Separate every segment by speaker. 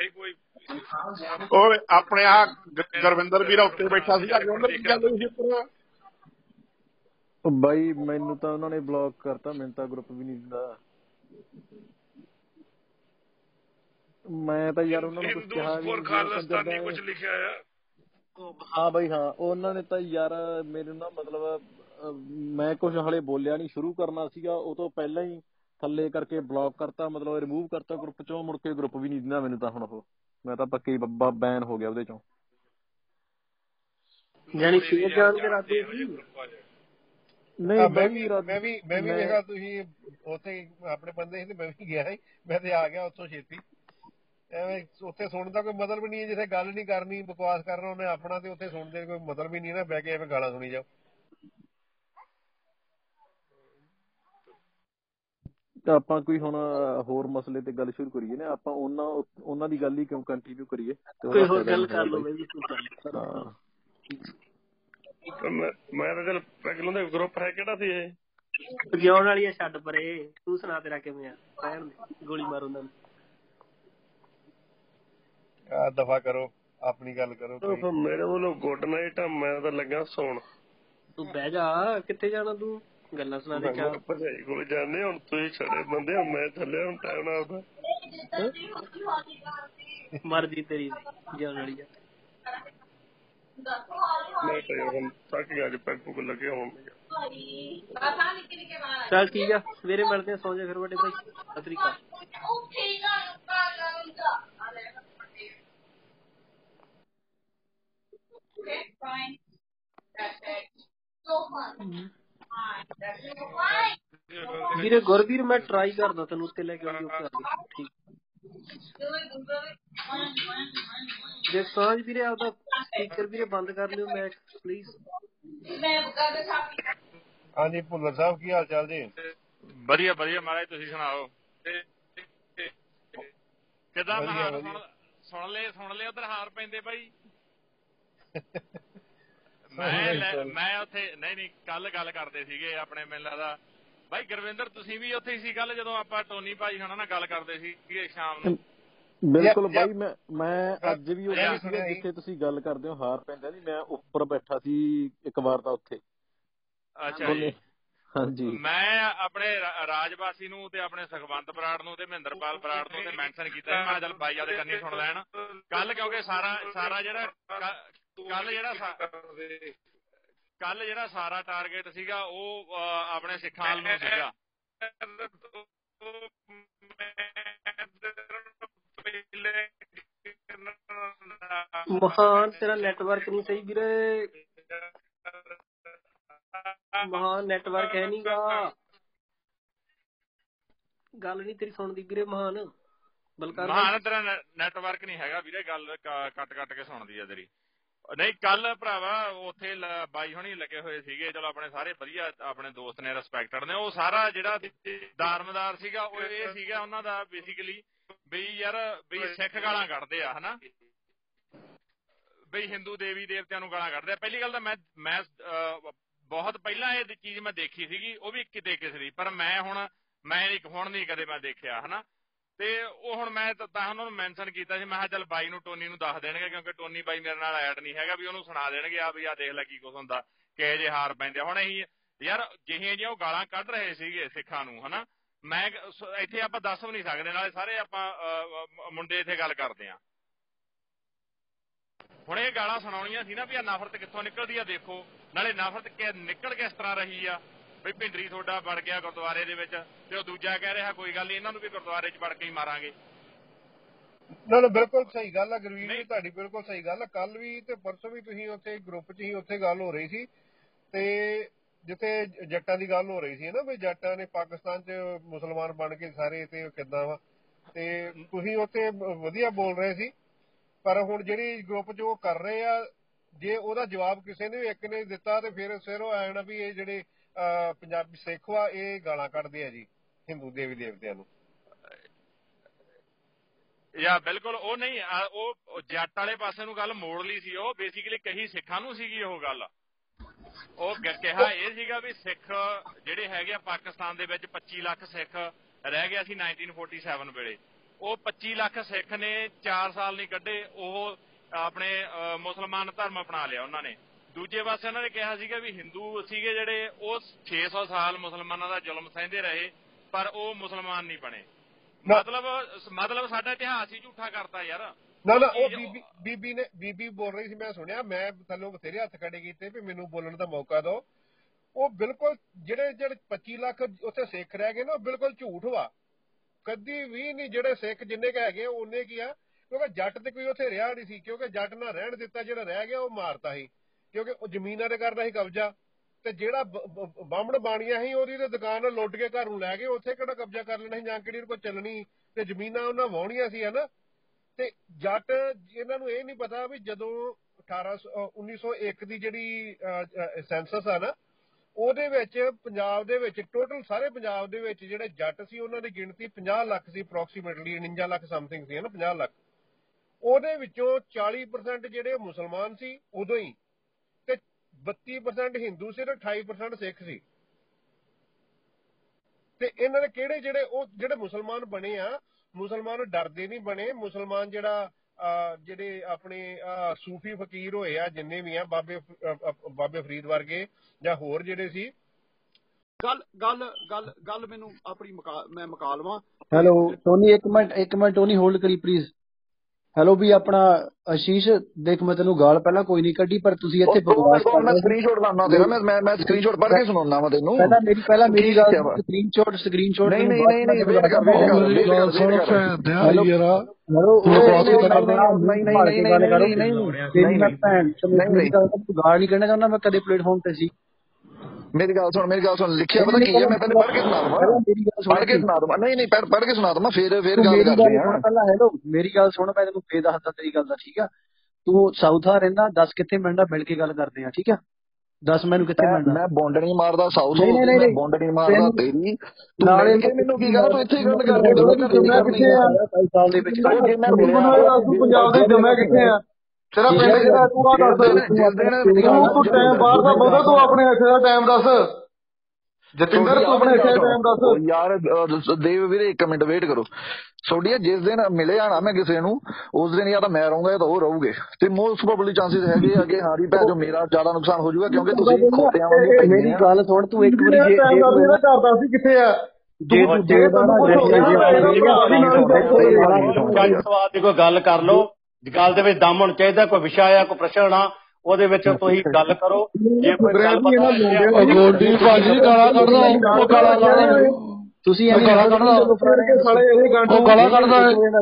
Speaker 1: ਇਹ ਕੋਈ।
Speaker 2: ਓਏ ਆਪਣੇ ਆ ਗੁਰਵਿੰਦਰ ਵੀਰਾ ਉੱਤੇ ਬੈਠਾ ਸੀਗਾ ਗੁਰਵਿੰਦਰ ਕੀ ਗੱਲ ਹੋਈ ਸੀ ਉੱਪਰ?
Speaker 3: ਉਹ ਬਾਈ ਮੈਨੂੰ ਤਾਂ ਉਹਨਾਂ ਨੇ ਬਲੌਕ ਕਰਤਾ ਮੈਨੂੰ ਤਾਂ ਗਰੁੱਪ ਵੀ ਨਹੀਂ ਦਿੰਦਾ। ਮੈਂ ਤਾਂ ਯਾਰ ਉਹਨਾਂ ਨੂੰ ਕੁਝ ਕਿਹਾ ਵੀ ਨਹੀਂ
Speaker 1: ਖਾਲਿਸਤਾਨੀ ਕੁਝ ਲਿਖਿਆ ਆ।
Speaker 3: ਹਾਂ ਬਾਈ ਹਾਂ ਉਹਨਾਂ ਨੇ ਤਾਂ ਯਾਰ ਮੇਰੇ ਨਾਲ ਮਤਲਬ ਮੈਂ ਕੁਝ ਹਲੇ ਬੋਲਿਆ ਨਹੀਂ ਸ਼ੁਰੂ ਕਰਨਾ ਸੀਗਾ ਉਹ ਤੋਂ ਪਹਿਲਾਂ ਹੀ ਥੱਲੇ ਕਰਕੇ ਬਲੌਕ ਕਰਤਾ ਮਤਲਬ ਰਿਮੂਵ ਕਰਤਾ ਗਰੁੱਪ ਚੋਂ ਮੁੜ ਕੇ ਗਰੁੱਪ ਵੀ ਨਹੀਂ ਦਿੰਦਾ ਮੈਨੂੰ ਤਾਂ ਹੁਣ ਉਹ। ਮੈਂ ਤਾਂ ਪੱਕੇ ਬੱਬਾ ਬੈਨ ਹੋ ਗਿਆ ਉਹਦੇ ਚੋਂ।
Speaker 4: ਯਾਨੀ ਫੇਰ ਜਾਣ ਦੇ ਰਾਤੇ ਸੀ?
Speaker 3: ਨਹੀਂ
Speaker 5: ਮੈਂ ਵੀ ਮੈਂ ਵੀ ਮੈਂ ਵੀ ਵੇਖਾ ਤੁਸੀਂ ਉੱਥੇ ਆਪਣੇ ਬੰਦੇ ਸੀ ਤੇ ਮੈਂ ਵੀ ਗਿਆ ਸੀ। ਮੈਂ ਤੇ ਆ ਗਿਆ ਉੱਥੋਂ ਛੇਤੀ। ਐਵੇਂ ਉੱਥੇ ਸੁਣਨ ਦਾ ਕੋਈ ਮਤਲਬ ਨਹੀਂ ਹੈ ਜਿੱਥੇ ਗੱਲ ਨਹੀਂ ਕਰਨੀ ਬਕਵਾਸ ਕਰਨਾ ਉਹਨੇ ਆਪਣਾ ਤੇ ਉੱਥੇ ਸੁਣਨ ਦੇ ਕੋਈ ਮਤਲਬ ਹੀ ਨਹੀਂ ਨਾ ਬਹਿ ਕੇ ਐਵੇਂ ਗਾਲਾਂ ਸੁਣੀ ਜਾਓ।
Speaker 3: ਤਾਂ ਆਪਾਂ ਕੋਈ ਹੁਣ ਹੋਰ ਮਸਲੇ ਤੇ ਗੱਲ ਸ਼ੁਰੂ ਕਰੀਏ ਨਾ ਆਪਾਂ ਉਹਨਾਂ ਉਹਨਾਂ ਦੀ ਗੱਲ ਹੀ ਕਿਉਂ ਕੰਟੀਨਿਊ ਕਰੀਏ?
Speaker 4: ਕੋਈ ਹੋਰ ਗੱਲ ਕਰ ਲਓ
Speaker 3: ਬਾਈ।
Speaker 4: ਕਰ
Speaker 3: ਹਾਂ।
Speaker 1: ਮੈਂ ਮੈਂ ਤਾਂ ਚਲ ਪੈਗਲੋਂ ਦਾ ਗਰੁੱਪ ਹੈ ਕਿਹੜਾ ਸੀ ਇਹ?
Speaker 4: ਜਿਉਣ ਵਾਲੀ ਆ ਛੱਡ ਪਰੇ ਤੂੰ ਸੁਣਾ ਤੇਰਾ ਕਿਵੇਂ ਆ? ਰਹਿਣ ਦੇ ਗੋਲੀ ਮਾਰ ਉਹਨਾਂ ਨੂੰ।
Speaker 5: ਆ ਦਫਾ ਕਰੋ ਆਪਣੀ ਗੱਲ ਕਰੋ ਤੁਸੀਂ
Speaker 1: ਫਿਰ ਮੇਰੇ ਵੱਲੋਂ ਗੁੱਡ ਨਾਈਟ ਆ ਮੈਂ ਤਾਂ ਲੱਗਾ ਸੌਣ।
Speaker 4: ਤੂੰ ਬਹਿ ਜਾ ਕਿੱਥੇ ਜਾਣਾ ਤੂੰ? ਗੱਲਾਂ ਸੁਣਾ ਦੇ ਚਾ
Speaker 1: ਭਜਾਈ ਕੋਲ ਜਾਂਦੇ ਹੁਣ ਤੁਸੀਂ ਛੜੇ ਬੰਦੇ ਹੋ ਮੈਂ ਥੱਲੇ ਹੁਣ ਟਾਈਮ ਨਾਲ ਆਉਂਦਾ
Speaker 4: ਮਰਜ਼ੀ ਤੇਰੀ ਜਿਉਣ ਵਾਲੀ ਆ
Speaker 1: ਹੁਣ ਹੋਣ
Speaker 4: ਚੱਲ ਠੀਕ ਆ ਸਵੇਰੇ ਮਿਲਦੇ ਆ ਸੌਂ ਜਾ ਫਿਰ ਵੱਡੇ ਭਾਈ ਅਕਾਲ
Speaker 6: Okay, fine. That's it. So fun. Fine.
Speaker 4: ਵੀਰੇ ਗੁਰਵੀਰ ਮੈਂ ਟਰਾਈ ਕਰਦਾ ਤੈਨੂੰ ਉੱਤੇ ਲੈ ਕੇ ਆਉਂਦੀ ਉੱਤੇ ਠੀਕ. ਜੇ ਸਾਂਝ ਵੀਰੇ ਆਪਦਾ ਸਪੀਕਰ ਵੀਰੇ ਬੰਦ ਕਰ ਲਿਓ ਪਲੀਜ਼
Speaker 6: ਮੈਂ ਬਗਾ ਸਾਪੀ
Speaker 5: ਹਾਂਜੀ ਭੁੱਲਰ ਸਾਹਿਬ ਕੀ ਹਾਲ ਚਾਲ ਜੀ?
Speaker 7: ਵਧੀਆ ਵਧੀਆ ਮਹਾਰਾਜ ਤੁਸੀਂ ਸੁਣਾਓ? ਕਿਦਾਂ
Speaker 5: ਵਧੀਆ,
Speaker 7: ਹਾਰ
Speaker 5: ਵਧੀਆ।
Speaker 7: ਸੁਣ ਸੁਣ ਲਏ ਸੁਣ ਲਏ ਉਧਰ ਹਾਰ ਪੈਂਦੇ ਬਾਈ। ਮੈਂ। ਮੈਂ ਉੱਥੇ ਨਹੀਂ ਨਹੀਂ ਕੱਲ ਗੱਲ ਕਰਦੇ ਸੀਗੇ ਆਪਣੇ ਮੈਨੂੰ ਲੱਗਦਾ। ਬਾਈ ਗੁਰਵਿੰਦਰ ਤੁਸੀਂ ਵੀ ਉੱਥੇ ਹੀ ਸੀ ਕੱਲ ਜਦੋਂ ਆਪਾਂ ਟੋਨੀ ਭਾਈ ਹੁਣਾਂ ਨਾਲ ਗੱਲ ਕਰਦੇ ਸੀ ਕਿ ਸ਼ਾਮ ਨੂੰ?
Speaker 3: ਬਿਲਕੁਲ ਬਾਈ ਮੈਂ ਮੈਂ ਅੱਜ ਵੀ
Speaker 5: ਸੁਣਿਆ ਸੀ।
Speaker 3: ਜਿੱਥੇ ਤੁਸੀਂ ਗੱਲ ਕਰਦੇ ਹੋ ਹਾਰ ਪੈਂਦਾ ਨਹੀਂ ਮੈਂ ਉੱਪਰ ਬੈਠਾ ਸੀ ਇੱਕ ਵਾਰ ਤਾਂ ਉੱਥੇ।
Speaker 7: ਅੱਛਾ ਜੀ।
Speaker 3: ਹਾਂਜੀ।
Speaker 7: ਮੈਂ ਆਪਣੇ ਰਾਜਵਾਸੀ ਨੂੰ ਤੇ ਆਪਣੇ ਸੁਖਵੰਤ ਬਰਾੜ ਨੂੰ ਤੇ ਮਹਿੰਦਰਪਾਲ ਬਰਾੜ ਨੂੰ ਤੇ ਮੈਂਸ਼ਨ ਕੀਤਾ। ਮੈਂ ਚੱਲ ਬਾਈ ਆਦੇ ਕੰਨੀ ਸੁਣ ਲੈਣ। ਕੱਲ ਕਿਉਂਕਿ ਸਾਰਾ ਸਾਰਾ ਜਿਹੜਾ ਕੱਲ ਜਿਹੜਾ ਕੱਲ ਜਿਹੜਾ ਸਾਰਾ ਟਾਰਗੇਟ ਸੀਗਾ ਉਹ ਆਪਣੇ ਸਿੱਖਾਂ ਨੂੰ ਸੀਗਾ।
Speaker 4: ਮਹਾਨ ਤੇਰਾ ਨੈਟਵਰਕ ਨਹੀਂ ਸਹੀ ਵੀਰੇ। ਮਹਾਨ ਨੈਟਵਰਕ ਹੈ ਨਹੀਂਗਾ ਗੱਲ ਨਹੀਂ ਤੇਰੀ ਸੁਣਦੀ ਵੀਰੇ ਮਹਾਨ। ਬਲਕਾਰ।
Speaker 7: ਮਹਾਨ ਤੇਰਾ ਨੈਟਵਰਕ ਨਹੀਂ ਹੈਗਾ ਵੀਰੇ ਗੱਲ ਕੱਟ ਕੱਟ ਕੇ ਸੁਣਦੀ ਆ ਤੇਰੀ। ਨਹੀਂ ਕੱਲ ਭਰਾਵਾ ਉੱਥੇ ਬਾਈ ਹੁਣੀ ਲੱਗੇ ਹੋਏ ਸੀਗੇ ਚਲੋ ਆਪਣੇ ਸਾਰੇ ਵਧੀਆ ਆਪਣੇ ਦੋਸਤ ਨੇ ਰਿਸਪੈਕਟਡ ਨੇ ਉਹ ਸਾਰਾ ਜਿਹੜਾ ਦਾਰਮਦਾਰ ਸੀਗਾ ਉਹ ਇਹ ਸੀਗਾ ਉਹਨਾਂ ਦਾ ਬੇਸਿਕਲੀ ਵੀ ਯਾਰ ਵੀ ਸਿੱਖ ਗਾਲਾਂ ਕੱਢਦੇ ਆ ਹਨਾ? ਬਈ ਹਿੰਦੂ ਦੇਵੀ ਦੇਵਤਿਆਂ ਨੂੰ ਗਾਲਾਂ ਕੱਢਦੇ ਆ। ਪਹਿਲੀ ਗੱਲ ਤਾਂ ਮੈਂ ਮੈਂ ਬਹੁਤ ਪਹਿਲਾਂ ਇਹ ਚੀਜ਼ ਮੈਂ ਦੇਖੀ ਸੀਗੀ ਉਹ ਵੀ ਕਿਤੇ ਕਿਸੇ ਦੀ ਪਰ ਮੈਂ ਹੁਣ ਮੈਂ ਨਹੀਂ ਹੁਣ ਨਹੀਂ ਕਦੇ ਮੈਂ ਦੇਖਿਆ ਹਨਾ? ਤੇ ਉਹ ਹੁਣ ਮੈਂ ਤਾਂ ਤਾਂ ਉਹਨਾਂ ਨੂੰ ਮੈਂਸ਼ਨ ਕੀਤਾ ਸੀ ਮੈਂ ਕਿਹਾ ਚੱਲ ਬਾਈ ਨੂੰ ਟੋਨੀ ਨੂੰ ਦੱਸ ਦੇਣਗੇ ਕਿਉਂਕਿ ਟੋਨੀ ਬਾਈ ਮੇਰੇ ਨਾਲ ਐਡ ਨਹੀਂ ਹੈਗਾ ਵੀ ਉਹਨੂੰ ਸੁਣਾ ਦੇਣਗੇ ਆ ਵੀ ਆ ਦੇਖ ਲੈ ਕੀ ਕੁਝ ਹੁੰਦਾ ਕਿਹੇ ਜੇ ਹਾਰ ਪੈਂਦੇ ਆ। ਹੁਣ ਅਸੀਂ ਯਾਰ ਜਿਹੀਆਂ ਜਿਹੀਆਂ ਉਹ ਗਾਲਾਂ ਕੱਢ ਰਹੇ ਸੀਗੇ ਸਿੱਖਾਂ ਨੂੰ ਹਨਾ? ਮੈਂ ਕ- ਸ- ਇੱਥੇ ਆਪਾਂ ਦੱਸ ਵੀ ਨਹੀਂ ਸਕਦੇ ਨਾਲੇ ਸਾਰੇ ਆਪਾਂ ਅਹ, ਮ- ਮੁੰਡੇ ਇੱਥੇ ਗੱਲ ਕਰਦੇ ਆ। ਹੁਣ ਇਹ ਗਾਲਾਂ ਸੁਣਾਉਣੀਆਂ ਸੀ ਨਾ ਵੀ ਆ ਨਫ਼ਰਤ ਕਿੱਥੋਂ ਨਿਕਲਦੀ ਆ ਦੇਖੋ। ਨਾਲੇ ਨਫ਼ਰਤ ਕਿ ਨਿਕਲ ਕਿਸ ਤਰ੍ਹਾਂ ਰਹੀ ਆ। ਵੀ ਭਿੰਡਰੀ ਤੁਹਾਡਾ ਵੜ ਗਿਆ ਗੁਰਦੁਆਰੇ ਦੇ ਵਿੱਚ ਤੇ ਉਹ ਦੂਜਾ ਕਹਿ ਰਿਹਾ ਕੋਈ ਗੱਲ ਨਹੀਂ ਇਹਨਾਂ ਨੂੰ ਵੀ ਗੁਰਦੁਆਰੇ 'ਚ ਵੜ ਕੇ ਹੀ ਮਾਰਾਂਗੇ।
Speaker 5: ਨਾ ਨਾ ਬਿਲਕੁਲ ਸਹੀ ਗੱਲ ਆ ਗੁਰਵੀਰ ਜੀ। ਤੁਹਾਡੀ ਬਿਲਕੁਲ ਸਹੀ ਗੱਲ ਆ। ਕੱਲ ਵੀ ਤੇ ਪਰਸੋਂ ਵੀ ਤੁਸੀਂ ਉੱਥੇ ਗਰੁੱਪ 'ਚ ਹੀ ਉੱਥੇ ਗੱਲ ਹੋ ਰਹੀ ਸੀ ਤੇ ਜਿੱਥੇ ਜੱਟਾਂ ਦੀ ਗੱਲ ਹੋ ਰਹੀ ਸੀ ਨਾ ਵੀ ਜੱਟਾਂ ਨੇ ਪਾਕਿਸਤਾਨ 'ਚ ਮੁਸਲਮਾਨ ਬਣ ਕੇ ਸਾਰੇ ਤੇ ਕਿੱਦਾਂ ਵਾ। ਤੇ ਤੁਸੀਂ ਉੱਥੇ ਵਧੀਆ ਬੋਲ ਰਹੇ ਸੀ ਪਰ ਹੁਣ ਜਿਹੜੀ ਗਰੁੱਪ 'ਚ ਉਹ ਕਰ ਰਹੇ ਆ ਜੇ ਉਹਦਾ ਜਵਾਬ ਕਿਸੇ ਨੇ ਇੱਕ ਨੇ ਦਿੱਤਾ ਤੇ ਫਿਰ ਸਿਰ ਨਾ ਵੀ ਇਹ ਜਿਹੜੇ ਪੰਜਾਬੀ ਸਿੱਖ ਵਾ ਇਹ ਗਾਲਾਂ ਕੱਢਦੇ ਆ ਜੀ ਹਿੰਦੂ ਦੇਵੀ ਦੇਵਤਿਆਂ ਨੂੰ।
Speaker 7: ਯਾ ਬਿਲਕੁਲ ਉਹ ਨਹੀਂ ਆ, ਉਹ ਉਹ ਜੱਟ ਵਾਲੇ ਪਾਸੇ ਨੂੰ ਗੱਲ ਮੋੜ ਲਈ ਸੀ ਉਹ ਬੇਸਿਕਲੀ ਕਹੀ ਸਿੱਖਾਂ ਨੂੰ ਸੀਗੀ ਉਹ ਗੱਲ। ਉਹ ਕ- ਕਿਹਾ ਇਹ ਸੀਗਾ ਵੀ ਸਿੱਖ ਜਿਹੜੇ ਹੈਗੇ ਆ ਪਾਕਿਸਤਾਨ ਦੇ ਵਿੱਚ 25 ਲੱਖ ਸਿੱਖ ਰਹਿ ਗਿਆ ਸੀ 1947 ਵੇਲੇ। ਉਹ 25 ਲੱਖ ਸਿੱਖ ਨੇ 4 ਸਾਲ ਨਹੀਂ ਕੱਢੇ ਉਹ ਆਪਣੇ ਅਹ, ਮੁਸਲਮਾਨ ਧਰਮ ਅਪਣਾ ਲਿਆ ਉਹਨਾਂ ਨੇ। ਦੂਜੇ ਪਾਸੇ ਉਹਨਾਂ ਨੇ ਕਿਹਾ ਸੀਗਾ ਵੀ ਹਿੰਦੂ ਸੀਗੇ ਜਿਹੜੇ ਉਹ 600 ਸਾਲ ਮੁਸਲਮਾਨਾਂ ਦਾ ਜ਼ੁਲਮ ਸਹਿੰਦੇ ਰਹੇ ਪਰ ਉਹ ਮੁਸਲਮਾਨ ਨਹੀਂ ਬਣੇ। ਮਤਲਬ ਮਤਲਬ ਸਾਡਾ ਇਤਿਹਾਸ ਹੀ ਝੂਠਾ ਕਰਤਾ ਯਾਰ।
Speaker 5: ਨਾ ਨਾ ਉਹ ਬੀਬੀ ਬੀਬੀ ਨੇ ਬੀਬੀ ਬੋਲ ਰਹੀ ਸੀ ਮੈਂ ਸੁਣਿਆ ਮੈਂ ਥੱਲੋਂ ਬਥੇਰੇ ਹੱਥ ਖੜੇ ਕੀਤੇ ਵੀ ਮੈਨੂੰ ਬੋਲਣ ਦਾ ਮੌਕਾ ਦਿਓ। ਉਹ ਬਿਲਕੁਲ ਜਿਹੜੇ ਜਿਹੜੇ 25 ਲੱਖ ਉੱਥੇ ਸਿੱਖ ਰਹਿ ਗਏ ਨਾ ਉਹ ਬਿਲਕੁਲ ਝੂਠ ਵਾ। ਕਦੀ ਵੀ ਨਹੀਂ ਜਿਹੜੇ ਸਿੱਖ ਜਿੰਨੇ ਕ ਹੈਗੇ ਉਹਨੇ ਕੀ ਆ ਕਿਉਂਕਿ ਜੱਟ ਤੇ ਕੋਈ ਉੱਥੇ ਰਿਹਾ ਨਹੀਂ ਸੀ ਕਿਉਂਕਿ ਜੱਟ ਨਾ ਰਹਿਣ ਦਿੱਤਾ ਜਿਹੜਾ ਰਹਿ ਗਿਆ ਉਹ ਮਾਰਤਾ ਸੀ। ਕਿਉਂਕਿ ਉਹ ਜ਼ਮੀਨਾਂ ਤੇ ਕਰਦਾ ਸੀ ਕਬਜ਼ਾ। ਤੇ ਜਿਹੜਾ ਬ- ਬ- ਬਾਹਮਣ ਬਾਣੀਆਂ ਸੀ, ਉਹਦੀ ਤੇ ਦੁਕਾਨ ਲੁੱਟ ਕੇ ਘਰ ਨੂੰ ਲੈ ਗਏ। ਉੱਥੇ ਕਿਹੜਾ ਕਬਜ਼ਾ ਕਰ ਲੈਣਾ ਸੀ, ਜਾਂ ਕਿਹੜੀ ਕੋਈ ਚੱਲਣੀ ਤੇ ਜ਼ਮੀਨਾਂ ਉਹਨਾਂ ਵਾਹੁਣੀਆਂ ਸੀ, ਹਨਾ? ਤੇ ਜੱਟ, ਇਹਨਾਂ ਨੂੰ ਇਹ ਨਹੀਂ ਪਤਾ ਵੀ ਜਦੋਂ 18 1901 ਦੀ ਜਿਹੜੀ ਸੈਂਸਸ ਆ ਨਾ, ਉਹਦੇ ਵਿੱਚ ਪੰਜਾਬ ਦੇ ਵਿੱਚ ਟੋਟਲ ਸਾਰੇ ਪੰਜਾਬ ਦੇ ਵਿੱਚ ਜਿਹੜੇ ਜੱਟ ਸੀ, ਉਹਨਾਂ ਦੀ ਗਿਣਤੀ 50 ਲੱਖ ਸੀ ਅਪਰੋਕਸੀਮੇਟਲੀ 49 ਲੱਖ ਸਮਥਿੰਗ ਸੀ, ਹਨਾ? 50 ਲੱਖ। ਉਹਦੇ ਵਿੱਚੋਂ 40% ਜਿਹੜੇ ਮੁਸਲਮਾਨ ਸੀ, ਉਦੋਂ ਹੀ ਤੇ 32% ਹਿੰਦੂ ਸੀ ਤੇ 28% ਸਿੱਖ ਸੀ। ਤੇ ਇਹਨਾਂ ਦੇ ਕਿਹੜੇ ਜਿਹੜੇ ਉਹ ਜਿਹੜੇ ਮੁਸਲਮਾਨ ਬਣੇ ਆ ਮੁਸਲਮਾਨ ਡਰਦੇ ਨਹੀਂ ਬਣੇ ਮੁਸਲਮਾਨ ਜਿਹੜਾ ਜਿਹੜੇ ਆਪਣੇ ਸੂਫੀ ਫਕੀਰ ਹੋਏ ਆ ਜਿੰਨੇ ਵੀ ਆ ਬਾਬੇ ਬਾਬੇ ਫਰੀਦ ਵਰਗੇ ਜਾਂ ਹੋਰ ਜਿਹੜੇ ਸੀ।
Speaker 2: ਗੱਲ ਗੱਲ ਗੱਲ ਗੱਲ ਮੈਨੂੰ ਆਪਣੀ ਮੈਂ ਮੁਕਾ ਲਵਾਂ।
Speaker 4: ਹੈਲੋ ਟੋਨੀ ਇੱਕ ਮਿੰਟ ਇੱਕ ਮਿੰਟ ਟੋਨੀ ਹੋਲਡ ਕਰੀ ਪਲੀਜ਼ ਹੈਲੋ ਵੀ ਆਪਣਾ ਆਸ਼ੀਸ਼ ਦੇਖ ਮੈਂ ਤੈਨੂੰ ਗਾਲ ਪਹਿਲਾਂ ਕੋਈ ਨਹੀਂ ਕੱਢੀ ਪਰ ਤੁਸੀਂ ਇੱਥੇ ਬਕਵਾਸ ਕਰ
Speaker 8: ਮੈਂ
Speaker 4: ਰਹੇ ਸੀ
Speaker 8: ਸਕਰੀਨਸ਼ਾਟ ਲਾਉਣਾ ਤੇਰਾ ਮੈਂ ਮੈਂ ਮੈਂ ਸਕਰੀਨਸ਼ਾਟ ਪੜ੍ਹ ਕੇ ਸੁਣਾਉਣਾ ਵਾ ਤੈਨੂੰ।
Speaker 4: ਪਹਿਲਾਂ ਮੇਰੀ ਪਹਿਲਾਂ ਮੇਰੀ ਗੱਲ। ਸਕਰੀਨਸ਼ਾਟ ਸਕਰੀਨਸ਼ਾਟ
Speaker 8: ਨਹੀਂ ਨਹੀਂ ਨਹੀਂ ਨਹੀਂ ਵੇਟ ਕਰ ਵੇਟ ਕਰ
Speaker 9: ਮੇਰੀ ਗੱਲ ਸੁਣ ਭੈਣ
Speaker 4: ਹੈਲੋ।
Speaker 9: ਯਾਰਾ
Speaker 4: ਹੈਲੋ
Speaker 9: ਬਕਵਾਸ
Speaker 4: ਉਹ
Speaker 9: ਤਾਂ ਕਰਦਾ
Speaker 8: ਨਹੀਂ, ਨਹੀਂ, ਨਹੀਂ,
Speaker 4: ਗੱਲ ਕਰੋ।
Speaker 8: ਨਹੀਂ, ਨਹੀਂ, ਨਹੀਂ,
Speaker 4: ਤੇਰੀ
Speaker 8: ਨਹੀਂ,
Speaker 4: ਮੈਂ
Speaker 8: ਨਹੀਂ।
Speaker 4: ਭੈਣ ਤੇ
Speaker 8: ਨਹੀਂ,
Speaker 4: ਮੇਰੀ
Speaker 8: ਨਹੀਂ।
Speaker 4: ਗੱਲ ਤੂੰ ਗਾਲ ਨਹੀਂ ਕਰਨਾ ਚਾਹੁੰਦਾ ਮੈਂ ਕਦੇ ਪਲੇਟਫਾਰਮ ਤੇ ਸੀ।
Speaker 8: ਮੇਰੀ ਗੱਲ ਸੁਣ ਮੇਰੀ ਗੱਲ ਸੁਣ ਲਿਖਿਆ ਪਤਾ ਕੀ ਹੈ? ਮੈਂ ਤੈਨੂੰ ਪੜ੍ਹ ਕੇ ਸੁਣਾ ਦਵਾਂ ਪੜ੍ਹ ਕੇ ਸੁਣਾ ਦਵਾਂ ਨਹੀਂ ਨਹੀਂ ਪੜ੍ਹ ਕੇ ਸੁਣਾ ਦਵਾਂ ਫਿਰ ਫਿਰ ਗੱਲ ਕਰਦੇ ਆ
Speaker 4: ਸੁਣ ਪਹਿਲਾਂ ਹੈਲੋ ਮੇਰੀ ਗੱਲ ਸੁਣ ਮੈਂ ਤੈਨੂੰ ਫੇਰ ਦੱਸਦਾ ਤੇਰੀ ਗੱਲ ਦਾ ਠੀਕ ਆ? ਤੂੰ ਸਾਊਥਾ ਰਹਿੰਦਾ ਦੱਸ ਕਿੱਥੇ ਮਿਲਣਾ ਮਿਲ ਕੇ ਗੱਲ ਕਰਦੇ ਆ ਠੀਕ ਆ? ਦੱਸ ਮੈਨੂੰ ਕਿੱਥੇ ਮਿਲਣਾ
Speaker 8: ਮੈਂ ਬੌਂਡ ਨਹੀਂ ਮਾਰਦਾ ਸਾਊਥ ਮੈਂ
Speaker 4: ਨਹੀਂ।
Speaker 8: ਬੌਂਡ ਨਹੀਂ ਮਾਰਦਾ ਤੇਰੀ।
Speaker 4: ਨਾਲੇ
Speaker 8: ਮੈਨੂੰ ਕੀ ਕਹਦਾ ਤੂੰ ਇੱਥੇ ਹੀ ਗੱਲ ਕਰ ਰਿਹਾ
Speaker 4: ਮੈਂ ਕਿੱਥੇ ਆ? ਸਾਲ ਦੇ ਵਿੱਚ
Speaker 8: ਮੈਂ
Speaker 2: ਪੰਜਾਬ ਦੇ ਜੰਮਿਆ ਕਿੱਥੇ ਆ? ਤੇਰਾ ਪਿੰਡ ਕਿਹੜਾ ਤੂੰ ਆ ਦੱਸ
Speaker 8: ਮੇਰੀ
Speaker 2: ਤੂੰ ਤੂੰ ਟਾਈਮ ਬਾਹਰ ਦਾ ਬੋਲਦਾ ਤੂੰ ਆਪਣੇ ਇੱਥੇ ਦਾ ਟਾਈਮ ਦੱਸ ਜਤਿੰਦਰ ਤੂੰ ਆਪਣੇ ਇੱਥੇ ਦਾ ਟਾਈਮ ਦੱਸ
Speaker 8: ਯਾਰ ਦੇਵ ਵੀਰੇ ਇੱਕ ਮਿੰਟ ਵੇਟ ਕਰੋ ਸੋਡੀਆ ਜਿਸ ਦਿਨ ਮਿਲੇ ਆਣਾ ਮੈਂ ਕਿਸੇ ਨੂੰ ਉਸ ਦਿਨ ਜਾਂ ਤਾਂ ਮੈਂ ਰਹੂੰਗਾ ਜਾਂ ਤਾਂ ਉਹ ਰਹੂਗੇ ਤੇ ਮੋਸਟ ਪ੍ਰੋਬਬਲੀ ਚਾਂਸਸ ਹੈਗੇ ਆ ਕਿ ਹਾਰੀ ਭੈ ਜੋ ਮੇਰਾ ਜ਼ਿਆਦਾ ਨੁਕਸਾਨ ਹੋ ਜਾਊਗਾ ਕਿਉਂਕਿ ਤੁਸੀਂ ਖੋਤਿਆਂ ਵਾਂਗੂ ਪੈ
Speaker 4: ਮੇਰੀ ਗੱਲ ਸੁਣ ਤੂੰ ਇੱਕ ਵਾਰੀ ਜੇ
Speaker 2: ਦਾ ਇਹਦਾ ਘਰ ਦੱਸ ਕਿੱਥੇ ਆ
Speaker 4: ਜੇ ਤੂੰ ਜੇ
Speaker 10: ਗੱਲ ਸਵਾਲ ਦੀ ਕੋਈ ਗੱਲ ਕਰ ਲਓ ਗੱਲ ਦੇ ਵਿੱਚ ਦਮ ਹੋਣਾ ਚਾਹੀਦਾ ਕੋਈ ਵਿਸ਼ਾ ਆ ਕੋਈ ਪ੍ਰਸ਼ਨ ਆ ਉਹਦੇ ਵਿੱਚ ਤੁਸੀਂ ਗੱਲ ਕਰੋ। ਜੇ ਕੋਈ ਗੱਲ ਪਤਾ
Speaker 9: ਉਹ ਗੋਡੀ ਭਾਜੀ ਗਾਲਾਂ ਕੱਢਦਾ ਉਹ ਗਾਲਾਂ ਕੱਢਦਾ।
Speaker 4: ਤੁਸੀਂ
Speaker 9: ਉਹ ਗਾਲਾਂ ਕੱਢਦਾ।
Speaker 2: ਸਾਲੇ ਇਹ ਗਾਂਡੂ
Speaker 9: ਉਹ ਗਾਲਾਂ ਕੱਢਦਾ।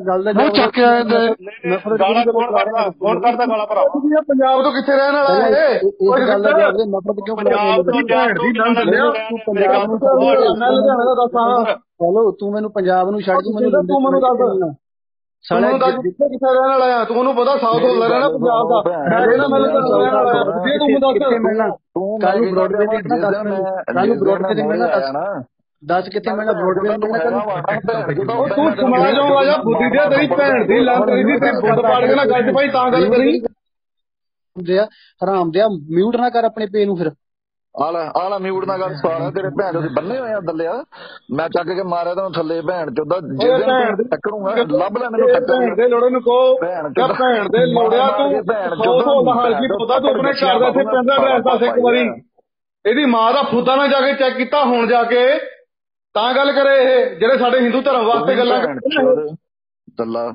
Speaker 4: ਗੱਲ ਦਾ
Speaker 9: ਮੂੰਹ ਚੱਕ ਕੇ ਆਏ ਨੇ
Speaker 10: ਗਾਲਾਂ ਕੌਣ ਕੱਢਦਾ? ਕੌਣ ਕੱਢਦਾ ਗਾਲਾਂ ਭਰਾਵਾ?
Speaker 2: ਤੁਸੀਂ ਇਹ ਪੰਜਾਬ ਤੋਂ ਕਿੱਥੇ ਰਹਿਣ ਵਾਲਾ ਹੈ
Speaker 4: ਇਸ ਗੱਲ ਦਾ ਜਵਾਬ ਦੇ ਨਫ਼ਰਤ ਕਿਉਂ
Speaker 10: ਪੰਜਾਬ ਤੋਂ
Speaker 2: ਭੈਣ ਦੀ ਦੰਦ ਲਿਆ
Speaker 4: ਤੂੰ ਪੰਜਾਬ ਨੂੰ
Speaker 2: ਮੈਂ ਲੁਧਿਆਣਾ ਦਾ ਦੱਸ। ਹਾਂ
Speaker 4: ਹੈਲੋ ਤੂੰ ਮੈਨੂੰ ਪੰਜਾਬ ਨੂੰ ਛੱਡ ਤੂੰ ਮੈਨੂੰ
Speaker 2: ਤੂੰ ਮੈਨੂੰ ਦੱਸ।
Speaker 4: ਸਾਲੇ
Speaker 2: ਤੂੰ ਦੱਸ ਕਿੱਥੇ ਰਹਿਣ ਵਾਲਾ ਆ ਤੂੰ ਉਹਨੂੰ ਪਤਾ ਸਾਊਥ ਹੋ ਰਹਿਣਾ ਪੰਜਾਬ ਦਾ। ਕਹਿੰਦਾ ਮੈਂ ਲੁਧਿਆਣਾ ਰਹਿਣ ਵਾਲਾ ਆ ਜੇ ਤੂੰ ਦੱਸ
Speaker 4: ਕਿੱਥੇ ਮਿਲਣਾ
Speaker 8: ਤੂੰ
Speaker 4: ਕੱਲ ਨੂੰ ਬ੍ਰੌਡਵੇ ਤੇ
Speaker 8: ਦਿਨ ਮੈਂ
Speaker 4: ਕੱਲ ਨੂੰ ਬ੍ਰੌਡਵੇ ਤੇ ਮਿਲਣਾ ਦੱਸ ਦੱਸ ਕਿੱਥੇ ਮਿਲਣਾ ਬ੍ਰੌਡਵੇ ਤੇ ਮਿਲਣਾ
Speaker 2: ਉਹ ਤੂੰ ਸਮਾਜ ਆਉਣ ਵਾਲਾ ਬੁੱਧੀ ਦੇ ਤੇਰੀ ਭੈਣ ਦੀ ਲੰਨ ਤੇਰੀ ਦੀ ਤੇਰੀ ਬੁੱਧ ਪਾੜ ਕੇ ਨਾ ਗੱਲ ਚ ਭਾਈ ਤਾਂ ਗੱਲ ਕਰੀ।
Speaker 4: ਹਰਾਮ ਦਿਆ ਮਿਊਟ ਨਾ ਕਰ ਆਪਣੇ ਪੇ ਨੂੰ ਫਿਰ।
Speaker 8: ਆਲਾ ਆਲਾ ਮਿਊਟ ਨਾ ਕਰ ਸਾਰਾ ਤੇਰੇ ਭੈਣ ਦੇ ਬੰਨੇ ਹੋਏ ਆ ਦੱਲਿਆ ਮੈਂ ਚੱਕ ਕੇ ਮਾਰਿਆ ਤੈਨੂੰ ਥੱਲੇ ਭੈਣ ਚੋਦਾ ਜਿਸ ਦਿਨ ਤੂੰ ਟੱਕਰੂੰਗਾ ਲੱਭ ਲੈ ਮੈਨੂੰ
Speaker 2: ਭੈਣ
Speaker 8: ਟੱਕਰ।
Speaker 2: ਦੇ ਲੋੜੇ ਨੂੰ
Speaker 8: ਭੈਣ
Speaker 2: ਕਿ ਭੈਣ ਦੇ ਲੋੜਿਆ ਤੂੰ
Speaker 8: ਭੈਣ
Speaker 2: ਸੌ ਸੌ ਦਾ ਹਾਲ ਕੀ ਪਤਾ ਤੂੰ ਆਪਣੇ ਘਰ ਦਾ ਇੱਥੇ ਪੈਂਦਾ ਐਡਰੈਸ ਦੱਸ ਇੱਕ ਵਾਰੀ। ਇਹਦੀ ਮਾਂ ਦਾ ਫੁੱਦਾ ਨਾ ਜਾ ਕੇ ਚੈੱਕ ਕੀਤਾ ਹੁਣ ਜਾ ਕੇ। ਤਾਂ ਗੱਲ ਕਰੇ ਇਹ ਜਿਹੜੇ ਸਾਡੇ ਹਿੰਦੂ ਧਰਮ ਵਾਸਤੇ ਗੱਲਾਂ।
Speaker 8: ਦੱਲਾ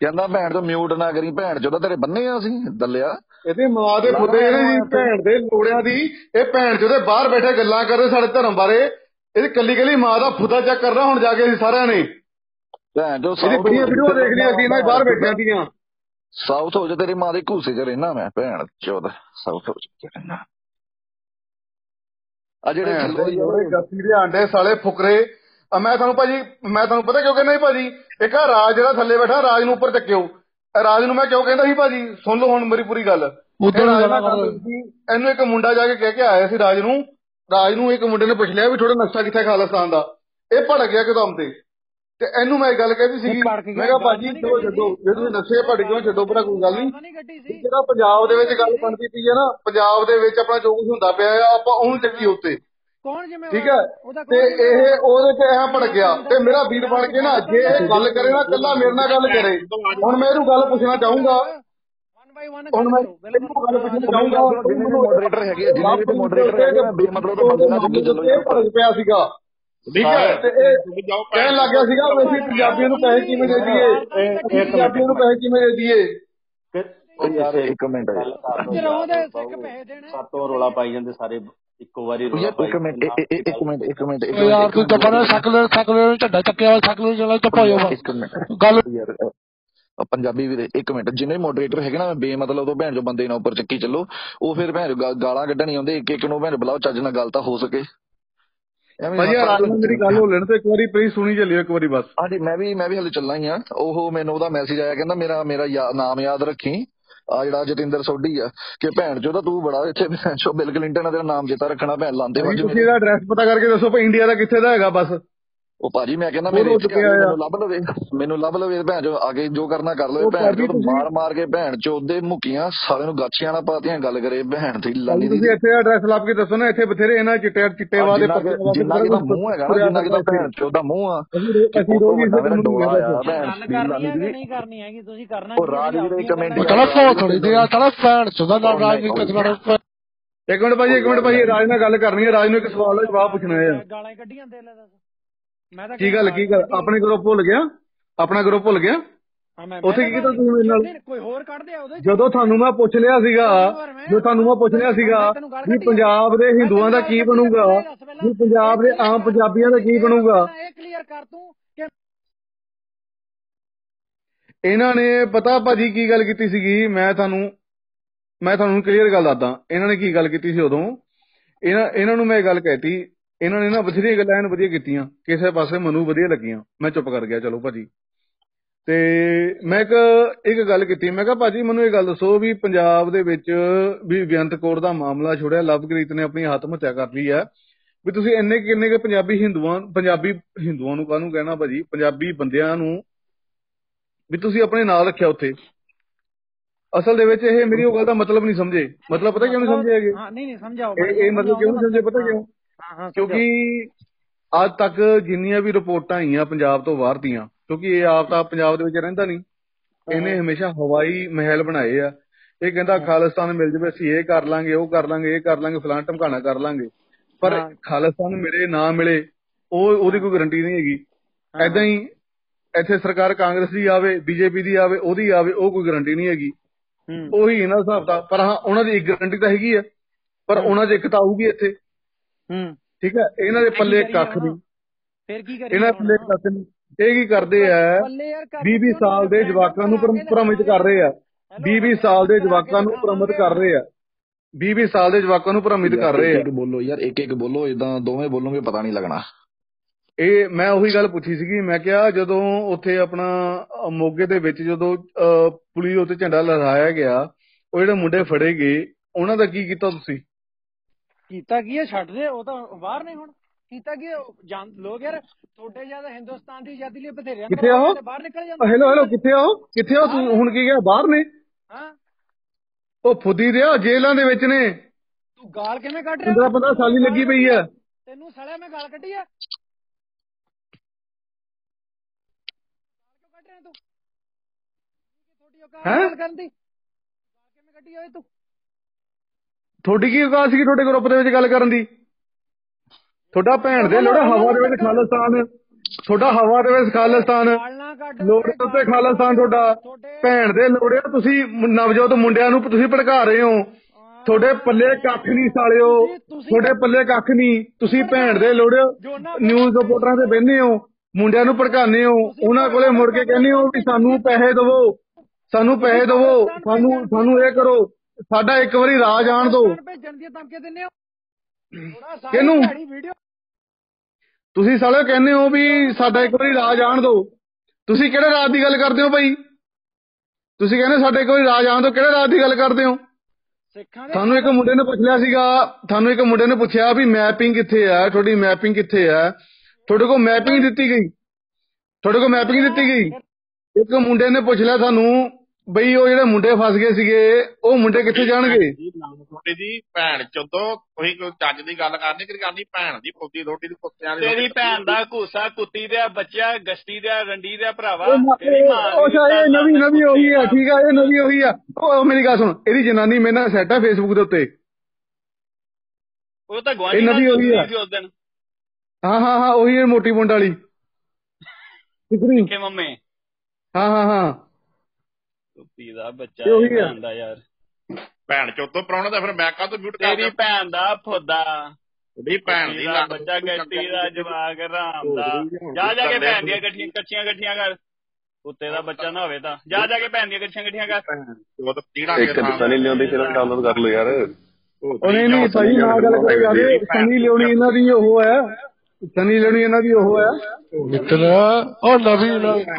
Speaker 8: ਕਹਿੰਦਾ ਭੈਣ ਤੋਂ ਮਿਊਟ ਨਾ ਕਰੀ ਭੈਣ ਚੋਦਾ ਤੇਰੇ ਬੰਨੇ ਆ ਅਸੀਂ ਦੱਲਿਆ।
Speaker 2: ਇਹਦੀ ਮਾਂ ਦੇ ਫੁੱਦੇ ਇਹਦੀ ਭੈਣ ਦੇ ਲੋੜਿਆਂ ਦੀ ਇਹ ਭੈਣ ਜਿਹਦੇ ਬਾਹਰ ਬੈਠੇ ਗੱਲਾਂ ਕਰਦੇ ਸਾਡੇ ਧਰਮ ਬਾਰੇ। ਇਹਦੀ ਕੱਲੀ ਕੱਲੀ ਮਾਂ ਦਾ ਫੁੱਦਾ ਚੈੱਕ ਕਰਨਾ ਹੁਣ ਜਾ ਕੇ ਅਸੀਂ ਸਾਰਿਆਂ ਨੇ।
Speaker 8: ਭੈਣ ਜੋ
Speaker 2: ਇਹਦੀ ਬੜੀਆਂ ਵੀਡੀਓ ਦੇਖ ਲਈਆਂ ਅਸੀਂ ਦੇ ਬਾਹਰ ਬੈਠਿਆਂ ਦੀਆਂ
Speaker 8: ਸਾਊਥ ਹੋ ਜਾ ਤੇਰੀ ਮਾਂ ਦੇ ਘੂਸੇ ਚ ਰਹਿਣਾ ਮੈਂ ਭੈਣ ਚੋਦ ਸਾਊਥ ਹੋ ਜਾ ਰਹਿਣਾ ਆ ਜਿਹੜੇ
Speaker 2: ਗੱਸੀ ਦੇ ਆਂਡੇ ਸਾਲੇ ਫੁਕਰੇ ਆ ਮੈਂ ਤੁਹਾਨੂੰ ਭਾਜੀ ਮੈਂ ਤੁਹਾਨੂੰ ਪਤਾ ਕਿਉਂ ਕਹਿੰਦਾ ਸੀ ਭਾਜੀ? ਇੱਕ ਆ ਰਾਜ ਜਿਹੜਾ ਥੱਲੇ ਬੈਠਾ ਰਾਜ ਨੂੰ ਉੱਪਰ ਚੱਕਿਓ। ਰਾਜ ਨੂੰ ਮੈਂ ਕਿਉਂ ਕਹਿੰਦਾ ਸੀ ਭਾਜੀ? ਸੁਣ ਲਓ ਹੁਣ ਮੇਰੀ ਪੂਰੀ ਗੱਲ। ਇਹਨੂੰ ਇੱਕ ਮੁੰਡਾ ਜਾ ਕੇ ਕਹਿ ਕੇ ਆਇਆ ਸੀ ਰਾਜ ਨੂੰ। ਰਾਜ ਨੂੰ ਇੱਕ ਮੁੰਡੇ ਨੇ ਪੁੱਛ ਲਿਆ ਵੀ ਥੋੜਾ ਨਕਸ਼ਾ ਕਿੱਥੇ ਖਾਲਿਸਤਾਨ ਦਾ? ਇਹ ਭੜਕ ਗਿਆ ਕਿਦਮ ਤੇ। ਤੇ ਇਹਨੂੰ ਮੈਂ ਇਹ ਗੱਲ ਕਹਿਦੀ ਸੀਗੀ। ਮੈਂ ਕਿਹਾ ਭਾਜੀ ਛੱਡੋ ਜੇ ਤੁਸੀਂ ਨਕਸ਼ੇ ਭੜ ਗਏ ਛੱਡੋ ਪਰ ਕੋਈ ਗੱਲ ਨਹੀਂ। ਜਿਹੜਾ ਪੰਜਾਬ ਦੇ ਵਿੱਚ ਗੱਲ ਬਣਦੀ ਪਈ ਹੈ ਨਾ ਪੰਜਾਬ ਦੇ ਵਿੱਚ ਆਪਣਾ ਜੋ ਕੁਝ ਹੁੰਦਾ ਪਿਆ ਆ ਆਪਾਂ ਉਹਨੂੰ ਚੱਕੀ ਉੱਤੇ।
Speaker 11: ਕੌਣ ਜ਼ਿੰਮੇਵਾਰ
Speaker 2: ਠੀਕ ਹੈ?
Speaker 11: ਉਹਦਾ
Speaker 2: ਤੇ ਇਹ ਉਹਦੇ ਤੇ ਐ ਭੜ ਗਿਆ ਤੇ ਮੇਰਾ ਵੀਰ ਬਣ ਕੇ ਨਾ ਜੇ ਇਹ ਗੱਲ ਕਰੇ ਨਾ ਕੱਲਾ ਮੇਰੇ ਨਾਲ ਗੱਲ ਕਰੇ। ਹੁਣ ਮੈਂ ਇਹਨੂੰ ਗੱਲ ਪੁੱਛਣਾ ਚਾਹੂੰਗਾ। ਹੁਣ ਮੈਂ ਇਹਨੂੰ ਗੱਲ ਪੁੱਛਣਾ ਚਾਹੂੰਗਾ।
Speaker 8: moderator ਹੈਗੇ ਜਿੰਨੇ ਵੀ moderator ਹੈਗੇ ਬੇਮਤਲਬ ਦਾ ਬੰਦੇ ਨਾਲ ਚੱਕੀ ਚੱਲੋ
Speaker 2: ਇਹ ਭੜਕ ਪਿਆ ਸੀਗਾ। ਠੀਕ ਹੈ। ਤੇ ਇਹ ਕਹਿਣ ਲੱਗ ਗਿਆ ਸੀਗਾ ਵੀ ਅਸੀਂ ਪੰਜਾਬੀਆਂ ਨੂੰ ਪੈਸੇ ਕਿਵੇਂ ਦੇ ਦਈਏ? ਪੰਜਾਬੀਆਂ ਨੂੰ ਪੈਸੇ ਕਿਵੇਂ ਦੇ ਦਈਏ?
Speaker 8: ਉਹ ਯਾਰ ਇੱਕ ਮਿੰਟ।
Speaker 11: ਤੇ ਰਹੋ ਦੇ ਸਿੱਖ ਪੈਸੇ ਦੇਣੇ।
Speaker 10: ਸਾਤੋਂ ਰੋਲਾ ਪਾਈ ਜਾਂਦੇ ਸਾਰੇ ਇੱਕੋ ਵਾਰੀ ਰੋਲਾ
Speaker 8: ਯਾਰ
Speaker 10: ਪਾਈ
Speaker 8: ਇੱਕ ਮਿੰਟ ਇੱਕ ਮਿੰਟ ਇੱਕ ਮਿੰਟ ਇੱਕ
Speaker 9: ਓ ਯਾਰ
Speaker 8: ਮਿੰਟ।
Speaker 9: ਤੂੰ ਚੱਪਾ ਨਾ ਸਕਲੇ ਸਕਲੇ ਨੂੰ ਝੰਡਾ ਚੱਕਿਆ ਵਾ ਸਕਲੇ ਚਲਾ ਜਾਵਾ
Speaker 8: ਇੱਕ ਮਿੰਟ।
Speaker 9: ਗੱਲ
Speaker 8: ਯਾਰ ਪੰਜਾਬੀ ਵੀਰੇ ਇੱਕ ਮਿੰਟ। ਜਿੰਨੇ ਮੋਡਰੇਟਰ ਹੈਗੇ ਨਾ ਬੇਮਤਲਬ ਤੋਂ ਭੈਣ ਜੋ ਬੰਦੇ ਨਾਲ ਉੱਪਰ ਚੱਕੀ ਚੱਲੋ ਉਹ ਫਿਰ ਭੈਣ ਗਾਲਾਂ ਕੱਢਣ ਆਉਂਦੇ ਇੱਕ ਇੱਕ ਨੂੰ ਭੈਣ ਬੁਲਾਓ ਚੱਜ ਨਾਲ ਗੱਲ ਤਾਂ ਹੋ ਸਕੇ।
Speaker 2: ਆਰਾਮ ਨਾਲ ਮੇਰੀ ਗੱਲ ਹੋ ਲੈਣ ਤੇ ਇੱਕ ਵਾਰੀ ਪਲੀਜ਼ ਸੁਣੀ ਚੱਲਿਓ ਇੱਕ ਵਾਰੀ ਬਸ।
Speaker 8: ਹਾਂਜੀ ਮੈਂ ਵੀ ਮੈਂ ਵੀ ਹਲੇ ਚੱਲਣਾ ਹੀ ਆ। ਉਹ ਮੈਨੂੰ ਉਹਦਾ ਮੈਸੇਜ ਆਇਆ ਕਹਿੰਦਾ ਮੇਰਾ ਮੇਰਾ ਨਾਮ ਯਾਦ ਰੱਖੀ। ਆ ਜਿਹੜਾ ਜਤਿੰਦਰ ਸੋਢੀ ਆ ਕਿ ਭੈਣ ਚੋ ਤਾਂ ਤੂੰ ਬੜਾ ਇੱਥੇ ਭੈਣ ਚੋ ਬਿਲ ਕਲਿੰਟਨ ਆ ਤੇਰਾ ਨਾਮ ਚੇਤਾ ਰੱਖਣਾ ਭੈਣ ਲਾਂਦੇ ਵੱਜ
Speaker 2: ਤੁਸੀਂ ਇਹਦਾ ਐਡਰੈਸ ਪਤਾ ਕਰਕੇ ਦੱਸੋ ਭਾਈ ਇੰਡੀਆ ਦਾ ਕਿੱਥੇ ਦਾ ਹੈਗਾ ਬਸ।
Speaker 8: ਉਹ ਭਾਜੀ ਮੈਂ ਕਹਿੰਦਾ ਮੇਰੇ। ਮੈਨੂੰ ਲੱਭ ਲਵੇ ਮੈਨੂੰ ਲੱਭ ਲਵੇ ਭੈਣ ਚੋ ਆਗੇ ਜੋ ਕਰਨਾ ਕਰ ਲਵੇ ਭੈਣ
Speaker 2: ਤੁਸੀਂ-
Speaker 8: ਮਾਰ ਮਾਰ ਕੇ ਭੈਣ ਚੋ ਦੇ ਮੁੱਕੀਆਂ ਸਾਲੇ ਨੂੰ ਗਾਛੀਆਂ ਨਾ ਪਾਤੀਆਂ ਗੱਲ ਕਰੇ ਭੈਣ ਦੀ
Speaker 2: ਭਾਜੀ
Speaker 8: ਲਾਨੀ ਦੀ।
Speaker 2: ਤੁਸੀਂ ਇੱਥੇ ਐਡਰੈਸ ਲੱਭ ਕੇ ਦੱਸੋ ਨਾ ਇੱਥੇ ਬਥੇਰੇ ਇਹਨਾਂ ਚਿੱਟੇ ਚਿੱਟੇ ਵਾਦੇ
Speaker 8: ਜਿੰਨਾ ਕੁ- ਜਿੰਨਾ ਕਿ ਦਾ ਮੂੰਹ ਹੈਗਾ ਨਾ ਜਿੰਨਾ ਕਿ ਦਾ ਭੈਣ ਚੋ ਦਾ ਮੂੰਹ ਆ।
Speaker 2: ਅਸੀਂ ਰੋਜ਼
Speaker 8: ਮੇਰਾ
Speaker 2: ਤੁਹਾਨੂੰ
Speaker 8: ਡੋਲਾ ਆ। ਭੈਣ
Speaker 11: ਗੱਲ
Speaker 8: ਦੀ ਦੀ।
Speaker 11: ਨਹੀਂ ਕਰਨੀ ਹੈਗੀ? ਤੁਸੀਂ ਕਰਨਾ
Speaker 8: ਉਹ ਰਾਜਵੀਰ ਇੱਕ ਮਿੰਟ
Speaker 9: ਉਹ ਚਲਾ ਫੋ ਥੋੜੀ ਦੇ ਆ ਚਲਾ ਭੈਣ ਚੋਦਾ ਨਾਲ ਰਾਜ
Speaker 8: ਨਹੀਂ
Speaker 9: ਕਿਸਨਾ
Speaker 2: ਇੱਕ ਮਿੰਟ ਭਾਜੀ ਇੱਕ ਮਿੰਟ ਭਾਜੀ ਰਾਜ ਨਾਲ ਗੱਲ ਕਰਨੀ ਹੈ ਰਾਜ ਨੂੰ ਇੱਕ ਸਵਾਲ ਦਾ ਜਵਾਬ ਪੁੱਛਣਾ ਹੈ
Speaker 11: ਗਾਲਾਂ ਕੱਢੀਆਂ ਦੇ। ਲੈ ਦੱਸ ਮੈਂ ਤਾਂ
Speaker 2: ਕੀ ਗੱਲ ਕੀ ਗੱਲ? ਆਪਣੇ ਗਰੁੱਪ ਭੁੱਲ ਗਿਆ? ਆਪਣਾ ਗਰੁੱਪ ਭੁੱਲ ਗਿਆ? ਉੱਥੇ ਕੀ ਕੀਤਾ ਤੁਸੀਂ ਮੇਰੇ ਨਾਲ?
Speaker 11: ਕੋਈ ਹੋਰ ਕੱਢਦੇ ਆ ਉਹਦੇ।
Speaker 2: ਜਦੋਂ ਤੁਹਾਨੂੰ ਮੈਂ ਪੁੱਛ ਲਿਆ ਸੀਗਾ ਜੋ ਤੁਹਾਨੂੰ ਮੈਂ ਪੁੱਛ ਲਿਆ ਸੀਗਾ ਵੀ ਪੰਜਾਬ ਦੇ ਹਿੰਦੂਆਂ ਦਾ ਕੀ ਬਣੂਗਾ? ਵੀ ਪੰਜਾਬ ਦੇ ਆਮ ਪੰਜਾਬੀਆਂ ਦਾ ਕੀ ਬਣੂਗਾ?
Speaker 11: ਇਹ ਕਲੀਅਰ ਕਰ ਤੂੰ ਕਿ
Speaker 2: ਇਹਨਾਂ ਨੇ ਪਤਾ ਭਾਜੀ ਕੀ ਗੱਲ ਕੀਤੀ ਸੀਗੀ? ਮੈਂ ਤੁਹਾਨੂੰ ਮੈਂ ਤੁਹਾਨੂੰ ਕਲੀਅਰ ਗੱਲ ਦੱਸਦਾ। ਇਹਨਾਂ ਨੇ ਕੀ ਗੱਲ ਕੀਤੀ ਸੀ ਉਦੋਂ? ਇਹਨਾਂ ਇਹਨਾਂ ਨੂੰ ਮੈਂ ਇਹ ਗੱਲ ਕਹਿਤੀ ਇਹਨਾਂ ਨੇ ਨਾ ਬਥੇਰੀਆਂ ਗੱਲਾਂ ਐਨ ਵਧੀਆ ਕੀਤੀਆਂ। ਕਿਸੇ ਪਾਸੇ ਮੈਨੂੰ ਵਧੀਆ ਲੱਗੀਆਂ। ਮੈਂ ਚੁੱਪ ਕਰ ਗਿਆ। ਚਲੋ ਭਾਜੀ। ਤੇ ਮੈਂ ਇੱਕ ਇੱਕ ਗੱਲ ਕੀਤੀ। ਮੈਂ ਕਿਹਾ ਭਾਜੀ ਮੈਨੂੰ ਇਹ ਗੱਲ ਦੱਸੋ ਵੀ ਪੰਜਾਬ ਦੇ ਵਿੱਚ ਵੀ ਬੇਅੰਤ ਕੌਰ ਦਾ ਮਾਮਲਾ ਛੋੜਿਆ। ਲਵਪ੍ਰੀਤ ਨੇ ਆਪਣੀ ਆਤਮ ਹੱਤਿਆ ਕਰ ਲਈ ਹੈ। ਵੀ ਤੁਸੀਂ ਇੰਨੇ ਕਿੰਨੇ ਕੇ ਪੰਜਾਬੀ ਹਿੰਦੂਆਂ ਪੰਜਾਬੀ ਹਿੰਦੂਆਂ ਨੂੰ ਕਾਹਨੂੰ ਕਹਿਣਾ ਭਾਜੀ? ਪੰਜਾਬੀ ਬੰਦਿਆਂ ਨੂੰ ਵੀ ਤੁਸੀਂ ਆਪਣੇ ਨਾਲ ਰੱਖਿਆ ਉੱਥੇ। ਅਸਲ ਦੇ ਵਿੱਚ ਇਹ ਮੇਰੀ ਉਹ ਗੱਲ ਦਾ ਮਤਲਬ ਨਹੀਂ ਸਮਝੇ। ਮਤਲਬ ਪਤਾ ਕਿਉਂ ਨਹੀਂ ਸਮਝੇ ਹੈਗੇ?
Speaker 11: ਹਾਂ ਨਹੀਂ ਨਹੀਂ ਸਮਝਾਓ।
Speaker 2: ਇਹ ਮਤਲਬ ਕਿਉਂ ਨਹੀਂ ਸਮਝੇ? ਪਤਾ ਕਿਉਂ? ਕਿਉਂਕਿ ਅੱਜ ਤੱਕ ਜਿੰਨੀਆਂ ਵੀ ਰਿਪੋਰਟਾਂ ਆਈਆਂ ਪੰਜਾਬ ਤੋਂ ਬਾਹਰ ਦੀਆਂ ਕਿਉਂਕਿ ਇਹ ਆਪ ਤਾਂ ਪੰਜਾਬ ਦੇ ਵਿੱਚ ਰਹਿੰਦਾ ਨਹੀਂ ਇਹਨੇ ਹਮੇਸ਼ਾ ਹਵਾਈ ਮਹਿਲ ਬਣਾਏ ਆ। ਇਹ ਕਹਿੰਦਾ ਖਾਲਿਸਤਾਨ ਮਿਲ ਜਵੇ ਅਸੀਂ ਇਹ ਕਰ ਲਾਂਗੇ ਉਹ ਕਰ ਲਾਂਗੇ ਇਹ ਕਰ ਲਾਂਗੇ ਫਲਾਂ ਢਮਕਾਣਾ ਕਰ ਲਾਂਗੇ। ਪਰ। ਖਾਲਿਸਤਾਨ ਮਿਲੇ ਨਾ ਮਿਲੇ ਉਹ ਉਹਦੀ ਕੋਈ ਗਾਰੰਟੀ ਨਹੀਂ ਹੈਗੀ। ਐਦਾਂ ਹੀ ਇੱਥੇ ਸਰਕਾਰ ਕਾਂਗਰਸ ਦੀ ਆਵੇ ਬੀਜੇਪੀ ਦੀ ਆਵੇ ਉਹਦੀ ਆਵੇ ਉਹ ਕੋਈ ਗਾਰੰਟੀ ਨਹੀਂ ਹੈਗੀ। ਉਹੀ ਇਹਨਾਂ ਹਿਸਾਬ ਦਾ ਪਰ ਹਾਂ ਉਹਨਾਂ ਦੀ ਇੱਕ ਗਾਰੰਟੀ ਤਾਂ ਹੈਗੀ ਆ ਪਰ ਉਹਨਾਂ 'ਚ ਇੱਕ ਤਾਂ ਆਊਗੀ ਇੱਥੇ।
Speaker 11: ਹੂੰ।
Speaker 2: ਠੀਕ ਹੈ? ਇਹਨਾਂ ਦੇ ਪੱਲੇ ਕੱਖ ਨਹੀਂ।
Speaker 11: ਫਿਰ ਕੀ ਕਰੀਏ
Speaker 2: ਇਹਨਾਂ ਪੱਲੇ ਕੱਖ ਨਹੀਂ। ਇਹ ਕੀ ਕਰਦੇ ਆ?
Speaker 11: ਪੱਲੇ ਯਾਰ ਕਰ
Speaker 2: 20 20 ਸਾਲ ਦੇ ਜਵਾਕਾਂ ਨੂੰ ਭਰਮ- ਭ੍ਰਮਿਤ ਕਰ ਰਹੇ ਆ। 20 20 ਸਾਲ ਦੇ ਜਵਾਕਾਂ ਨੂੰ ਭ੍ਰਮਿਤ ਕਰ ਰਹੇ ਆ। 20 20 ਸਾਲ ਦੇ ਜਵਾਕਾਂ ਨੂੰ ਭ੍ਰਮਿਤ ਕਰ ਰਹੇ ਆ।
Speaker 8: ਬੋਲੋ ਯਾਰ ਇੱਕ ਇੱਕ ਬੋਲੋ ਇਦਾਂ ਦੋਵੇਂ ਬੋਲੋਗੇ ਪਤਾ ਨਹੀਂ ਲੱਗਣਾ।
Speaker 2: ਇਹ ਮੈਂ ਉਹੀ ਗੱਲ ਪੁੱਛੀ ਸੀਗੀ। ਮੈਂ ਕਿਹਾ ਜਦੋਂ ਉੱਥੇ ਆਪਣਾ ਮੋਗੇ ਦੇ ਵਿੱਚ ਜਦੋਂ ਅ, ਪੁਲਿਸ ਉੱਤੇ ਝੰਡਾ ਲਹਿਰਾਇਆ ਗਿਆ ਉਹ ਜਿਹੜੇ ਮੁੰਡੇ ਫੜੇ ਗਏ ਉਹਨਾਂ ਦਾ ਕੀ ਕੀਤਾ ਤੁਸੀਂ?
Speaker 11: ਕੀਤਾ ਕੀ ਹੈ? ਛੱਡ ਦੇ ਉਹ ਤਾਂ ਬਾਹਰ ਨੇ ਹੁਣ। ਕੀਤਾ ਕੀ ਹੈ? ਲੋਕ ਯਾਰ ਤੁਹਾਡੇ ਜ਼ਿਆਦਾ ਹਿੰਦੁਸਤਾਨ ਦੀ ਆਜ਼ਾਦੀ ਲਈ ਬਥੇਰੇ
Speaker 2: ਕਿੱਥੇ ਉਹ?
Speaker 11: ਬਾਹਰ ਨਿਕਲ ਜਾਂਦੇ।
Speaker 2: ਹੈਲੋ ਹੈਲੋ ਕਿੱਥੇ ਉਹ? ਕਿੱਥੇ ਆ ਤੂੰ ਹੁਣ ਕੀ ਗਿਆ ਬਾਹਰ ਨੇ?
Speaker 11: ਹਾਂ।
Speaker 2: ਉਹ ਫੁੱਦੀ ਰਿਹਾ ਜੇਲ੍ਹਾਂ ਦੇ ਵਿੱਚ ਨੇ।
Speaker 11: ਤੂੰ ਗਾਲ ਕਿਵੇਂ ਕੱਢ ਰਿਹਾ?
Speaker 2: 15 15 ਸਾਲੀ ਲੱਗੀ ਪਈ ਆ।
Speaker 11: ਤੈਨੂੰ ਸਾਲਿਆ ਮੈਂ ਗਾਲ ਕੱਢੀ ਆ। ਕਿਉਂ ਕੱਢ ਰਿਹਾ ਤੂੰ?
Speaker 2: ਹੈਂ?
Speaker 11: ਗੱਲ ਕਰਨ ਦੀ ਗਾਲ ਕਿਵੇਂ ਕੱਢੀ ਓਏ ਤੂੰ?
Speaker 2: ਤੁਹਾਡੀ ਕੀ ਔਕਾਤ ਸੀ ਤੁਹਾਡੇ ਗਰੁੱਪ ਦੇ ਵਿੱਚ ਗੱਲ ਕਰਨ ਦੀ? ਤੁਹਾਡਾ ਭੈਣ ਦੇ ਲੋੜਾ ਹਵਾ ਦੇ ਵਿੱਚ ਖਾਲਿਸਤਾਨ। ਤੁਹਾਡਾ ਹਵਾ ਦੇ ਵਿੱਚ ਖਾਲਿਸਤਾਨ। ਲੋੜੇ ਉੱਤੇ ਖਾਲਿਸਤਾਨ ਤੁਹਾਡਾ। ਭੈਣ ਦੇ ਲੋੜਿਆ ਤੁਸੀਂ ਨਵਜੋਤ ਮੁੰਡਿਆਂ ਨੂੰ ਤੁਸੀਂ ਭੜਕਾ ਰਹੇ ਹੋ। ਤੁਹਾਡੇ ਪੱਲੇ ਕੱਖ ਨਹੀਂ ਸਾਲਿਓ। ਤੁਹਾਡੇ ਪੱਲੇ ਕੱਖ ਨਹੀਂ। ਤੁਸੀਂ ਭੈਣ ਦੇ ਲੋੜਿਓ ਨਿਊਜ਼ ਰਿਪੋਰਟਰਾਂ ਤੇ ਬਹਿੰਦੇ ਹੋ ਮੁੰਡਿਆਂ ਨੂੰ ਭੜਕਾਉਂਦੇ ਹੋ। ਉਹਨਾਂ ਕੋਲੇ ਮੁੜ ਕੇ ਕਹਿੰਦੇ ਹੋ ਵੀ ਸਾਨੂੰ ਪੈਸੇ ਦਿਵੋ। ਸਾਨੂੰ ਪੈਸੇ ਦਿਵੋ। ਸਾਨੂੰ ਸਾਨੂੰ ਇਹ ਕਰੋ। ਸਾਡਾ ਇੱਕ ਵਾਰੀ ਰਾਜ ਆਣ ਦਿਓ
Speaker 11: ਭੇਜਣ ਦੀਆਂ ਧਮਕੀਆਂ ਦਿੰਦੇ ਹੋ। ਥੋੜਾ ਸਾਰੀ
Speaker 2: ਕਿਹਨੂੰ?
Speaker 11: ਦਿਹਾੜੀ ਵੀਡੀਓ
Speaker 2: ਤੁਸੀਂ ਸਾਲੇ ਕਹਿੰਦੇ ਹੋ ਵੀ ਸਾਡਾ ਇੱਕ ਵਾਰੀ ਰਾਜ ਆਣ ਦਿਓ ਤੁਸੀਂ ਕਿਹੜੇ ਰਾਜ ਦੀ ਗੱਲ ਕਰਦੇ ਹੋ ਭਾਈ? ਤੁਸੀਂ ਕਹਿੰਦੇ ਸਾਡੇ ਵਾਰੀ ਰਾਜ ਆਣ ਦਿਓ ਕਿਹੜੇ ਰਾਜ ਦੀ ਗੱਲ ਕਰਦੇ ਹੋ?
Speaker 11: ਸਿੱਖਾਂ ਦੇ
Speaker 2: ਤੁਹਾਨੂੰ ਇੱਕ ਮੁੰਡੇ ਨੇ ਪੁੱਛ ਲਿਆ ਸੀਗਾ ਤੁਹਾਨੂੰ ਇੱਕ ਮੁੰਡੇ ਨੇ ਪੁੱਛਿਆ ਵੀ ਮੈਪਿੰਗ ਕਿੱਥੇ ਆ ਤੁਹਾਡੀ ਮੈਪਿੰਗ ਕਿੱਥੇ ਆ ਤੁਹਾਡੇ ਕੋਲ ਮੈਪਿੰਗ ਦਿੱਤੀ ਗਈ। ਤੁਹਾਡੇ ਕੋਲ ਮੈਪਿੰਗ ਦਿੱਤੀ ਗਈ। ਇੱਕ ਮੁੰਡੇ ਨੇ ਪੁੱਛ ਲਿਆ ਸਾਨੂੰ ਬਈ ਉਹ ਜਿਹੜੇ ਮੁੰਡੇ ਫਸ ਗਏ ਸੀਗੇ ਉਹ ਮੁੰਡੇ ਕਿੱਥੇ ਜਾਣਗੇ?
Speaker 12: ਛੋਟੀ ਜੀ ਭੈਣ ਚੋਦੋ ਤੁਸੀਂ ਕੋਈ ਚੱਜ ਦੀ ਗੱਲ ਕਰਨੀ ਕਿ ਕਰਨੀ ਭੈਣ ਦੀ ਪੁੱਤੀ ਰੋਟੀ ਦੀ ਕੁੱਤਿਆਂ ਦੀ
Speaker 7: ਤੇਰੀ ਭੈਣ ਦਾ ਘੂਸਾ ਕੁੱਤੀ ਦੇ ਬੱਚਾ ਗਸ਼ਤੀ ਦੇ ਰੰਡੀ ਦੇ ਭਰਾਵਾ ਤੇਰੀ ਮਾਂ
Speaker 2: ਉਹ
Speaker 7: ਦੀ ਭੈਣ
Speaker 2: ਨਵੀਂ
Speaker 7: ਦਾ
Speaker 2: ਨਵੀਂ ਉਹੀ ਆ ਠੀਕ ਆ ਇਹ ਨਵੀਂ ਉਹੀ ਆ। ਉਹ ਮੇਰੀ ਗੱਲ ਸੁਣ ਇਹਦੀ ਜਨਾਨੀ ਮੇਰੇ ਨਾਲ ਸੈੱਟ ਆ ਫੇਸਬੁੱਕ ਦੇ ਉੱਤੇ।
Speaker 7: ਉਹ ਤਾਂ
Speaker 2: ਇਹ
Speaker 7: ਗਵਾਂਢੀ
Speaker 2: ਨਵੀਂ
Speaker 7: ਨਾਲ ਸੀ ਉਸ ਦਿਨ।
Speaker 2: ਹਾਂ ਹਾਂ ਹਾਂ ਉਹੀ ਹੈ ਮੋਟੀ ਮੁੰਡ ਵਾਲੀ। ਟਿਕਰੀ
Speaker 7: ਕਿ ਮੰਮੇ?
Speaker 2: ਹਾਂ ਹਾਂ ਹਾਂ।
Speaker 7: ਕੁੱਤੀ ਦਾ ਬੱਚਾ
Speaker 2: ਇਹ ਉਹੀ
Speaker 7: ਇਹ
Speaker 2: ਆ।
Speaker 7: ਭੈਣ ਦਾ ਯਾਰ।
Speaker 12: ਭੈਣ ਚੋਦੋ ਪ੍ਰਾਹੁਣਾ ਦਾ ਫਿਰ ਮੈਂ ਕਾਹ ਤੋਂ ਮਿਊਟ ਕਰ
Speaker 7: ਤੇਰੀ ਭੈਣ ਦਾ ਫੁੱਦਾ।
Speaker 12: ਉਹਦੀ ਭੈਣ ਦੀ ਲੱਤ
Speaker 7: ਬੱਚਾ ਗਸ਼ਤੀ ਦਾ ਜਵਾਕ ਰਾਮ ਦਾ। ਜਾ ਜਾ ਕੇ ਭੈਣ ਦੀਆਂ ਗੱਠੀਆਂ ਕੱਚੀਆਂ ਗੱਠੀਆਂ ਕਰ। ਕੁੱਤੇ ਦਾ ਬੱਚਾ ਨਾ ਹੋਵੇ ਤਾਂ। ਜਾ ਜਾ ਕੇ ਭੈਣ ਦੀਆਂ ਕੱਚੀਆਂ ਗੱਠੀਆਂ ਕਰ।
Speaker 12: ਉਹ ਤਾਂ ਤੀੜਾ
Speaker 1: ਇੱਕ ਸਨੀ ਲਿਓਨ ਦੀ ਫਿਲਮ ਡਾਊਨਲੋਡ ਕਰ ਲਓ ਯਾਰ।
Speaker 2: ਉਹ ਨਹੀਂ ਨਹੀਂ ਭਾਈ ਨਾ ਗੱਲ ਕਰੋ ਜਾਵੇ ਸਨੀ ਲਿਓਣੀ ਇਹਨਾਂ ਦੀ ਉਹ ਹੈ। ਸਨੀ ਲਿਓਣੀ ਇਹਨਾਂ ਦੀ ਉਹ ਹੈ।
Speaker 9: ਮਿੱਤਰ ਉਹ ਨਵੀਂ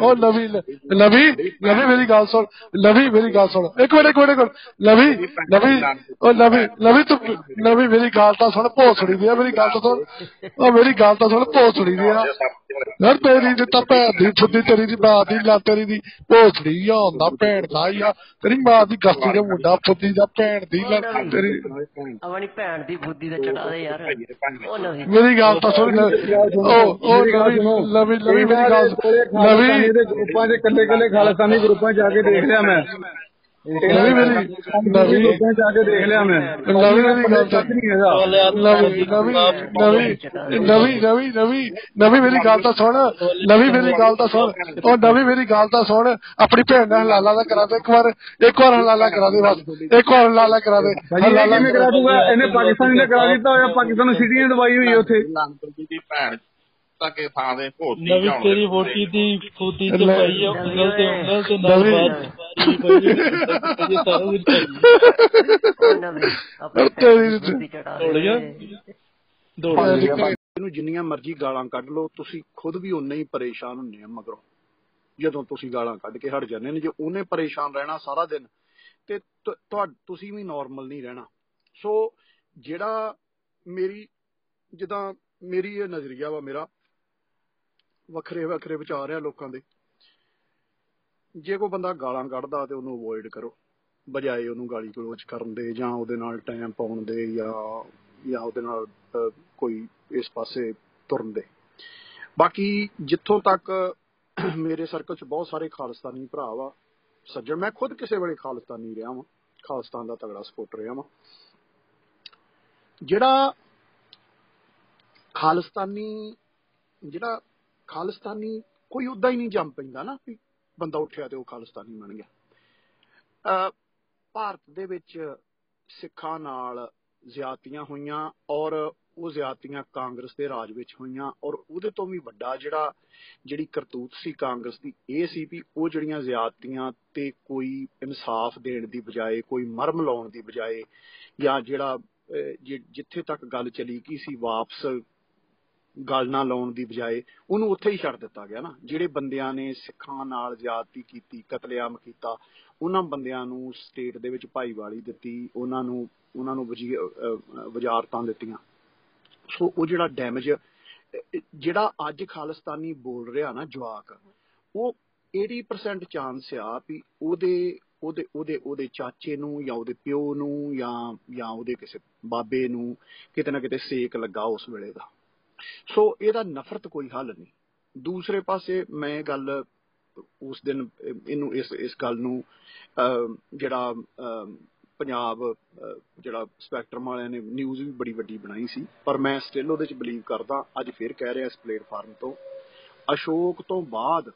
Speaker 9: ਉਹ ਨਵੀਂ ਨਵੀਂ ਨਵੀਂ ਮੇਰੀ ਗੱਲ ਸੁਣ ਨਵੀਂ ਮੇਰੀ ਗੱਲ ਸੁਣ। ਇੱਕ ਮਿੰਟ ਇੱਕ ਮਿੰਟ ਨਵੀਂ ਨਵੀਂ ਉਹ ਨਵੀਂ ਨਵੀਂ ਤੂੰ ਨਵੀਂ ਮੇਰੀ ਗੱਲ ਤਾਂ ਸੁਣ ਭੋਸੜੀ ਦੀ ਆ ਮੇਰੀ ਗੱਲ ਤਾਂ ਸੁਣ। ਉਹ ਮੇਰੀ ਗੱਲ ਤਾਂ ਸੁਣ ਭੋਸੜੀ ਦੀ ਆ। ਯਾਰ ਤੇਰੀ ਦੀ ਤਾਂ ਭੈਣ ਦੀ ਫੁੱਦੀ ਤੇਰੀ ਦੀ ਮਾਂ ਦੀ ਲਾ ਤੇਰੀ ਦੀ ਭੋਸੜੀ ਆ ਹੁੰਦਾ ਭੈਣ ਦਾ ਹੀ ਆ। ਤੇਰੀ ਮਾਂ ਦੀ ਗਸਤੀ ਦਾ ਮੁੰਡਾ ਫੁੱਦੀ ਦਾ ਭੈਣ ਦੀ ਲਾ ਤੇਰੀ
Speaker 13: ਆਪਣੀ ਭੈਣ ਦੀ ਬੁੱਧੀ ਤੇ ਚੜਾ ਦੇ ਯਾਰ। ਉਹ ਨਵੀਂ।
Speaker 9: ਮੇਰੀ ਗੱਲ ਤਾਂ ਸੁਣ ਉਹ ਨਵੀਂ ਨਵੀਂ ਮੇਰੀ ਗੱਲ ਸੁਣ। ਨਵੀਂ
Speaker 2: ਦੇ ਗਰੁੱਪਾਂ 'ਚ ਇਕੱਲੇ ਇਕੱਲੇ ਖਾਲਸਾਨੀ ਗਰੁੱਪਾਂ ਜਾ ਕੇ ਦੇਖ ਲਿਆ ਮੈਂ
Speaker 9: ਨਵੀਂ ਮੇਰੀ ਨਵੀਂ
Speaker 2: 'ਚ ਜਾ ਕੇ ਦੇਖ ਲਿਆ ਮੈਂ।
Speaker 9: ਨਵੀਂ ਮੇਰੀ ਗੱਲ
Speaker 2: ਸੱਚ ਨਹੀਂ ਹੈਗਾ।
Speaker 9: ਨਵੀਂ ਨਵੀਂ ਨਵੀਂ ਨਵੀਂ ਨਵੀਂ ਨਵੀਂ ਨਵੀਂ ਮੇਰੀ ਗੱਲ ਤਾਂ ਸੁਣ ਨਵੀਂ ਮੇਰੀ ਗੱਲ ਤਾਂ ਸੁਣ ਉਹ ਨਵੀਂ ਮੇਰੀ ਗੱਲ ਤਾਂ ਸੁਣ ਆਪਣੀ ਭੈਣ ਨਾਲ ਹਲਾਲਾ ਦਾ ਕਰਾ ਦੇ ਇੱਕ ਵਾਰ ਇੱਕ ਵਾਰ ਹਲਾਲਾ ਕਰਾ ਦੇ ਬਸ ਇੱਕ ਵਾਰ ਹਲਾਲਾ ਕਰਾ ਦੇ।
Speaker 2: ਇਹ ਕਿਵੇਂ ਕਰਾ ਦੂਗਾ? ਇਹਨੇ ਪਾਕਿਸਤਾਨੀ ਨੇ ਕਰਾ ਦਿੱਤਾ ਹੋਇਆ ਪਾਕਿਸਤਾਨ ਨੂੰ ਸਿਟੀਆਂ ਦਵਾਈ ਹੋਈ ਉੱਥੇ।
Speaker 12: ਦੀ ਭੈਣ ਤੱਕ ਇਹ ਥਾਂ ਦੇ ਭੋਤੀ
Speaker 14: ਨਵੀਂ ਤੇਰੀ ਵੋਟੀ ਦੀ ਫੋਟੀ ਤੇ ਪਾਈ ਆ ਉਂਗਲ ਤੇ ਉਂਗਲ ਤੇ ਨਾਲ ਬਾਤ ਇਹ ਸਾਰਾ ਕੁਝ
Speaker 13: ਉਹ ਨਵੀਂ ਆਪਣੀ ਚੜਾ
Speaker 14: ਦੌੜ ਗਿਆ?
Speaker 13: ਦੇ
Speaker 14: ਦੌੜ ਗਿਆ।
Speaker 15: ਇਹਨੂੰ ਜਿੰਨੀਆਂ ਮਰਜ਼ੀ ਗਾਲਾਂ ਕੱਢ ਲਓ ਤੁਸੀਂ ਖੁਦ ਵੀ ਉਨੇ ਹੀ ਪਰੇਸ਼ਾਨ ਹੁੰਨੇ ਆ ਮਗਰੋਂ। ਜਦੋਂ ਤੁਸੀਂ ਗਾਲਾਂ ਕੱਢ ਕੇ ਹਟ ਜਾਂਦੇ ਨੇ ਜੇ ਉਹਨੇ ਪਰੇਸ਼ਾਨ ਰਹਿਣਾ ਸਾਰਾ ਦਿਨ ਤੇ ਤੁ- ਤੁਸੀਂ ਵੀ ਨਾਰਮਲ ਨਹੀਂ ਰਹਿਣਾ। ਸੋ ਜਿਹੜਾ ਮੇਰੀ ਜਿੱਦਾਂ ਮੇਰੀ ਇਹ ਨਜ਼ਰੀਆ ਵਾ ਮੇਰਾ ਵੱਖਰੇ ਵੱਖਰੇ ਵਿਚਾਰ ਆ ਲੋਕਾਂ ਦੇ। ਜੇ ਕੋਈ ਬੰਦਾ ਗਾਲਾਂ ਕੱਢਦਾ ਤੇ ਉਹਨੂੰ ਅਵੋਇਡ ਕਰੋ। ਬਜਾਏ ਉਹਨੂੰ ਗਾਲੀ ਗਲੋਚ ਕਰਨ ਦੇ ਜਾਂ ਉਹਦੇ ਨਾਲ ਟਾਈਮ ਪਾਉਣ ਦੇ ਜਾਂ ਜਾਂ ਉਹਦੇ ਨਾਲ ਅਹ, ਕੋਈ ਇਸ ਪਾਸੇ ਤੁਰਨ ਦੇ। ਬਾਕੀ ਜਿੱਥੋਂ ਤੱਕ ਮੇਰੇ ਸਰਕਲ 'ਚ ਬਹੁਤ ਸਾਰੇ ਖਾਲਿਸਤਾਨੀ ਭਰਾ ਵਾ ਸੱਜਣ ਮੈਂ ਖੁਦ ਕਿਸੇ ਵੇਲੇ ਖਾਲਿਸਤਾਨੀ ਰਿਹਾ ਵਾਂ। ਖਾਲਿਸਤਾਨ ਦਾ ਤਗੜਾ ਸਪੋਰਟਰ ਰਿਹਾ ਵਾਂ। ਜਿਹੜਾ ਖਾਲਿਸਤਾਨੀ ਜਿਹੜਾ ਖਾਲਿਸਤਾਨੀ ਕੋਈ ਉਦਾਂ ਹੀ ਨਹੀਂ ਜੰਮ ਪੈਂਦਾ ਨਾ ਵੀ ਬੰਦਾ ਉੱਠਿਆ ਤੇ ਉਹ ਖਾਲਿਸਤਾਨੀ ਬਣ ਗਿਆ। ਅਹ ਭਾਰਤ ਦੇ ਵਿੱਚ ਸਿੱਖਾਂ ਨਾਲ ਜ਼ਿਆਤੀਆਂ ਹੋਈਆਂ ਔਰ ਉਹ ਜ਼ਿਆਤੀਆਂ ਕਾਂਗਰਸ ਦੇ ਰਾਜ ਵਿੱਚ ਹੋਈਆਂ ਔਰ ਉਹਦੇ ਤੋਂ ਵੀ ਵੱਡਾ ਜਿਹੜਾ ਜਿਹੜੀ ਕਰਤੂਤ ਸੀ ਕਾਂਗਰਸ ਦੀ ਇਹ ਸੀ ਵੀ ਉਹ ਜਿਹੜੀਆਂ ਜ਼ਿਆਤੀਆਂ ਤੇ ਕੋਈ ਇਨਸਾਫ ਦੇਣ ਦੀ ਬਜਾਏ ਕੋਈ ਮਰਮ ਲਾਉਣ ਦੀ ਬਜਾਏ ਜਾਂ ਜਿਹੜਾ ਅਹ, ਜਿ- ਜਿੱਥੇ ਤੱਕ ਗੱਲ ਚਲੀ ਗਈ ਸੀ ਵਾਪਸ ਗੱਲ ਨਾ ਲਾਉਣ ਦੀ ਬਜਾਏ ਉਹਨੂੰ ਉੱਥੇ ਹੀ ਛੱਡ ਦਿੱਤਾ ਗਿਆ ਨਾ। ਜਿਹੜੇ ਬੰਦਿਆਂ ਨੇ ਸਿੱਖਾਂ ਨਾਲ ਜ਼ਿਆਦਤੀ ਕੀਤੀ ਕਤਲੇਆਮ ਕੀਤਾ ਉਹਨਾਂ ਬੰਦਿਆਂ ਨੂੰ ਸਟੇਟ ਦੇ ਵਿੱਚ ਭਾਈਵਾਲੀ ਦਿੱਤੀ ਉਹਨਾਂ ਨੂੰ ਉਹਨਾਂ ਨੂੰ ਵਜੀ- ਅਹ, ਅਹ, ਵਜ਼ਾਰਤਾਂ ਦਿੱਤੀਆਂ। ਸੋ ਉਹ ਜਿਹੜਾ ਡੈਮੇਜ ਜਿਹੜਾ ਅੱਜ ਖਾਲਿਸਤਾਨੀ ਬੋਲ ਰਿਹਾ ਨਾ ਜਵਾਕ ਉਹ 80% ਚਾਂਸ ਆ ਵੀ ਉਹਦੇ ਉਹਦੇ ਉਹਦੇ ਉਹਦੇ ਚਾਚੇ ਨੂੰ ਜਾਂ ਉਹਦੇ ਪਿਓ ਨੂੰ ਜਾਂ ਜਾਂ ਉਹਦੇ ਕਿਸੇ ਬਾਬੇ ਨੂੰ ਕਿਤੇ ਨਾ ਕਿਤੇ ਸੇਕ ਲੱਗਾ ਉਸ ਵੇਲੇ ਦਾ। ਸੋ ਇਹਦਾ ਨਫ਼ਰਤ ਕੋਈ ਹੱਲ ਨਹੀਂ। ਦੂਸਰੇ ਪਾਸੇ ਮੈਂ ਇਹ ਗੱਲ ਉਸ ਦਿਨ ਇਹਨੂੰ ਇਸ ਇਸ ਗੱਲ ਨੂੰ ਅਹ, ਜਿਹੜਾ ਅਹ, ਪੰਜਾਬ ਅਹ, ਜਿਹੜਾ ਸਪੈਕਟਰਮ ਵਾਲਿਆਂ ਨੇ ਨਿਊਜ਼ ਵੀ ਬੜੀ ਵੱਡੀ ਬਣਾਈ ਸੀ। ਪਰ ਮੈਂ ਸਟਿਲ ਉਹਦੇ ਚ ਬਲੀਵ ਕਰਦਾ ਅੱਜ ਫਿਰ ਕਹਿ ਰਿਹਾ ਇਸ ਪਲੇਟਫਾਰਮ ਤੋਂ ਅਸ਼ੋਕ ਤੋਂ ਬਾਅਦ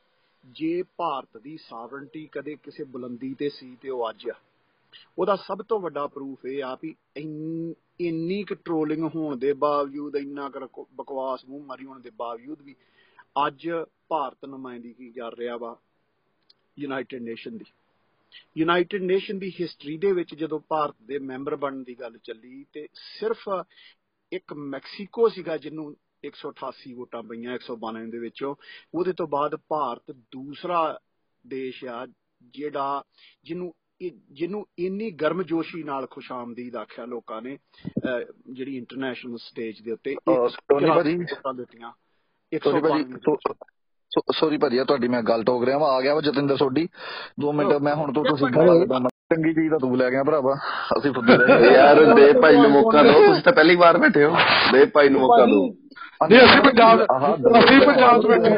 Speaker 15: ਜੇ ਭਾਰਤ ਦੀ ਸਾਵਰਨਟੀ ਕਦੇ ਕਿਸੇ ਬੁਲੰਦੀ ਤੇ ਸੀ ਤੇ ਉਹ ਅੱਜ ਆ। ਉਹਦਾ ਸਭ ਤੋਂ ਵੱਡਾ ਪ੍ਰੂਫ ਇਹ ਆ ਵੀ ਇੰਨ- ਇੰਨੀ ਕੁ ਟ੍ਰੋਲਿੰਗ ਹੋਣ ਦੇ ਬਾਵਜੂਦ, ਇੰਨਾ ਕੁ ਰਕੋ- ਬਕਵਾਸ ਮੂੰਹ ਮਾਰੀ ਹੋਣ ਦੇ ਬਾਵਜੂਦ ਵੀ ਅੱਜ ਭਾਰਤ ਨੁਮਾਇੰਦਗੀ ਕੀ ਕਰ ਰਿਹਾ ਵਾ ਯੂਨਾਈਟਿਡ ਨੇਸ਼ਨ ਦੀ। ਯੂਨਾਈਟਿਡ ਨੇਸ਼ਨ ਦੀ ਹਿਸਟਰੀ ਦੇ ਵਿੱਚ ਜਦੋਂ ਭਾਰਤ ਦੇ ਮੈਂਬਰ ਬਣਨ ਦੀ ਗੱਲ ਚੱਲੀ ਤੇ ਸਿਰਫ ਇੱਕ ਮੈਕਸੀਕੋ ਸੀਗਾ ਜਿਹਨੂੰ 188 ਵੋਟਾਂ ਪਈਆਂ 192 ਦੇ ਵਿੱਚੋਂ। ਉਹਦੇ ਤੋਂ ਬਾਅਦ ਭਾਰਤ ਦੂਸਰਾ ਦੇਸ਼ ਆ ਜਿਹੜਾ ਜਿਹਨੂੰ ਇਹ- ਜਿਹਨੂੰ ਇੰਨੀ ਗਰਮਜੋਸ਼ੀ ਨਾਲ ਖੁਸ਼ਾਮਦੀਦ ਆਖਿਆ ਲੋਕਾਂ ਨੇ ਜਿਹੜੀ ਇੰਟਰਨੈਸ਼ਨਲ ਸਟੇਜ ਦੇ ਉੱਤੇ। ਵੋਟਾਂ ਦਿੱਤੀਆਂ।
Speaker 8: ਟੋਨੀ ਭਾਜੀ
Speaker 15: 192
Speaker 8: ਸੋ- ਸੌਰੀ ਭਾਜੀ ਤੁਹਾਡੀ ਮੈਂ ਗੱਲ ਟੋਕ ਰਿਹਾ ਵਾ ਆ ਗਿਆ ਵਾ ਜਤਿੰਦਰ ਸੋਢੀ। 2 ਮਿੰਟ ਮੈਂ ਹੁਣ ਤੋਂ ਤੁਸੀਂ। ਚੰਗੀ ਚੀਜ਼ ਤਾਂ ਤੂੰ ਲੈ ਗਿਆ ਭਰਾਵਾ ਅਸੀਂ ਫੁੱਦੇ ਰਹੇ
Speaker 16: ਯਾਰ ਦੇ ਭਾਈ ਨੂੰ ਮੌਕਾ ਦਿਓ। ਤੁਸੀਂ ਤਾਂ ਪਹਿਲੀ ਵਾਰ ਬੈਠੇ ਹੋ। ਦੇ ਭਾਈ ਨੂੰ ਮੌਕਾ ਦਿਓ।
Speaker 9: ਨਹੀਂ ਅਸੀਂ ਪੰਜਾਬ ਅਸੀਂ ਪੰਜਾਬ ਚ ਬੈਠੇ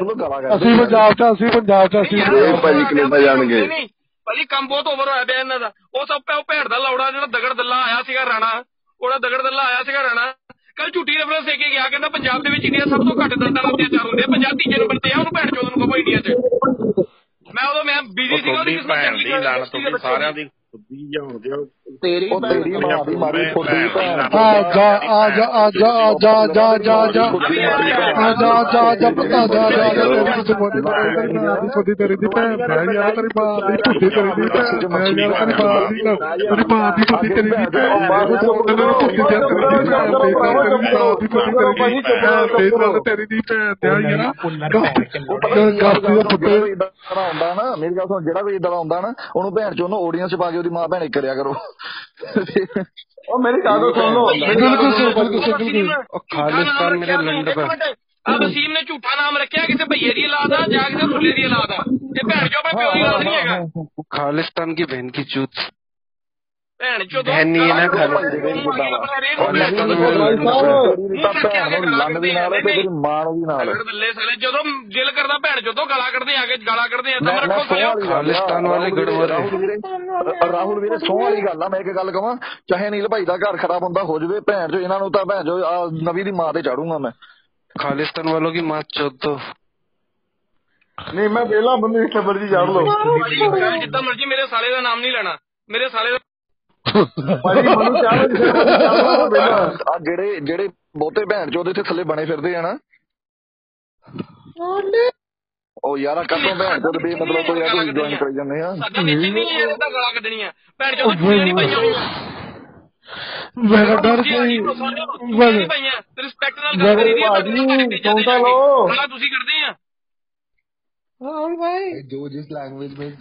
Speaker 9: ਅਸੀਂ ਪੰਜਾਬ ਚ ਅਸੀਂ ਪੰਜਾਬ ਚ ਅਸੀਂ
Speaker 16: ਦੇ ਭਾਈ ਕੈਨੇਡਾ ਜਾਣਗੇ।
Speaker 17: ਭਾਜੀ ਕੰਮ ਬਹੁਤ ਓਵਰ ਹੋਇਆ ਪਿਆ ਇਹਨਾਂ ਦਾ। ਉਹ ਸਭ ਉਹ ਭੈੜ ਦਾ ਲੌੜਾ ਜਿਹੜਾ ਦਗੜ ਦੱਲਾ ਆਇਆ ਸੀਗਾ ਰਾਣਾ ਉਹਦਾ ਦਗੜ ਦੱਲਾ ਆਇਆ ਸੀਗਾ ਰਾਣਾ। ਕੱਲ ਝੂਠੀ ਰੈਫਰੈਂਸ ਦੇ ਕੇ ਗਿਆ ਕਹਿੰਦਾ ਪੰਜਾਬ ਦੇ ਵਿੱਚ ਇੰਡੀਆ ਸਭ ਤੋਂ ਘੱਟ ਦੰਦਾਂ ਨਾਲ ਅਤਿਆਚਾਰ ਹੁੰਦੇ ਆ। ਪੰਜਾਬ ਤੀਜੇ ਨੰਬਰ ਤੇ ਆ ਉਹਨੂੰ ਭੈਣ ਚੋਦ ਨੂੰ ਕਹੋ ਇੰਡੀਆ 'ਚ। ਮੈਂ ਉਦੋਂ ਮੈਂ ਬਿਜ਼ੀ ਸੀਗਾ ਉਹਦੀ ਕਿਸਮਤ ਚੰਗੀ
Speaker 12: ਹੋਗੀ ਸਾਰਿਆਂ ਦੀ ਖੁੱਦੀ ਜਾਉਂਦੇ ਹੋ।
Speaker 16: ਤੇਰੀ
Speaker 8: ਤੇਰੀ ਮਾਂ ਦੀ ਮਾਰੀ ਫੁੱਦੀ ਭੈਣ
Speaker 9: ਆ ਜਾ ਆ ਜਾ ਆ ਜਾ ਆ ਜਾ ਜਾ ਜਾ ਜਾ ਆ ਜਾ ਜਾ ਜਾ ਪਤਾ ਜਾ ਜਾ ਤੇਰੀ ਤੇ ਮੋਦੀ ਤੇਰੀ ਮਾਂ ਦੀ ਫੁੱਦੀ ਤੇਰੀ ਦੀ ਭੈਣ ਮੈਂ ਯਾਰ ਤੇਰੀ ਮਾਂ ਦੀ ਫੁੱਦੀ ਤੇਰੀ ਦੀ ਭੈਣ ਮੈਂ ਯਾਰ ਤੇਰੀ ਮਾਂ ਦੀ ਤੇਰੀ ਮਾਂ ਦੀ ਫੁੱਦੀ ਤੇਰੀ ਦੀ ਭੈਣ ਤੇਰੀ ਦੀ ਭੈਣ ਤੇਰੀ ਦੀ ਫੁੱਦੀ ਤੇਰੀ ਦੀ ਭੈਣ ਤੇਰੀ ਦੀ ਭੈਣ ਤੇ ਯਾਰ ਗਾਸਤੀ ਦਾ ਪੁੱਤੇ
Speaker 8: ਇਦਾਂ ਹੁੰਦਾ ਨਾ ਮੇਰੀ ਗੱਲ ਸੁਣ ਜਿਹੜਾ ਵੀ ਇਦਾਂ ਦਾ ਹੁੰਦਾ ਨਾ ਉਹਨੂੰ ਭੈਣ ਚੋਂ ਉਹਨੂੰ ਆਡੀਅנס ਚ ਪਾ ਕੇ ਉਹਦੀ ਮਾਂ ਭੈਣ ਇੱਕ ਕਰਿਆ ਕਰੋ
Speaker 2: और मेरे कागज़ खोल। लो बिल्कुल
Speaker 9: सर बिल्कुल सर बिल्कुल। और
Speaker 17: खालिस्तान मेरे लंड पर। अब वसीम ने झूठा नाम रखा किसी भैये ला था जाके मुल्ले दी ला ये भैन जो भाई प्यो दी लाद नहीं हाँ, हाँ, है। हाँ,
Speaker 18: खालिस्तान की बहन की चूत।
Speaker 17: ਭੈਣ
Speaker 18: ਚੋਦੋ ਐਨੀ ਨਾ ਕਰ
Speaker 8: ਲੰਨ ਦੀ ਨਾਲ ਤੇ ਤੇਰੀ ਮਾਂ ਦੀ ਨਾਲ।
Speaker 17: ਬੱਲੇ ਸਾਲੇ ਜਦੋਂ ਦਿਲ ਕਰਦਾ ਭੈਣ ਚੋਦੋ ਗਾਲਾਂ ਕੱਢਦੇ ਆ ਕੇ ਗਾਲਾਂ ਕੱਢਦੇ ਆ ਤਾਂ
Speaker 8: ਮੇਰੇ ਕੋਲ
Speaker 18: ਖਾਲਿਸਤਾਨ ਵਾਲੇ ਗੜਵਰ
Speaker 8: ਰਾਹੁਲ ਵੀਰੇ ਸੋਹ ਵਾਲੀ ਗੱਲ ਆ ਮੈਂ ਇੱਕ ਗੱਲ ਕਹਾਂ ਚਾਹੇ ਨੀਲ ਭਾਈ ਦਾ ਘਰ ਖਰਾਬ ਹੁੰਦਾ ਹੋ ਜਵੇ ਭੈਣ ਚੋ ਇਹਨਾਂ ਨੂੰ ਤਾਂ ਭੈਣ ਚੋ ਨਵੀਂ ਦੀ ਮਾਂ ਤੇ ਚੜੂੰਗਾ ਮੈਂ।
Speaker 18: ਖਾਲਿਸਤਾਨ ਵਾਲੋ ਕੀ ਮਾਂ ਚੋਦੋ?
Speaker 2: ਨਹੀਂ ਮੈਂ ਵੇਲਾ ਬੰਦੇ ਦੀ ਖਬਰ ਜੀ ਜਾਣ
Speaker 17: ਲਓ ਜਿੱਦਾਂ ਮਰਜ਼ੀ ਮੇਰੇ ਸਾਲੇ ਦਾ ਨਾਮ ਨਹੀਂ ਲੈਣਾ। ਮੇਰੇ ਸਾਲੇ ਦਾ
Speaker 2: ਭਾਜੀ ਮੈਨੂੰ ਚਾਹ
Speaker 8: ਆ ਜਿਹੜੇ ਜਿਹੜੇ ਬਹੁਤੇ ਭੈਣ ਚੋਦ ਇੱਥੇ ਥੱਲੇ ਬਣੇ ਫਿਰਦੇ ਆ ਨਾ। ਉਹ ਯਾਰਾ ਕਦੋਂ ਭੈਣ ਚੋਦ ਵੀ ਮਤਲਬ ਕੋਈ ਆ ਕੋਈ ਜੁਆਇਨ ਕਰੀ ਜਾਂਦੇ ਆ।
Speaker 17: ਸਾਡਾ ਨੀਚੇ ਨਹੀਂ ਇਹਦੇ ਤਾਂ ਗਾਲਾਂ ਕੱਢਣੀਆਂ। ਭੈਣ ਚੋ ਚੁੜੀਆਂ ਨਹੀਂ ਪਈਆਂ ਹੋਈਆਂ।
Speaker 9: ਮੇਰਾ ਡਰ ਸੀ।
Speaker 17: ਚੁੜੀਆਂ ਨਹੀਂ ਪਈਆਂ। ਰਿਸਪੈਕਟ ਨਾਲ ਗੱਲ ਕਰੀ ਦੀ ਆ
Speaker 2: ਭਾਜੀ ਸੁਣ ਤਾਂ
Speaker 17: ਗਾਲਾਂ ਕੱਢਦੇ ਆ
Speaker 16: ਜੋ ਜਿਸ ਲੈਂਗੁਏਜ ਵਿੱਚ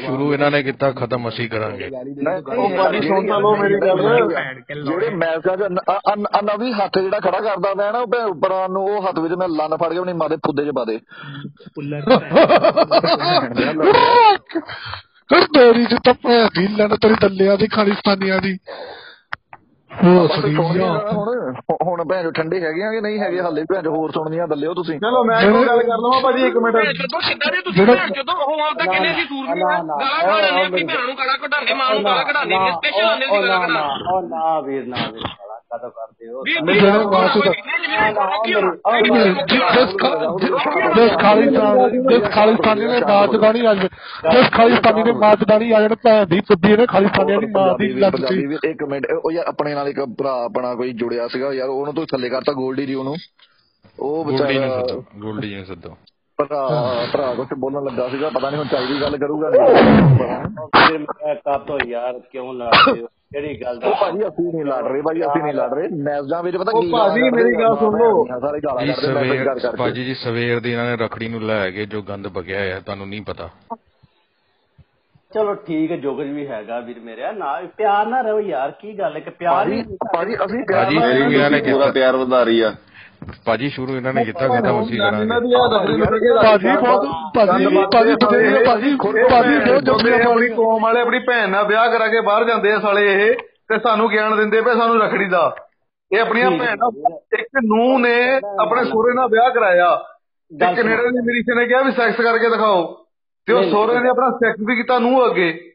Speaker 3: ਸ਼ੁਰੂ ਇਹਨਾਂ ਨੇ ਕੀਤਾ ਖਤਮ ਅਸੀਂ ਕਰਾਂਗੇ।
Speaker 2: ਉਹ ਭਾਜੀ ਸੁਣ ਤਾਂ ਲਓ ਮੇਰੀ ਗੱਲ।
Speaker 8: ਜਿਹੜੇ ਨ- ਆ ਨਵੀਂ ਹੱਥ ਜਿਹੜਾ ਖੜਾ ਕਰਦਾ ਮੈਂ ਨਾ ਉਹ ਉੱਪਰਾਂ ਨੂੰ ਉਹ ਹੱਥ ਵਿੱਚ ਮੈਂ ਲੰਨ ਫੜ ਕੇ ਆਪਣੀ ਮਾਂ ਦੇ ਫੁੱਦੇ 'ਚ ਪਾ ਦੇ।
Speaker 9: ਕਰ ਤੇਰੀ ਤੇ ਤਾਂ ਭੈਣ ਦੀ ਲੰਨ ਤੇਰੀ ਦੱਲਿਆਂ ਦੀ ਖਾਲਿਸਤਾਨੀਆਂ ਦੀ। ਹੋ
Speaker 8: ਆਪਾਂ ਤੇ ਸੁਣਦੇ
Speaker 9: ਸੜੀਆਂ
Speaker 8: ਆ। ਹੁਣ ਹੁਣ ਭੈਣ ਠੰਡੇ ਹੈਗੇ ਆ ਕਿ ਨਹੀਂ ਹੈਗੇ? ਹਾਲੇ ਭੈਣ ਹੋਰ ਸੁਣਨੀਆਂ ਦੱਲਿਓ ਤੁਸੀਂ।
Speaker 2: ਚਲੋ ਮੈਂ ਇੱਕ ਗੱਲ ਕਰ ਲਵਾਂ ਭਾਜੀ ਇੱਕ ਮਿੰਟ।
Speaker 17: ਜਦੋਂ ਕਿੱਦਾਂ ਦੇ ਤੁਸੀਂ ਭੈਣ ਜਦੋਂ ਉਹ ਆਪ ਤਾਂ ਕਹਿੰਦੇ ਸੀ ਸੂਰਮੀ ਆ ਗਾਲਾਂ ਕੱਢਾਂਦੇ ਆਪਣੀ ਭੈਣ ਨੂੰ ਗਾਲਾਂ ਕੱਢਾਂਦੇ ਮਾਂ ਨੂੰ ਗਾਲਾਂ ਕੱਢਾਂਦੇ ਨੇ ਸਪੈਸ਼ਲ ਆਉਂਦੇ ਸੀ ਗਾਲਾਂ ਕੱਢਾਂ।
Speaker 10: ਉਹ ਨਾ ਵੀਰ ਨਾ ਵੀਰ ਸਾਲਾ ਕਦੋਂ ਕਰਦੇ ਹੋ?
Speaker 17: ਵੀ
Speaker 9: ਮੈਂ ਜਿਹੜਾ ਬਾਤ
Speaker 17: ਜਿਸ
Speaker 9: ਜਿਸ ਖਾਲਿਸਤਾਨ ਜਿਸ ਖਾਲਿਸਤਾਨੀ ਨੇ ਮਾਂ ਚਦਾਣੀ ਆ ਜਾਵੇ ਜਿਸ ਖਾਲਿਸਤਾਨੀ ਨੇ ਮਾਂ ਚਦਾਣੀ ਆ ਜਾਣ ਭੈਣ ਦੀ ਫੁੱਦੀ ਨੇ ਖਾਲਿਸਤਾਨੀਆਂ ਦੀ ਮਾਂ ਦੀ ਲੱਤ
Speaker 8: ਪੰਜਾਬੀ
Speaker 9: ਸੀ
Speaker 8: ਵੀ ਇੱਕ ਮਿੰਟ ਉਹ ਯਾਰ ਆਪਣੇ ਨਾਲ ਇੱਕ ਭਰਾ ਆਪਣਾ ਕੋਈ ਜੁੜਿਆ ਸੀਗਾ ਯਾਰ ਉਹਨੂੰ ਤੂੰ ਥੱਲੇ ਕਰਤਾ ਗੋਲਡੀ ਦੀ ਉਹਨੂੰ ਉਹ
Speaker 3: ਗੋਲਡੀ ਨੂੰ
Speaker 8: ਵਿਚਾਰਾ
Speaker 3: ਸੱਦੋ ਗੋਲਡੀ ਨੂੰ ਸੱਦੋ
Speaker 8: ਭਰਾ ਭਰਾ ਕੁਝ ਬੋਲਣ ਲੱਗਾ ਸੀਗਾ ਪਤਾ ਨਹੀਂ ਹੁਣ ਚਾਹੀਦੀ ਗੱਲ ਕਰੂਗਾ ਨਹੀਂ
Speaker 10: ਵੀਰ ਮੈਂ ਕਾਤੋਂ ਯਾਰ ਕਿਉਂ ਲੜਦੇ ਹੋ? ਕਿਹੜੀ ਗੱਲ ਦਾ?
Speaker 8: ਉਹ ਭਾਜੀ ਅਸੀਂ ਨਹੀਂ ਲੜ ਰਹੇ ਭਾਜੀ ਅਸੀਂ ਨਹੀਂ ਲੜ ਰਹੇ। ਮੈਚਾਂ ਵਿੱਚ ਪਤਾ
Speaker 2: ਉਹ
Speaker 8: ਕੀ
Speaker 2: ਭਾਜੀ ਮੇਰੀ ਗੱਲ ਸੁਣ ਲਓ।
Speaker 8: ਸਾਰੇ ਗਾਲਾਂ ਕੱਢਦੇ ਮੈਸੇਜ ਕਰ ਕਰਕੇ।
Speaker 3: ਭਾਜੀ ਜੀ ਸਵੇਰ ਦੀ ਇਹਨਾਂ ਨੇ ਰਖੜੀ ਨੂੰ ਲੈ ਕੇ ਜੋ ਗੰਦ ਬਗਿਆ ਹੈ ਤੁਹਾਨੂੰ ਨਹੀਂ ਪਤਾ।
Speaker 10: ਚਲੋ ਠੀਕ ਹੈ ਜੋ ਕੁਝ ਵੀ ਹੈਗਾ ਵੀਰ ਮੇਰਿਆ ਨਾ ਪਿਆਰ ਨਾ ਰਹੋ ਯਾਰ ਕੀ ਗੱਲ ਹੈ ਕਿ ਪਿਆਰ ਹੀ
Speaker 8: ਭਾਜੀ ਅਸੀਂ
Speaker 3: ਭਾਜੀ ਸ਼ੁਰੂ ਇਹਨਾਂ ਨੇ
Speaker 16: ਪੂਰਾ ਪਿਆਰ ਵਧਾ ਰਹੀ ਆ।
Speaker 3: ਭਾਜੀ ਸ਼ੁਰੂ ਇਹਨਾਂ ਨੇ ਕੀਤਾ ਖਤਮ ਅਸੀਂ ਕਰਾਂਗੇ।
Speaker 9: ਭਾਜੀ ਬਹੁਤ ਭਾਜੀ ਭਾਜੀ ਬਥੇਰੀ ਭਾਜੀ ਭਾਜੀ ਬਹੁਤ ਜੰਮੀਆਂ
Speaker 2: ਆਪਣੀ ਕੌਮ ਵਾਲੇ ਆਪਣੀ ਭੈਣ ਨਾਲ ਵਿਆਹ ਕਰਾ ਕੇ ਬਾਹਰ ਜਾਂਦੇ ਆ ਸਾਲੇ ਇਹ ਤੇ ਸਾਨੂੰ ਗਿਆਨ ਦਿੰਦੇ ਪਏ ਸਾਨੂੰ ਰਖੜੀ ਦਾ। ਇਹ ਆਪਣੀਆਂ ਭੈਣਾਂ ਇੱਕ ਨੂੰ ਨੇ ਆਪਣੇ ਸਹੁਰੇ ਨਾਲ ਵਿਆਹ ਕਰਾਇਆ। ਤੇ ਕੈਨੇਡਾ ਦੀ ਮਰੀਸ਼ ਨੇ ਕਿਹਾ ਵੀ ਸੈਕਸ ਕਰਕੇ ਦਿਖਾਓ। ਤੇ ਉਹ ਸਹੁਰੇ ਨੇ ਆਪਣਾ ਸੈਕਸ ਵੀ ਕੀਤਾ ਨੂੰ ਅੱਗੇ।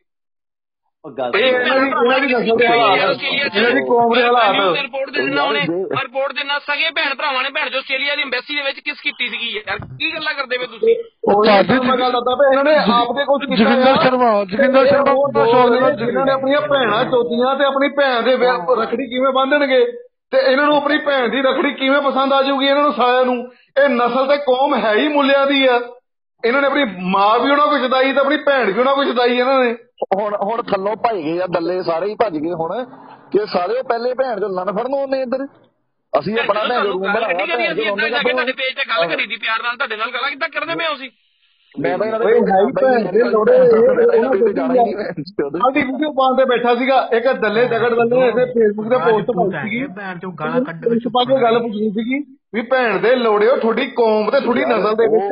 Speaker 10: ਉਹ ਗੱਲ
Speaker 2: ਇਹ ਇਹਨਾਂ ਦੀ ਦੀ ਨਸਲ ਦੇ ਹਾਲਾਤ ਇਹਨਾਂ ਦੀ ਕੌਮ ਦੇ ਹਾਲਾਤ।
Speaker 17: ਰਿਪੋਰਟ ਦੇ ਦਿਨਾ ਉਹਨੇ ਰਿਪੋਰਟ ਦੇ ਨਾਲ ਸਗੇ ਭੈਣ ਭਰਾਵਾਂ ਨੇ ਭੈਣ ਜੋ ਆਸਟ੍ਰੇਲੀਆ ਦੀ ਐਮਬੈਸੀ ਦੇ ਵਿੱਚ ਕਿਸ ਕੀਤੀ ਸੀਗੀ ਯਾਰ ਕੀ ਗੱਲਾਂ ਕਰਦੇ ਪਏ ਤੁਸੀਂ?
Speaker 2: ਭਾਜੀ ਮੈਂ ਗੱਲ ਦੱਸਦਾ ਪਿਆ ਇਹਨਾਂ ਨੇ ਆਪ ਦੇ ਕੁਝ ਕੀਤਾ
Speaker 9: ਜੋਗਿੰਦਰ। ਸ਼ਰਮਾ ਜੋਗਿੰਦਰ ਸ਼ਰਮਾ
Speaker 2: ਉਹ
Speaker 9: ਦਾ ਸ਼ੌਕ
Speaker 2: ਨੇ
Speaker 9: ਲੈਣਾ
Speaker 2: ਜਿਨ੍ਹਾਂ ਨੇ ਆਪਣੀਆਂ ਭੈਣਾਂ ਚੋਦੀਆਂ ਤੇ ਆਪਣੀ ਭੈਣ ਦੇ ਵਿਆਹ ਰਖੜੀ ਕਿਵੇਂ ਬੰਨਣਗੇ ਤੇ ਇਹਨਾਂ ਨੂੰ ਆਪਣੀ ਭੈਣ ਦੀ ਰਖੜੀ ਕਿਵੇਂ ਪਸੰਦ ਆ ਜਾਊਗੀ ਇਹਨਾਂ ਨੂੰ ਸਾਰਿਆਂ ਨੂੰ? ਇਹ ਨਸਲ ਤੇ ਕੌਮ ਹੈ ਹੀ ਮੁੱਲਿਆਂ ਦੀ ਆ। ਇਹਨਾਂ ਨੇ ਆਪਣੀ ਮਾਂ ਵੀ ਉਹਨਾਂ ਕੋਲ ਜਦਾਈ ਤੇ ਆਪਣੀ ਭੈਣ ਵੀ ਉਹਨਾਂ ਕੋਲ ਜਦਾਈ ਇਹਨਾਂ ਨੇ।
Speaker 8: ਹੁਣ ਹੁਣ ਥੱਲੋਂ ਭੱਜ ਗਏ ਆ ਦੱਲੇ ਸਾਰੇ ਹੀ ਭੱਜ ਗਏ ਹੁਣ ਕਿ ਸਾਰੇ ਪਹਿਲੇ ਭੈਣ ਚੋਂ ਲੰਨ ਫੜਨ ਆਉਂਦੇ ਇੱਧਰ। ਅਸੀਂ ਆਪਣਾ ਭੈਣ ਰੂਮ ਬਣਾਇਆ ਭੈਣ ਚੋਂ ਉਹਨੇ
Speaker 17: ਜਾ ਕੇ ਤੁਹਾਡੇ ਪੇਜ ਤੇ ਗੱਲ ਕਰੀ ਦੀ ਪਿਆਰ ਨਾਲ ਤੁਹਾਡੇ ਨਾਲ ਗੱਲਾਂ ਕਿੱਦਾਂ ਕਰਦੇ ਪਏ ਹੋ ਅਸੀਂ
Speaker 8: ਮੈਂ ਤਾਂ ਇਹਨਾਂ ਦੇ
Speaker 2: ਓਏ
Speaker 8: ਕੋਲ
Speaker 2: ਹੈ ਹੀ
Speaker 8: ਜਾਂਦਾ ਹੀ
Speaker 2: ਭੈਣ ਦੇ ਲੋੜੇ ਇਹ ਉਹਨਾਂ
Speaker 8: ਇਹਨਾਂ
Speaker 2: ਦੇ
Speaker 8: ਜਾਣਾ ਹੀ ਨਹੀਂ।
Speaker 2: ਸਾਡੀ ਵੀਡੀਓ ਪਾਉਣ ਤੇ ਬੈਠਾ ਸੀਗਾ ਇੱਕ ਦੱਲੇ ਦਗੜ ਦੱਲੇ ਇਹਦੇ ਫੇਸਬੁੱਕ ਤੇ ਪੋਸਟ ਪਾਈ ਸੀਗੀ।
Speaker 19: ਭੈਣ ਚੋਂ ਗਾਲਾਂ ਕੱਢ
Speaker 2: ਵਿੱਚ ਪਾ ਕੇ ਗੱਲ ਪੁੱਛਣੀ ਸੀਗੀ ਵੀ ਭੈਣ ਦੇ ਲੋੜਿਓ ਤੁਹਾਡੀ ਕੌਮ ਤੇ ਤੁਹਾਡੀ ਨਸਲ ਦੇ ਵਿੱਚ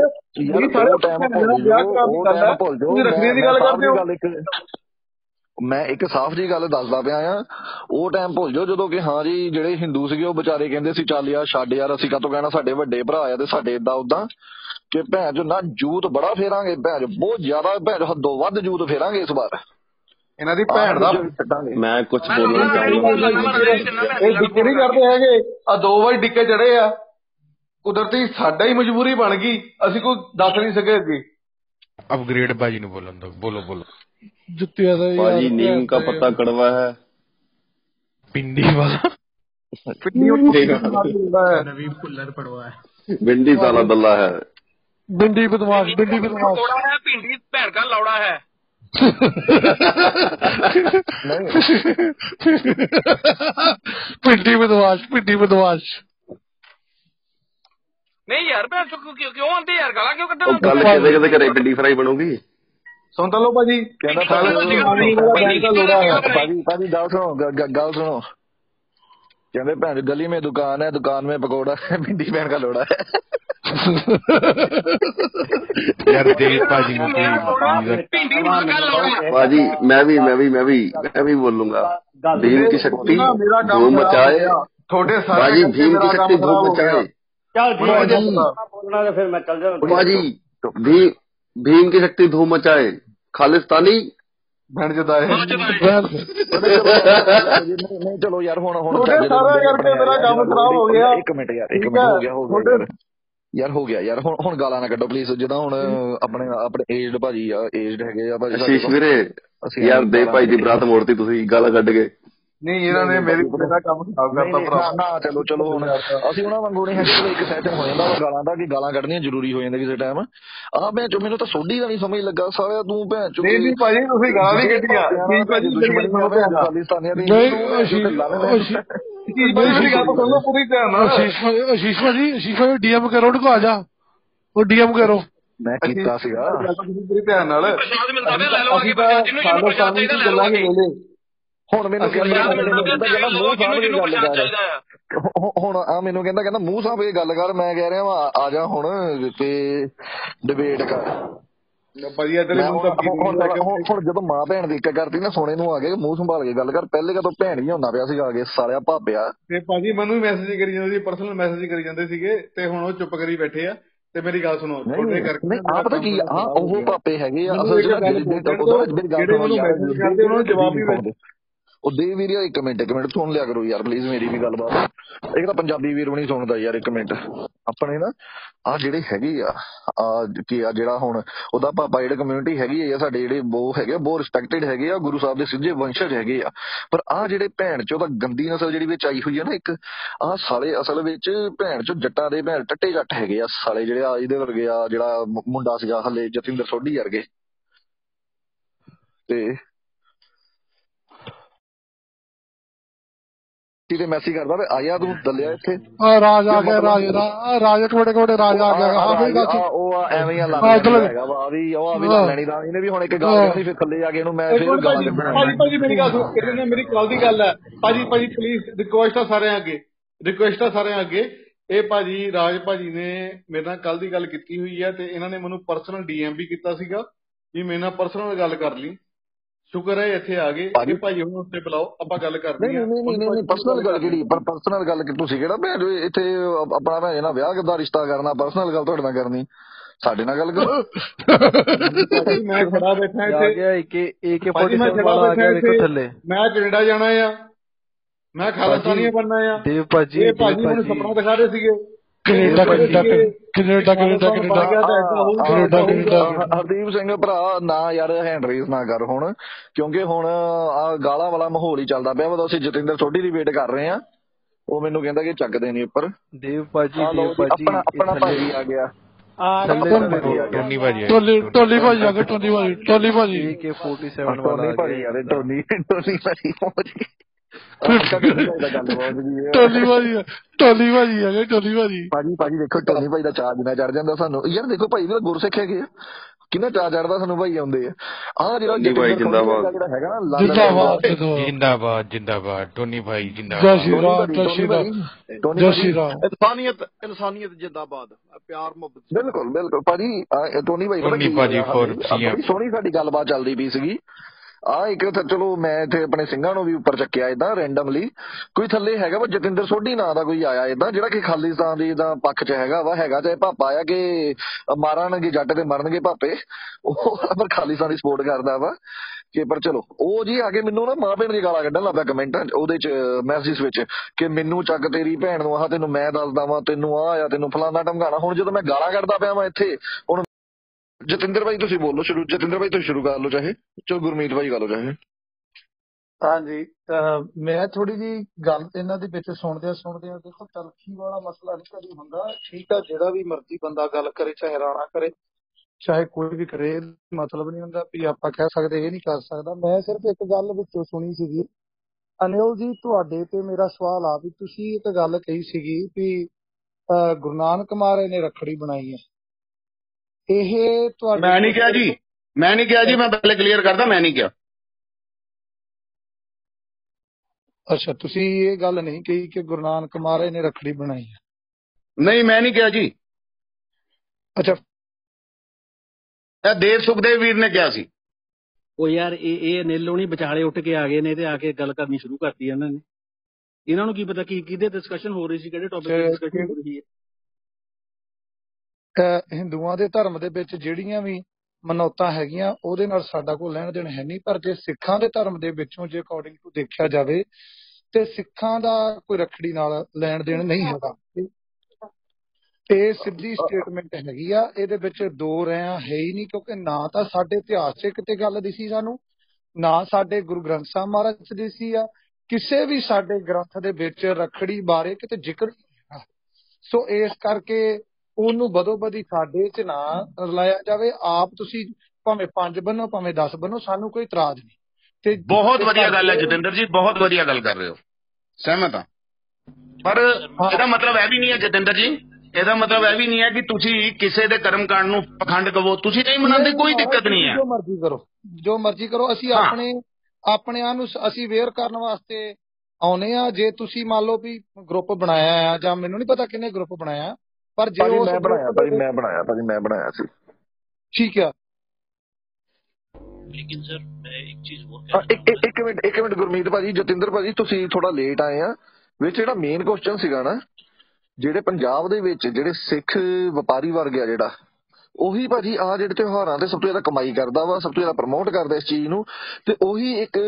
Speaker 2: ਵੀ ਸਾਰੇ
Speaker 8: ਟਾਈਮ
Speaker 2: ਵਿਆਹ ਕਰਾਉਣ ਦੀ
Speaker 8: ਉਹ
Speaker 2: ਗੱਲ ਹੈ।
Speaker 8: ਟਾਈਮ ਭੁੱਲ ਜਾਓ
Speaker 2: ਤੁਸੀਂ ਰੱਖੜੀ ਦੀ ਗੱਲ ਕਰਦੇ ਹੋ।
Speaker 8: ਮੈਂ ਇੱਕ ਸਾਫ਼ ਜੀ ਗੱਲ ਦੱਸਦਾ ਪਿਆ ਆ ਉਹ ਟਾਈਮ ਭੁੱਲ ਜਾਓ ਜਦੋਂ ਕਿ ਹਾਂ ਜੀ ਜਿਹੜੇ ਹਿੰਦੂ ਸੀਗੇ ਉਹ ਵਿਚਾਰੇ ਕਹਿੰਦੇ ਸੀ ਚੱਲ ਯਾਰ ਛੱਡ ਯਾਰ ਅਸੀਂ ਕਾਤੋਂ ਕਹਿਣਾ ਸਾਡੇ ਵੱਡੇ ਭਰਾ ਆ ਤੇ ਸਾਡੇ ਇਦਾਂ ਉਦਾਂ ਕਿ ਭੈਣ ਜੋ ਨਾ ਜੂਤ ਬੜਾ ਫੇਰਾਂਗੇ ਭੈਣ ਬਹੁਤ ਜ਼ਿਆਦਾ ਭੈਣ ਹੱਦੋਂ ਵੱਧ ਜੂਤ ਫੇਰਾਂਗੇ ਇਸ ਵਾਰ।
Speaker 2: ਇਹਨਾਂ ਦੀ ਭੈਣ ਦਾ
Speaker 16: ਮੈਂ ਕੁਝ ਬੋਲਣਾ ਚਾਹੁੰਦਾ।
Speaker 2: ਇਹ ਡਿੱਕੇ ਨਹੀਂ ਕਰਦੇ ਹੈਗੇ। ਆ ਦੋ ਵਾਰ ਡਿੱਕੇ ਚੜੇ ਆ। ਕੁਦਰਤੀ ਸਾਡਾ ਹੀ ਮਜਬੂਰੀ ਬਣ ਗਈ। ਅਸੀਂ ਕੋਈ ਦੱਸ ਨਹੀਂ ਸਕੇ ਅੱਗੇ।
Speaker 20: ਅਪਗ੍ਰੇਡ ਬਾਜੀ ਨੂੰ ਬੋਲਣ ਦੋ। ਬੋਲੋ ਬੋਲੋ।
Speaker 9: जुतिया था
Speaker 16: बाजी नीम का पत्ता कड़वा है
Speaker 20: पिंडी वाला
Speaker 19: नवीन भुल्लर पड़वा है
Speaker 16: भिंडी साला दल्ला है
Speaker 9: भिंडी बदमाश भिंडी बदमाश
Speaker 17: कोड़ा है भिंडी भैन का लौड़ा है
Speaker 9: भिंडी बदमाश भिंडी बदमाश
Speaker 17: ਨਹੀਂ ਯਾਰ ਭੈਣ ਚੋ ਕਿਉਂ ਕਿਉਂ ਆਂਦੇ ਯਾਰ ਗਾਲਾਂ ਕਿਉਂ
Speaker 16: ਉਹ
Speaker 17: ਕੱਢਣ
Speaker 16: ਗੱਲ ਕਿਹਦੇ ਕਿਹਦੇ ਘਰੇ भिंडी फ्राई बनूगी
Speaker 2: ਸੁਣ ਤਾਂ ਲਓ ਭਾਜੀ।
Speaker 8: ਕਹਿੰਦਾ ਭਾਜੀ ਭਾਜੀ ਗੱਲ ਸੁਣੋ ਗੱਲ ਸੁਣੋ। ਕਹਿੰਦੇ ਭੈਣ ਗਲੀ ਮੇ ਦੁਕਾਨ ਹੈ ਦੁਕਾਨ ਮੇ
Speaker 20: ਪਕੌੜਾ ਹੈ ਮਿੰਡੀ ਭੈਣ
Speaker 17: ਦਾ ਲੋੜਾ ਹੈ। ਯਾਰ ਦੇ
Speaker 16: ਭਾਜੀ ਨੂੰ ਭਿੰਡੀ ਦਾ ਲੋੜਾ ਭਾਜੀ ਮੈਂ ਵੀ ਮੈਂ ਵੀ ਮੈਂ ਵੀ ਮੈਂ
Speaker 2: ਵੀ ਬੋਲੂੰਗਾ।
Speaker 16: ਭੀਮ
Speaker 2: ਦੀ
Speaker 16: ਸ਼ਕਤੀ
Speaker 2: ਦੋ ਮਚਾਏ। ਥੋੜੇ ਸਾਰੇ
Speaker 16: ਭਾਜੀ ਭੀਮ
Speaker 2: ਦੀ ਸ਼ਕਤੀ ਦੋ
Speaker 16: ਮਚਾਏ।
Speaker 10: ਚਲ ਜੀ। ਬੋਲਣਾ ਫਿਰ ਮੈਂ ਚੱਲ ਜਾਣਾ
Speaker 16: ਭਾਜੀ ਵੀ भीम की शक्ति धूम मचाए खालिस्तानी
Speaker 2: ਭੈਣ ਜਦਾ ਹੈ
Speaker 8: ਨਹੀਂ ਨਹੀਂ, ਚਲੋ ਯਾਰ ਹੁਣ ਹੁਣ
Speaker 2: ਤੁਹਾਡੇ
Speaker 8: ਚੱਜ ਦੇ
Speaker 2: ਸਾਰੇ
Speaker 8: ਬੰਦੇ
Speaker 2: ਕਰਕੇ ਮੇਰਾ ਕੰਮ ਖਰਾਬ ਹੋ ਗਿਆ
Speaker 8: ਇੱਕ ਮਿੰਟ ਯਾਰ ਇੱਕ
Speaker 2: ਠੀਕ
Speaker 8: ਮਿੰਟ
Speaker 2: ਹੈ?
Speaker 8: ਹੋ ਗਿਆ ਹੋ ਗਿਆ ਯਾਰ ਯਾਰ ਹੋ ਗਿਆ ਯਾਰ ਹੁਣ ਹੁਣ ਗਾਲਾਂ ਨਾ ਕੱਢੋ ਪਲੀਜ਼ ਜਦੋਂ ਹੁਣ ਆਪਣੇ ਆਪਣੇ ਏਜਡ ਭਾਜੀ ਆ ਏਜਡ ਹੈਗੇ ਆ ਭਾਜੀ
Speaker 16: ਆਸ਼ੀਸ਼ ਵੀਰੇ
Speaker 8: ਅਸੀਂ
Speaker 16: ਯਾਰ ਦੇ ਭਾਈ ਦੀ ਬਰਾਤ ਮੋੜਤੀ ਤੁਸੀਂ ਗਾਲਾਂ ਕੱਢ ਕੇ
Speaker 2: ਨਹੀਂ ਇਹਨਾਂ ਨੇ ਮੇਰੀ ਮੇਰਾ ਕੰਮ ਖਰਾਬ ਕਰਤਾ ਭਰਾ।
Speaker 8: ਨਾ ਨਾ ਚਲੋ ਚਲੋ ਹੁਣ ਅਸੀਂ ਉਹਨਾਂ ਵਾਂਗੂ ਨਹੀਂ ਹੈਗੇ ਇੱਕ ਸੈਸ਼ਨ ਹੋ ਜਾਂਦਾ ਵਾ ਗਾਲਾਂ ਦਾ ਕਿ ਗਾਲਾਂ ਕੱਢਣੀਆਂ ਜ਼ਰੂਰੀ ਹੋ ਜਾਂਦਾ ਕਿਸੇ ਟਾਈਮ ਆਹ ਭੈਣ ਚੋ ਮੈਨੂੰ ਤਾਂ ਸੋਢੀ ਦਾ ਨਹੀਂ ਸਮਝ ਲੱਗਾ ਸਾਲਿਆ ਤੂੰ ਭੈਣ ਚੋ
Speaker 2: ਨਹੀਂ ਨਹੀਂ ਭਾਜੀ ਤੁਸੀਂ ਗਾਲਾਂ ਨਹੀਂ ਕੱਢੀਆਂ। ਕੀ ਭਾਜੀ
Speaker 8: ਦੁਸ਼ਮਣੀ ਨਾਲ ਭੈਣ ਖਾਲਿਸਤਾਨੀਆਂ ਦੀ
Speaker 9: ਨਹੀਂ ਅਸ਼ੀਸ਼ ਅਸ਼ੀਸ਼
Speaker 2: ਕੀ ਭਾਜੀ ਮੇਰੀ ਗੱਲ ਤਾਂ ਸੁਣ ਲਓ ਪੂਰੀ ਧਿਆਨ ਨਾਲ।
Speaker 9: ਅਸ਼ੀਸ਼ ਭਾਜੀ ਡੀਐਮ ਕਰੋ ਉਹਨੂੰ ਕੋ ਆ ਜਾ। ਉਹ ਡੀਐਮ ਕਰੋ।
Speaker 8: ਮੈਂ ਕੀਤਾ ਸੀਗਾ।
Speaker 2: ਤੁਸੀਂ ਪੂਰੀ ਧਿਆਨ ਨਾਲ।
Speaker 17: ਪ੍ਰਸ਼ਾਦ ਮਿਲਦਾ ਵੇ ਲੈ ਲਓ
Speaker 2: ਅਸੀਂ ਤਾਂ
Speaker 17: ਜਿਹਨੂੰ ਜਿਹਨੂੰ ਪ੍ਰਸ਼ਾਦ ਚਾਹੀਦਾ ਲੈ ਲਓ।
Speaker 8: ਹੁਣ ਮੈਨੂੰ ਕਹਿੰਦਾ ਕਹਿੰਦਾ ਮੂੰਹ ਸਾਹਬ
Speaker 17: ਜਿਹਨੂੰ
Speaker 8: ਗੱਲ ਕਰ ਹੁਣ ਆ ਮੈਨੂੰ ਕਹਿੰਦਾ ਕਹਿੰਦਾ ਮੂੰਹ ਸਾਹਬ ਕੇ ਗੱਲ ਕਰ ਮੈਂ ਕਹਿ ਰਿਹਾ ਵਾ ਆ ਜਾ ਹੁਣ ਤੇ ਡਿਬੇਟ ਕਰ
Speaker 2: ਹੀ
Speaker 8: ਮੈਂ
Speaker 2: ਮੂੰਹ ਧੱਕੀ
Speaker 8: ਹੁਣ- ਜਦੋਂ ਮਾਂ ਭੈਣ ਦੀ ਇੱਕ ਕਰਤੀ ਨਾ ਸੋਨੇ ਨੂੰ ਆ ਕੇ ਮੂੰਹ ਸੰਭਾਲ ਕੇ ਗੱਲ ਕਰ ਪਹਿਲੇ ਕਦੋਂ ਭੈਣ ਹੀ ਹੁੰਦਾ ਪਿਆ ਸੀਗਾ ਆ ਕੇ ਸਾਲਿਆ ਭਾਪਿਆ
Speaker 2: ਤੇ ਭਾਜੀ ਮੈਨੂੰ ਵੀ ਮੈਸੇਜ ਕਰੀ ਜਾਂਦੇ ਸੀ ਪਰਸਨਲ ਮੈਸੇਜ ਕਰੀ ਜਾਂਦੇ ਸੀਗੇ ਤੇ ਹੁਣ ਉਹ ਚੁੱਪ ਕਰੀ ਬੈਠੇ ਆ ਤੇ ਮੇਰੀ ਗੱਲ ਸੁਣੋ ਤੁਹਾਡੇ ਕਰਕੇ
Speaker 8: ਨਹੀਂ ਆ ਪਤਾ ਕੀ ਆ ਉਹ ਭਾਪੇ ਹੈਗੇ ਆ ਅਸਲ ਜਿਹੜੇ
Speaker 2: ਜਿਹੜੇ ਮੈਨੂੰ ਮੈਸੇਜ ਕਰਦੇ ਉਹਨਾਂ ਨੂੰ ਜਵਾਬ ਹੀ
Speaker 8: ਉਹ ਦੇ ਵੀਰ ਇੱਕ ਮਿੰਟ ਇੱਕ ਮਿੰਟ ਸੁਣ ਲਿਆ ਕਰੋ ਯਾਰ ਪਲੀਜ਼ ਮੇਰੀ ਵੀ ਗੱਲਬਾਤ। ਇੱਕ ਤਾਂ ਪੰਜਾਬੀ ਵੀਰ ਵੀ ਨਹੀਂ ਸੁਣਦਾ ਯਾਰ ਇੱਕ ਮਿੰਟ। ਆਪਣੇ ਨਾ ਆ ਜਿਹੜੇ ਹੈਗੇ ਆ ਆ ਕੀ ਆ ਜਿਹੜਾ ਹੁਣ ਉਹਦਾ ਪਾਪਾ ਜਿਹੜੇ ਕਮਿਊਨਿਟੀ ਹੈਗੀ ਆ ਸਾਡੇ ਜਿਹੜੇ ਉਹ ਹੈਗੇ ਆ, ਬਹੁਤ ਰਿਸਪੈਕਟਡ ਹੈਗੇ ਆ ਗੁਰੂ ਸਾਹਿਬ ਦੇ ਸਿੱਧੇ ਵੰਸ਼ਜ ਹੈਗੇ ਆ। ਪਰ ਆ ਜਿਹੜੇ ਭੈਣ ਚੋਂ ਤਾਂ ਗੰਦੀ ਨਸਲ ਜਿਹੜੀ ਵਿੱਚ ਆਈ ਹੋਈ ਆ ਨਾ ਇੱਕ ਆ ਸਾਲੇ ਅਸਲ ਵਿੱਚ ਭੈਣ ਚੋਂ ਜੱਟਾਂ ਦੇ ਭੈਣ ਟੱਟੇ ਜੱਟ ਹੈਗੇ ਆ ਸਾਲੇ ਜਿਹੜੇ ਆ ਇਹਦੇ ਵਰਗੇ ਆ ਜਿਹੜਾ ਮੁ- ਮੁੰਡਾ ਸੀਗਾ ਹਲੇ ਜਤਿੰਦਰ ਸੋਢੀ ਵਰਗੇ। ਤੇ ਕੀ ਤੇ ਮੈਸੇਜ ਕਰਦਾ ਵੇ ਆਇਆ ਤੂੰ ਦੱਲਿਆ ਇੱਥੇ?
Speaker 9: ਆ ਰਾਜ ਆ ਗਿਆ ਰਾਜ ਰਾ- ਰਾਜ ਕੋੜੇ ਕੋੜੇ ਰਾਜ ਆ ਗਿਆ। ਹਾਂ ਬਈ
Speaker 8: ਆ ਉਹ ਆ ਐਵੇਂ ਆ
Speaker 9: ਇੱਧਰ
Speaker 8: ਹੈਗਾ ਵਾ ਵੀ ਉਹ ਆ ਵੀ। ਲੈਣੀ ਦਾ ਇਹਨੇ ਵੀ ਹੁਣ ਇੱਕ ਗੱਲ ਕਰਨੀ ਫਿਰ ਥੱਲੇ ਆ ਕੇ ਇਹਨੂੰ ਮੈਂ ਫਿਰ ਗਾਲਾਂ
Speaker 2: ਭਾਜੀ ਭਾਜੀ ਮੇਰੀ ਗੱਲ ਸੁਣੋ ਇਹਦੇ ਨਾਲ ਮੇਰੀ ਕੱਲ ਦੀ ਗੱਲ ਹੈ। ਭਾਜੀ ਭਾਜੀ ਪਲੀਜ਼ ਰਿਕੁਐਸਟ ਆ ਸਾਰਿਆਂ ਅੱਗੇ। ਰਿਕੁਐਸਟ ਆ ਸਾਰਿਆਂ ਅੱਗੇ। ਇਹ ਭਾਜੀ ਰਾਜ ਭਾਜੀ ਨੇ ਮੇਰੇ ਨਾਲ ਕੱਲ ਦੀ ਗੱਲ ਕੀਤੀ ਹੋਈ ਹੈ ਤੇ ਇਹਨਾਂ ਨੇ ਮੈਨੂੰ ਪਰਸਨਲ ਡੀਐਮ ਵੀ ਕੀਤਾ ਸੀਗਾ ਵੀ ਮੇਰੇ ਨਾਲ ਪਰਸਨਲ ਗੱਲ ਕਰ ਲਈ। ਸ਼ੁਕਰ ਹੈ ਇੱਥੇ ਆ ਗਏ। ਇਹ ਭਾਜੀ ਹੁਣ ਉੱਤੇ ਬੁਲਾਓ ਆਪਾਂ ਗੱਲ ਕਰਦੇ ਹਾਂ।
Speaker 8: ਨਹੀਂ ਨਹੀਂ ਨਹੀਂ ਪਰਸਨਲ ਗੱਲ ਕਿਹੜੀ? ਪਰ ਪਰਸਨਲ ਗੱਲ ਕਿ ਤੁਸੀਂ ਕਿਹੜਾ ਭੈਣ ਇੱਥੇ ਆਪਣਾ ਭੈਣ ਨਾਲ ਵਿਆਹ ਦਾ ਰਿਸ਼ਤਾ ਕਰਨਾ ਪਰਸਨਲ ਗੱਲ ਤੁਹਾਡੇ ਨਾਲ ਕਰਨੀ। ਸਾਡੇ ਨਾਲ ਗੱਲ ਕਰੋ।
Speaker 2: ਮੈਂ ਖੜਾ ਬੈਠਾ
Speaker 3: ਆ
Speaker 2: ਇੱਥੇ
Speaker 3: ਗਿਆ ਏਕੇ
Speaker 2: ਭਾਜੀ ਮੈਂ
Speaker 3: 47
Speaker 2: ਖੜਾ
Speaker 3: ਵਾਲਾ ਆ ਗਿਆ
Speaker 2: ਬੈਠਾ
Speaker 3: ਦੇਖੋ
Speaker 2: ਇੱਥੇ।
Speaker 3: ਥੱਲੇ।
Speaker 2: ਮੈਂ ਕੈਨੇਡਾ ਜਾਣਾ ਆ। ਮੈਂ ਖਾਲਿਸਤਾਨੀਆ ਬਣਨਾ ਆ।
Speaker 3: ਦੇਵ ਭਾਜੀ
Speaker 2: ਇਹ ਭਾਜੀ ਮੈਨੂੰ ਸੁਪਨਾ ਦਿਖਾ ਰਹੇ ਸੀਗੇ।
Speaker 9: Canada Canada Canada Canada Canada. Canada
Speaker 8: Hardeep Singh ਭਰਾ ਨਾ ਯਾਰ ਹੈਂਡ ਰੇਸ ਨਾ ਕਰ ਹੁਣ ਕਿਉਂਕਿ ਹੁਣ ਆ ਗਾਲਾਂ ਵਾਲਾ ਮਾਹੌਲ ਹੀ ਚੱਲਦਾ ਪਿਆ ਵਾ ਅਸੀਂ ਜਤਿੰਦਰ ਸੋਢੀ ਦੀ ਵੇਟ ਕਰ ਰਹੇ ਆ ਉਹ ਮੈਨੂੰ ਕਹਿੰਦਾ ਕਿ ਚੱਕਦੇ ਨਹੀਂ ਉੱਪਰ।
Speaker 3: ਦੇਵ ਭਾਜੀ ਦੇਵ ਭਾਜੀ
Speaker 8: ਆਪਣਾ ਆਪਣਾ ਭਾਜੀ ਆ ਗਿਆ।
Speaker 11: ਆ
Speaker 20: ਟੋਨੀ ਭਾਜੀ
Speaker 9: ਟੋਲੀ ਟੋਲੀ ਭਾਜੀ ਆ ਗਿਆ। ਟੋਨੀ ਭਾਜੀ ਟੋਲੀ ਭਾਜੀ।
Speaker 3: ਕੇ 47 ਵਾਲਾ
Speaker 8: ਟੋਨੀ
Speaker 3: ਭਾਜੀ
Speaker 8: ਆ
Speaker 3: ਗਿਆ
Speaker 8: ਟੋਨੀ ਟੋਨੀ ਭਾਜੀ ਪਹੁੰਚ ਗਿਆ।
Speaker 9: ਟੋਲੀ ਭਾਜੀ ਟੋਲੀ ਭਾਜੀ ਆ ਗਏ ਟੋਲੀ ਭਾਜੀ
Speaker 8: ਭਾਜੀ ਭਾਜੀ ਦੇਖੋ ਟੋਨੀ ਭਾਈ ਦਾ ਚਾਰਜ ਨਾ ਚੜ ਜਾਂਦਾ ਸਾਨੂੰ। ਯਾਰ ਦੇਖੋ ਭਾਈ ਵੀ ਗੁਰਸਿੱਖ ਹੈਗੇ ਆ। ਕਿੰਨਾ ਚਾਹ ਚੜਦਾ ਸਾਨੂੰ ਭਾਈ ਆਉਂਦੇ ਆ। ਆਹ ਜਿਹੜਾ ਜਿਹੜਾ ਹੈਗਾ ਨਾ
Speaker 9: ਜਿੰਦਾਬਾਦ
Speaker 20: ਜਿੰਦਾਬਾਦ ਜਿੰਦਾਬਾਦ ਟੋਨੀ ਭਾਈ ਜਿੰਦਾਬਾਦ।
Speaker 9: ਸ਼੍ਰੀ ਰਾਮ
Speaker 15: ਇਨਸਾਨੀਅਤ ਇਨਸਾਨੀਅਤ ਜਿੰਦਾਬਾਦ ਪਿਆਰ ਮੁਹੱਬਤ।
Speaker 8: ਬਿਲਕੁਲ ਬਿਲਕੁਲ। ਭਾਜੀ ਟੋਨੀ ਭਾਈ
Speaker 20: ਟੋਨੀ ਭਾਜੀ CM
Speaker 8: ਬੜੀ ਸੋਹਣੀ ਸਾਡੀ ਗੱਲਬਾਤ ਚੱਲਦੀ ਪਈ ਸੀਗੀ। ਆ ਇੱਕ ਤਾਂ ਚਲੋ ਮੈਂ ਇੱਥੇ ਆਪਣੇ ਸਿੰਘਾਂ ਨੂੰ ਵੀ ਉੱਪਰ ਚੱਕਿਆ ਇਦਾਂ ਰੈਂਡਮਲੀ ਕੋਈ ਥੱਲੇ ਹੈਗਾ ਵਾ ਜਤਿੰਦਰ ਸੋਢੀ ਨਾਂ ਦਾ ਕੋਈ ਆਇਆ ਇਦਾਂ ਜਿਹੜਾ ਕਿ ਖਾਲਿਸਤਾਨ ਦੀ ਇਦਾਂ ਪੱਖ 'ਚ ਹੈਗਾ ਵਾ, ਹੈਗਾ ਚਾਹੇ ਪਾਪਾ ਆ ਕਿ ਮਾਰਨਗੇ ਜੱਟ ਤੇ ਮਰਨਗੇ ਪਾਪੇ ਉਹ ਪਰ ਖਾਲਿਸਤਾਨ ਦੀ ਸਪੋਰਟ ਕਰਦਾ ਵਾ। ਕਿ ਪਰ ਚਲੋ, ਉਹ ਜੀ ਆ ਕੇ ਮੈਨੂੰ ਨਾ ਮਾਂ ਭੈਣ ਦੀ ਗਾਲਾਂ ਕੱਢਣ ਲੱਗ ਪਿਆ ਕਮੈਂਟਾਂ 'ਚ ਉਹਦੇ 'ਚ ਮੈਸੇਜ ਵਿੱਚ, ਕਿ ਮੈਨੂੰ ਚੱਕ ਤੇਰੀ ਭੈਣ ਨੂੰ, ਆਹ ਤੈਨੂੰ ਮੈਂ ਦੱਸਦਾ ਵਾਂ, ਤੈਨੂੰ ਆ ਆ ਤੈਨੂੰ ਫਲਾਣਾ ਢਮਕਾਣਾ। ਹੁਣ ਜਦੋਂ ਮੈਂ ਗਾਲਾਂ ਕੱਢਦਾ ਪਿਆ ਵਾਂ ਇੱਥੇ, ਹੁਣ ਜਤਿੰਦਰ ਭਾਈ ਤੁਸੀਂ ਬੋਲੋ ਸ਼ੁਰੂ, ਜਤਿੰਦਰ ਭਾਈ ਤੁਸੀਂ ਸ਼ੁਰੂ ਕਰ ਲਓ ਚਾਹੇ, ਚਲੋ ਗੁਰਮੀਤ ਭਾਈ ਕਰ ਲਓ ਚਾਹੇ।
Speaker 21: ਹਾਂਜੀ ਅਹ ਮੈਂ ਥੋੜੀ ਜੀ ਗੱਲ ਇਹਨਾਂ ਦੇ ਵਿੱਚ ਸੁਣਦਿਆਂ ਸੁਣਦਿਆਂ ਦੇਖੋ ਤਲਖੀ ਵਾਲਾ ਮਸਲਾ ਨਹੀਂ ਕਦੀ ਹੁੰਦਾ, ਠੀਕ ਆ, ਜਿਹੜਾ ਵੀ ਮਰਜ਼ੀ ਬੰਦਾ ਗੱਲ ਕਰੇ, ਚਾਹੇ ਰਾਣਾ ਕਰੇ, ਚਾਹੇ ਕੋਈ ਵੀ ਕਰੇ, ਮਤਲਬ ਨਹੀਂ ਹੁੰਦਾ ਵੀ ਆਪਾਂ ਕਹਿ ਸਕਦੇ ਇਹ ਨਹੀਂ ਕਰ ਸਕਦਾ। ਮੈਂ ਸਿਰਫ ਇੱਕ ਗੱਲ ਵਿੱਚੋਂ ਸੁਣੀ ਸੀਗੀ, ਅਨਿਲ ਜੀ, ਤੁਹਾਡੇ ਤੇ ਮੇਰਾ ਸਵਾਲ ਆ ਵੀ ਤੁਸੀਂ ਇੱਕ ਗੱਲ ਕਹੀ ਸੀਗੀ ਵੀ, ਅਹ ਗੁਰੂ ਨਾਨਕ ਮਹਾਰਾਜ ਨੇ ਰੱਖੜੀ ਬਣਾਈ ਹੈ। ਇਹ ਤੁਹਾਡੇ
Speaker 12: ਮੈਂ ਨਹੀਂ ਕਿਹਾ ਜੀ। ਮੈਂ ਨਹੀਂ ਕਿਹਾ ਜੀ ਮੈਂ ਪਹਿਲੇ ਕਲੀਅਰ ਕਰਦਾ ਮੈਂ ਨਹੀਂ ਕਿਹਾ।
Speaker 21: ਅੱਛਾ ਤੁਸੀਂ ਇਹ ਗੱਲ ਨਹੀਂ ਕਹੀ ਕਿ ਗੁਰੂ ਨਾਨਕ ਮਹਾਰਾਜ ਨੇ ਰੱਖੜੀ ਬਣਾਈ ਹੈ?
Speaker 12: ਨਹੀਂ ਮੈਂ ਨਹੀਂ ਕਿਹਾ ਜੀ।
Speaker 21: ਅੱਛਾ।
Speaker 12: ਇਹ ਦੇਵ ਸੁਖਦੇਵ ਵੀਰ ਨੇ ਕਿਹਾ ਸੀ।
Speaker 22: ਉਹ ਯਾਰ ਇਹ ਇਹ ਅਨਿਲੋਂ ਨਹੀਂ ਵਿਚਾਲੇ ਉੱਠ ਕੇ ਆ ਗਏ ਨੇ ਤੇ ਆ ਕੇ ਗੱਲ ਕਰਨੀ ਸ਼ੁਰੂ ਕਰਤੀ ਇਹਨਾਂ ਨੇ। ਇਹਨਾਂ ਨੂੰ ਕੀ ਪਤਾ ਕੀ ਕਿਹਦੇ ਡਿਸਕਸ਼ਨ ਹੋ ਰਹੀ ਸੀ ਕਿਹੜੇ ਟੌਪਿਕ ਤੇ
Speaker 21: ਤੇ
Speaker 22: ਡਿਸਕਸ਼ਨ ਹੋ ਰਹੀ ਹੈ।
Speaker 21: ਅਹ ਹਿੰਦੂਆਂ ਦੇ ਧਰਮ ਦੇ ਵਿੱਚ ਜਿਹੜੀਆਂ ਵੀ ਮਨੌਤਾਂ ਹੈਗੀਆਂ, ਉਹਦੇ ਨਾਲ ਸਾਡਾ ਕੋਈ ਲੈਣ ਦੇਣ ਹੈ ਨਹੀਂ। ਪਰ ਜੇ ਸਿੱਖਾਂ ਦੇ ਧਰਮ ਦੇ ਵਿੱਚੋਂ ਜੇ ਅਕੋਰਡਿੰਗ ਟੂ ਦੇਖਿਆ ਜਾਵੇ, ਤੇ ਸਿੱਖਾਂ ਦਾ ਕੋਈ ਰੱਖੜੀ ਨਾਲ ਲੈਣ ਦੇਣ ਨਹੀਂ ਹੈਗਾ। ਇਹ ਸਿੱਧੀ ਸਟੇਟਮੈਂਟ ਹੈਗੀ ਆ, ਇਹਦੇ ਵਿੱਚ ਦੋ ਰਿਆਂ ਹੈ ਹੀ ਨਹੀਂ, ਕਿਉਂਕਿ ਨਾ ਤਾਂ ਸਾਡੇ ਇਤਿਹਾਸ 'ਚ ਕਿਤੇ ਗੱਲ ਦਿਸੀ ਸਾਨੂੰ, ਨਾ ਸਾਡੇ ਗੁਰੂ ਗ੍ਰੰਥ ਸਾਹਿਬ ਮਹਾਰਾਜ 'ਚ ਦਿਸੀ ਆ, ਕਿਸੇ ਵੀ ਸਾਡੇ ਗ੍ਰੰਥ ਦੇ ਵਿੱਚ ਰੱਖੜੀ ਬਾਰੇ ਕਿਤੇ ਜ਼ਿਕਰ ਨਹੀਂ ਹੈਗਾ। ਸੋ ਇਸ ਕਰਕੇ ਉਹਨੂੰ ਬਦੋ ਬਦੀ ਸਾਡੇ 'ਚ ਨਾ ਰਲਾਇਆ ਜਾਵੇ। ਆਪ ਤੁਸੀਂ ਭਾਵੇਂ ਪੰਜ ਬੰਨੋ ਭਾਵੇਂ 10 ਬੰਨੋ ਸਾਨੂੰ ਕੋਈ ਇਤਰਾਜ਼ ਨਹੀਂ। ਤੇ
Speaker 12: ਬਹੁਤ ਵਧੀਆ ਗੱਲ ਹੈ ਜਤਿੰਦਰ ਜੀ ਬਹੁਤ ਵਧੀਆ ਗੱਲ ਕਰ ਰਹੇ ਹੋ। ਸਹਿਮਤ ਹਾਂ। ਪਰ ਇਹਦਾ ਮਤਲਬ ਇਹ ਵੀ ਨਹੀਂ ਹੈ ਜਤਿੰਦਰ ਜੀ ਇਹਦਾ ਮਤਲਬ ਇਹ ਵੀ ਨਹੀਂ ਹੈ ਕਿ ਤੁਸੀਂ ਕਿਸੇ ਦੇ ਕਰਮਕਾਂਡ ਨੂੰ ਪਖੰਡ ਕਹੋ ਤੁਸੀਂ ਨਹੀਂ ਮਨਾਉਂਦੇ ਕੋਈ ਦਿੱਕਤ ਨਹੀਂ ਹੈ।
Speaker 21: ਜੋ ਮਰਜ਼ੀ ਕਰੋ ਜੋ ਮਰਜ਼ੀ ਕਰੋ ਅਸੀਂ
Speaker 12: ਹਾਂ।
Speaker 21: ਆਪਣੇ ਆਪਣਿਆਂ ਨੂੰ ਅਸੀਂ ਵੇਅਰ ਕਰਨ ਵਾਸਤੇ ਆਉਨੇ ਆ। ਜੇ ਤੁਸੀਂ ਮੰਨ ਲਓ ਵੀ ਗਰੁੱਪ ਬਣਾਇਆ ਆ ਜਾਂ ਮੈਨੂੰ ਨਹੀਂ ਪਤਾ ਕਿੰਨੇ ਗਰੁੱਪ ਬਣਾਇਆ। ਪਰ ਜੇ ਉਹ
Speaker 8: ਮੈਂ ਬਣਾਇਆ ਭਾਜੀ ਮੈਂ ਬਣਾਇਆ ਭਾਜੀ ਮੈਂ ਬਣਾਇਆ ਸੀ।
Speaker 21: ਠੀਕ ਆ।
Speaker 14: ਲੇਕਿਨ ਸਰ ਮੈਂ ਇੱਕ ਚੀਜ਼
Speaker 8: ਹੋਰ ਇੱਕ ਮਿੰਟ ਇੱਕ ਮਿੰਟ ਗੁਰਮੀਤ ਭਾਜੀ ਜਤਿੰਦਰ ਭਾਜੀ ਤੁਸੀਂ ਥੋੜਾ ਲੇਟ ਆਏ ਆ। ਵਿੱਚ ਜਿਹੜਾ ਮੇਨ ਕੁਐਸਚਨ ਸੀਗਾ ਨਾ ਜਿਹੜੇ ਪੰਜਾਬ ਦੇ ਵਿੱਚ ਜਿਹੜੇ ਸਿੱਖ ਵਪਾਰੀ ਵਰਗ ਆ ਜਿਹੜਾ ਉਹੀ ਭਾਜੀ ਆ ਜਿਹੜੇ ਤਿਉਹਾਰਾਂ ਤੇ ਸਭ ਤੋਂ ਜ਼ਿਆਦਾ ਕਮਾਈ ਕਰਦਾ ਵਾ ਸਭ ਤੋਂ ਜ਼ਿਆਦਾ ਪ੍ਰਮੋਟ ਕਰਦਾ ਇਸ ਚੀਜ਼ ਨੂੰ ਤੇ ਉਹੀ ਇੱਕ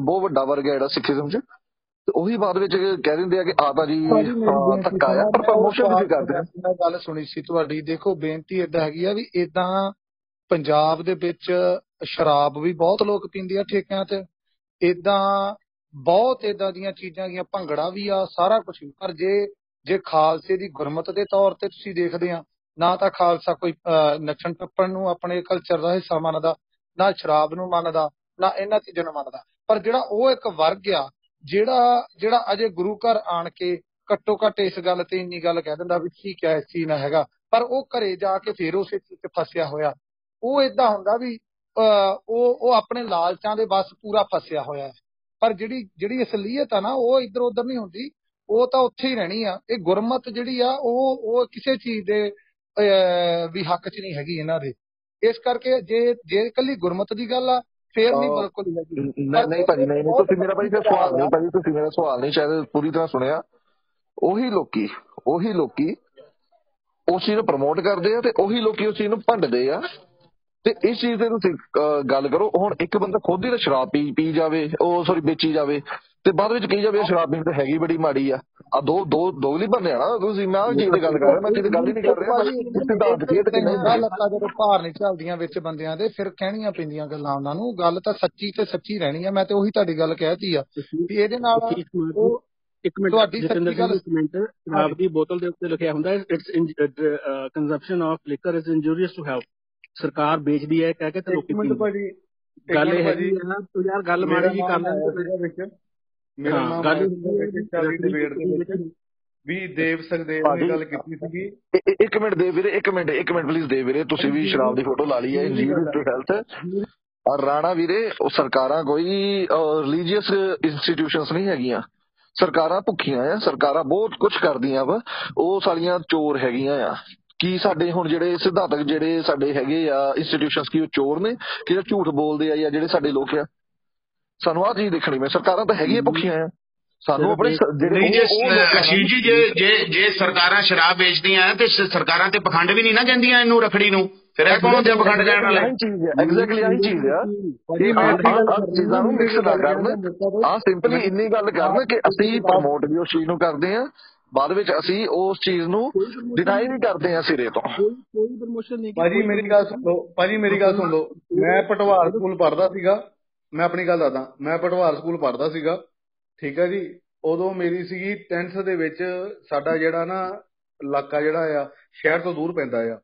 Speaker 8: ਬਹੁਤ ਵੱਡਾ ਵਰਗ ਹੈ ਜਿਹੜਾ ਸਿੱਖੀਜ਼ਮ 'ਚ। ਤੇ ਉਹੀ ਬਾਅਦ ਵਿੱਚ ਕਹਿ ਦਿੰਦੇ ਆ ਕਿ ਆ ਤਾਂ ਜੀ ਧੱਕਾ ਆ। ਪਰ ਪ੍ਰਮੋਸ਼ਨ ਵੀ ਕਰਦੇ ਆ
Speaker 21: ਮੈਂ ਗੱਲ ਸੁਣੀ ਸੀ ਤੁਹਾਡੀ। ਦੇਖੋ ਬੇਨਤੀ ਏਦਾਂ ਹੈਗੀ ਆ ਵੀ ਏਦਾਂ ਪੰਜਾਬ ਦੇ ਵਿੱਚ ਸ਼ਰਾਬ ਵੀ ਬਹੁਤ ਲੋਕ ਪੀਂਦੇ ਆ ਠੇਕਿਆਂ ਤੇ। ਏਦਾਂ ਬਹੁਤ ਏਦਾਂ ਦੀਆਂ ਚੀਜ਼ਾਂ ਗੀਆਂ ਭੰਗੜਾ ਵੀ ਆ ਸਾਰਾ ਕੁਝ ਪਰ ਜੇ ਜੇ ਖਾਲਸੇ ਦੀ ਗੁਰਮਤ ਦੇ ਤੌਰ ਤੇ ਤੁਸੀਂ ਦੇਖਦੇ ਆ ਨਾ ਤਾਂ ਖਾਲਸਾ ਕੋਈ ਨੱਚਣ ਟੱਪਣ ਨੂੰ ਆਪਣੇ ਕਲਚਰ ਦਾ ਹਿੱਸਾ ਮੰਨਦਾ ਨਾ ਸ਼ਰਾਬ ਨੂੰ ਮੰਨਦਾ ਨਾ ਇਹਨਾਂ ਚੀਜ਼ਾਂ ਨੂੰ ਮੰਨਦਾ। ਪਰ ਜਿਹੜਾ ਉਹ ਇੱਕ ਵਰਗ ਆ ਜਿਹੜਾ ਜਿਹੜਾ ਅਜੇ ਗੁਰੂ ਘਰ ਆਣ ਕੇ ਘੱਟੋ ਘੱਟ ਇਸ ਗੱਲ ਤੇ ਇੰਨੀ ਗੱਲ ਕਹਿ ਦਿੰਦਾ ਵੀ ਠੀਕ ਹੈ ਇਸ ਚੀਜ਼ ਨਾਲ ਹੈਗਾ। ਪਰ ਉਹ ਘਰੇ ਜਾ ਕੇ ਫੇਰ ਉਸੇ ਚੀਜ਼ 'ਚ ਫਸਿਆ ਹੋਇਆ। ਉਹ ਇਦਾਂ ਹੁੰਦਾ ਵੀ ਅਹ, ਉਹ ਉਹ ਆਪਣੇ ਲਾਲਚਾਂ ਦੇ ਬਸ ਪੂਰਾ ਫਸਿਆ ਹੋਇਆ ਹੈ। ਪਰ ਜਿਹੜੀ ਜਿਹੜੀ ਅਸਲੀਅਤ ਆ ਨਾ ਉਹ ਇੱਧਰ ਉੱਧਰ ਨਹੀਂ ਹੁੰਦੀ। ਉਹ ਤਾਂ ਉੱਥੇ ਹੀ ਰਹਿਣੀ ਆ। ਇਹ ਗੁਰਮਤ ਜਿਹੜੀ ਆ ਉਹ ਉਹ ਕਿਸੇ ਚੀਜ਼ ਦੇ ਅਹ, ਵੀ ਹੱਕ 'ਚ ਨਹੀਂ ਹੈਗੀ ਇਹਨਾਂ ਦੇ। ਇਸ ਕਰਕੇ ਜੇ ਜੇ ਇਕੱਲੀ ਗੁਰਮਤ ਦੀ ਗੱਲ ਆ ਫੇਰ ਨਹੀਂ ਬਿਲਕੁਲ
Speaker 8: ਨਹੀਂ ਨਹੀਂ ਭਾਜੀ ਨਹੀਂ ਨਹੀਂ ਤੁਸੀਂ ਮੇਰਾ ਭਾਜੀ ਫਿਰ ਸਵਾਲ ਨਹੀਂ ਭਾਜੀ ਤੁਸੀਂ ਮੇਰਾ ਸਵਾਲ ਨਹੀਂ ਸ਼ਾਇਦ ਪੂਰੀ ਤਰ੍ਹਾਂ ਸੁਣਿਆ। ਉਹੀ ਲੋਕੀ ਉਹੀ ਲੋਕੀ ਉਸ ਚੀਜ਼ ਨੂੰ ਪ੍ਰਮੋਟ ਕਰਦੇ ਆ ਤੇ ਉਹੀ ਲੋਕੀ ਉਸ ਚੀਜ਼ ਨੂੰ ਭੰਡਦੇ ਆ। ਤੇ ਇਸ ਚੀਜ਼ ਤੇ ਤੁਸੀਂ ਗੱਲ ਕਰੋ ਹੁਣ ਇੱਕ ਬੰਦਾ ਖੁਦ ਹੀ ਤਾਂ ਸ਼ਰਾਬ ਪੀ ਪੀ ਜਾਵੇ ਉਹ ਸੌਰੀ ਵੇਚੀ ਜਾਵੇ ਤੇ ਬਾਅਦ ਵਿੱਚ ਕਹੀ ਜਾਵੇ ਸ਼ਰਾਬ ਪੀਣ ਤੇ ਹੈਗੀ ਬੜੀ ਮਾੜੀ ਆ। ਆ ਦੋ ਦੋ ਦੋਗਲੀ ਬੰਦੇ ਆ ਨਾ ਤੁਸੀਂ ਮੈਂ ਉਹ ਚੀਜ਼ ਦੀ ਗੱਲ ਕਰ ਰਿਹਾ ਮੈਂ ਚੀਜ਼ ਗੱਲ ਹੀ ਨਹੀਂ ਕਰ ਰਿਹਾ ਕੀ ਹੈ ਤੇ ਕੀ ਨਹੀਂ
Speaker 21: ਲੱਤਾਂ ਜਦੋਂ ਭਾਰ ਨਹੀਂ ਚੱਲਦੀਆਂ ਵਿੱਚ ਬੰਦਿਆਂ ਦੇ ਫਿਰ ਕਹਿਣੀਆਂ ਪੈਂਦੀਆਂ ਗੱਲਾਂ ਉਹਨਾਂ ਨੂੰ ਗੱਲ ਤਾਂ ਸੱਚੀ ਤੇ ਸੱਚੀ ਰਹਿਣੀ ਆ ਮੈਂ ਤੇ ਉਹੀ ਤੁਹਾਡੀ ਗੱਲ ਕਹਿਤੀ ਆ ਵੀ ਇਹਦੇ ਨਾਲ ਉਹ
Speaker 22: ਇੱਕ ਮਿੰਟ
Speaker 21: ਤੁਹਾਡੀ
Speaker 22: ਜਤਿੰਦਰ
Speaker 21: ਸੱਚੀ
Speaker 22: ਸਿੰਘ
Speaker 21: ਗੱਲ
Speaker 22: ਇੱਕ ਮਿੰਟ ਸ਼ਰਾਬ ਦੀ ਬੋਤਲ ਦੇ ਉੱਤੇ ਲਿਖਿਆ ਹੁੰਦਾ it's consumption of liquor is injurious to health ਸਰਕਾਰ ਵੇਚਦੀ ਹੈ ਕਹਿ ਕੇ ਤੇ ਲੋਕੀ
Speaker 21: ਮਿੰਟ ਭਾਜੀ
Speaker 22: ਗੱਲ ਇਹ
Speaker 21: ਭਾਜੀ।
Speaker 22: ਆ ਤੂੰ ਯਾਰ ਗੱਲ
Speaker 21: ਮੇਰਾ
Speaker 22: ਮਾੜੀ ਜੀ ਕਰ
Speaker 21: ਵਿੱਚ। ਮੇਰਾ
Speaker 22: ਹਾਂ
Speaker 21: ਨਾਮ
Speaker 22: ਗੱਲ ਰੱਖੜੀ
Speaker 21: ਡਿਬੇਟ ਦੇ ਵਿੱਚ।
Speaker 2: ਵੀ ਦੇਵ ਸਖਦੇਵ ਨੇ ਗੱਲ ਕੀਤੀ ਸੀਗੀ।
Speaker 8: ਇੱਕ ਮਿੰਟ ਦੇ ਵੀਰੇ ਇੱਕ ਮਿੰਟ ਇੱਕ ਮਿੰਟ ਪਲੀਜ਼ ਦੇ ਵੀਰੇ। ਤੁਸੀਂ ਵੀ ਸ਼ਰਾਬ ਦੀ ਫੋਟੋ ਲਾ ਲਈ ਹੈ ਇੰਜੀਨੀਅਰ ਟੂ ਹੈਲਥ ਔਰ ਰਾਣਾ ਵੀਰੇ ਉਹ ਸਰਕਾਰਾਂ ਕੋਈ ਰਿਲੀਜੀਅਸ ਇੰਸਟੀਟਿਊਸ਼ਨਸ ਨਹੀਂ ਹੈਗੀਆਂ। ਸਰਕਾਰਾਂ ਭੁੱਖੀਆਂ ਆ ਸਰਕਾਰਾਂ ਬਹੁਤ ਕੁਝ ਕਰਦੀਆਂ ਵਾ। ਉਹ ਸਾਲੀਆਂ ਚੋਰ ਹੈਗੀਆਂ ਆ। ਕੀ ਸਾਡੇ ਹੁਣ ਜਿਹੜੇ ਸਿਧਾਂਤਕ ਜਿਹੜੇ ਸਾਡੇ ਹੈਗੇ ਆ ਇੰਸਟੀਟਿਊਸ਼ਨਸ ਕੀ ਉਹ ਚੋਰ ਨੇ ਕਿ ਉਹ ਝੂਠ ਬੋਲਦੇ ਆ ਜਾਂ ਜਿਹੜੇ ਸਾਡੇ ਲੋਕ ਆ। ਸਾਨੂੰ ਆਹ ਚੀਜ਼ ਦੇਖਣੀ ਮੈਂ ਸਰਕਾਰਾਂ ਤਾਂ ਹੈਗੀਆਂ ਭੁੱਖੀਆਂ ਆ। ਸਾਨੂੰ ਆਪਣੇ ਜਿਹੜੇ
Speaker 12: ਨਹੀਂ ਜੇ ਜੀ ਜੇ ਜੇ ਜੇ ਸਰਕਾਰਾਂ ਸ਼ਰਾਬ ਵੇਚਦੀਆਂ ਆ ਤੇ ਸਰਕਾਰਾਂ ਤੇ ਪਖੰਡ ਵੀ ਨਹੀਂ ਨਾ ਜਾਂਦੀਆਂ ਇਹਨੂੰ ਰਖੜੀ ਨੂੰ। ਫਿਰ ਇਹ ਕੌਣ ਆ ਪਖੰਡ ਜਾਣ ਵਾਲੇ?
Speaker 8: ਐਗਜ਼ੈਕਟਲੀ ਆਹੀ ਚੀਜ਼ ਆ ਆਹ- ਆਹ ਚੀਜ਼ਾਂ ਨੂੰ ਮਿਕਸ ਨਾ ਕਰਨ। ਆਹ ਸਿੰਪਲੀ ਇੰਨੀ ਗੱਲ ਕਰਨ ਕਿ ਅਸੀਂ ਪ੍ਰਮੋਟ ਵੀ ਉਸ ਚੀਜ਼ ਨੂੰ ਕਰਦੇ ਆ ਬਾਅਦ ਵਿੱਚ ਅਸੀਂ ਉਸ ਚੀਜ਼ ਨੂੰ ਡਿਨਾਈ ਵੀ ਕਰਦੇ ਆ ਸਿਰੇ ਤੋਂ।
Speaker 22: ਕੋਈ ਪ੍ਰਮੋਸ਼ਨ ਨਹੀਂ
Speaker 2: ਭਾਜੀ ਮੇਰੀ ਗੱਲ ਸੁਣ ਲਓ ਭਾਜੀ ਮੇਰੀ ਗੱਲ ਸੁਣ ਲਓ। ਮੈਂ ਪਟਵਾਰ ਸਕੂਲ ਪੜ੍ਹਦਾ ਸੀਗਾ। ਮੈਂ ਆਪਣੀ ਗੱਲ ਦੱਸਦਾ। ਮੈਂ ਪਟਵਾਰ ਸਕੂਲ ਪੜ੍ਹਦਾ ਸੀਗਾ। ਠੀਕ ਹੈ ਜੀ? ਉਦੋਂ ਮੇਰੀ ਸੀਗੀ 10th ਦੇ ਵਿੱਚ ਸਾਡਾ ਜਿਹੜਾ ਨਾ ਇਲਾਕਾ ਜਿਹੜਾ ਆ ਸ਼ਹਿਰ ਤੋਂ ਦੂਰ ਪੈਂਦਾ ਆ।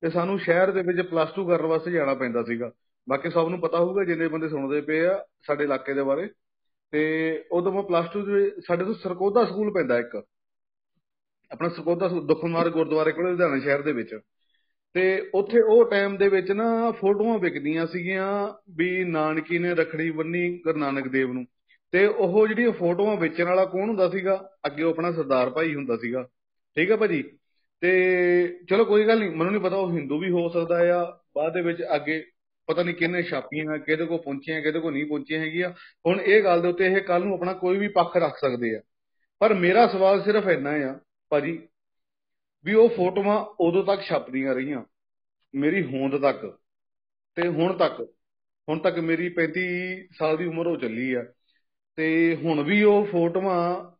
Speaker 2: ਤੇ ਸਾਨੂੰ ਸ਼ਹਿਰ ਦੇ ਵਿੱਚ ਪਲੱਸ 2 ਕਰਨ ਵਾਸਤੇ ਜਾਣਾ ਪੈਂਦਾ ਸੀਗਾ। ਬਾਕੀ ਸਭ ਨੂੰ ਪਤਾ ਹੋਊਗਾ ਜਿੰਨੇ ਬੰਦੇ ਸੁਣਦੇ ਪਏ ਆ ਸਾਡੇ ਇਲਾਕੇ ਦੇ ਬਾਰੇ। ਤੇ ਉਦੋਂ ਮੈਂ ਪਲੱਸ 2 ਦੇ ਸਾਡੇ ਤੋਂ ਸਰਕੋਦਾ ਸਕੂਲ ਪੈਂਦਾ ਇੱਕ। ਆਪਣਾ ਸਰਕੋਦਾ ਦੁਖਨਮਾਰ ਗੁਰਦੁਆਰੇ ਕੋਲ, ਲੁਧਿਆਣਾ ਸ਼ਹਿਰ ਦੇ ਵਿੱਚ। ਤੇ ਉੱਥੇ ਉਹ ਟਾਈਮ ਦੇ ਵਿੱਚ ਨਾ ਫੋਟੋਆਂ ਵਿਕਦੀਆਂ ਸੀਗੀਆਂ ਵੀ ਨਾਨਕੀ ਨੇ ਰਖੜੀ ਬੰਨੀ ਗੁਰੂ ਨਾਨਕ ਦੇਵ ਨੂੰ। ਤੇ ਉਹ ਜਿਹੜੀਆਂ ਫੋਟੋਆਂ ਵੇਚਣ ਵਾਲਾ ਕੌਣ ਹੁੰਦਾ ਸੀਗਾ? ਅੱਗੇ ਉਹ ਆਪਣਾ ਸਰਦਾਰ ਭਾਈ ਹੁੰਦਾ ਸੀਗਾ। ਠੀਕ ਹੈ ਭਾਜੀ? ਤੇ ਚਲੋ ਕੋਈ ਗੱਲ ਨਹੀਂ, ਮੈਨੂੰ ਨਹੀਂ ਪਤਾ ਉਹ ਹਿੰਦੂ ਵੀ ਹੋ ਸਕਦਾ ਆ। ਬਾਅਦ ਦੇ ਵਿੱਚ ਅੱਗੇ ਪਤਾ ਨਹੀਂ ਕਿਹਨੇ ਛਾਪੀਆਂ, ਕਿਹਦੇ ਕੋ ਪਹੁੰਚੀਆਂ, ਕਿਹਦੇ ਕੋ ਨਹੀਂ ਪਹੁੰਚੀਆਂ ਹੈਗੀਆਂ। ਹੁਣ ਇਹ ਗੱਲ ਦੇ ਉੱਤੇ ਇਹ ਕੱਲ ਨੂੰ ਆਪਣਾ ਕੋਈ ਵੀ ਪੱਖ ਰੱਖ ਸਕਦੇ ਆ। ਪਰ ਮੇਰਾ ਸਵਾਲ ਸਿਰਫ ਇੰਨਾ ਆ ਭਾਜੀ, ਵੀ ਉਹ ਫੋਟੋਆਂ ਉਦੋਂ ਤੱਕ ਛਪਦੀਆਂ ਰਹੀਆਂ, ਮੇਰੀ ਹੋਂਦ ਤੱਕ ਤੇ ਹੁਣ ਤੱਕ ਹੁਣ ਤੱਕ ਮੇਰੀ 35 ਸਾਲ ਦੀ ਉਮਰ ਹੋ ਚੱਲੀ ਆ ਤੇ ਹੁਣ ਵੀ ਉਹ ਫੋਟੋਆਂ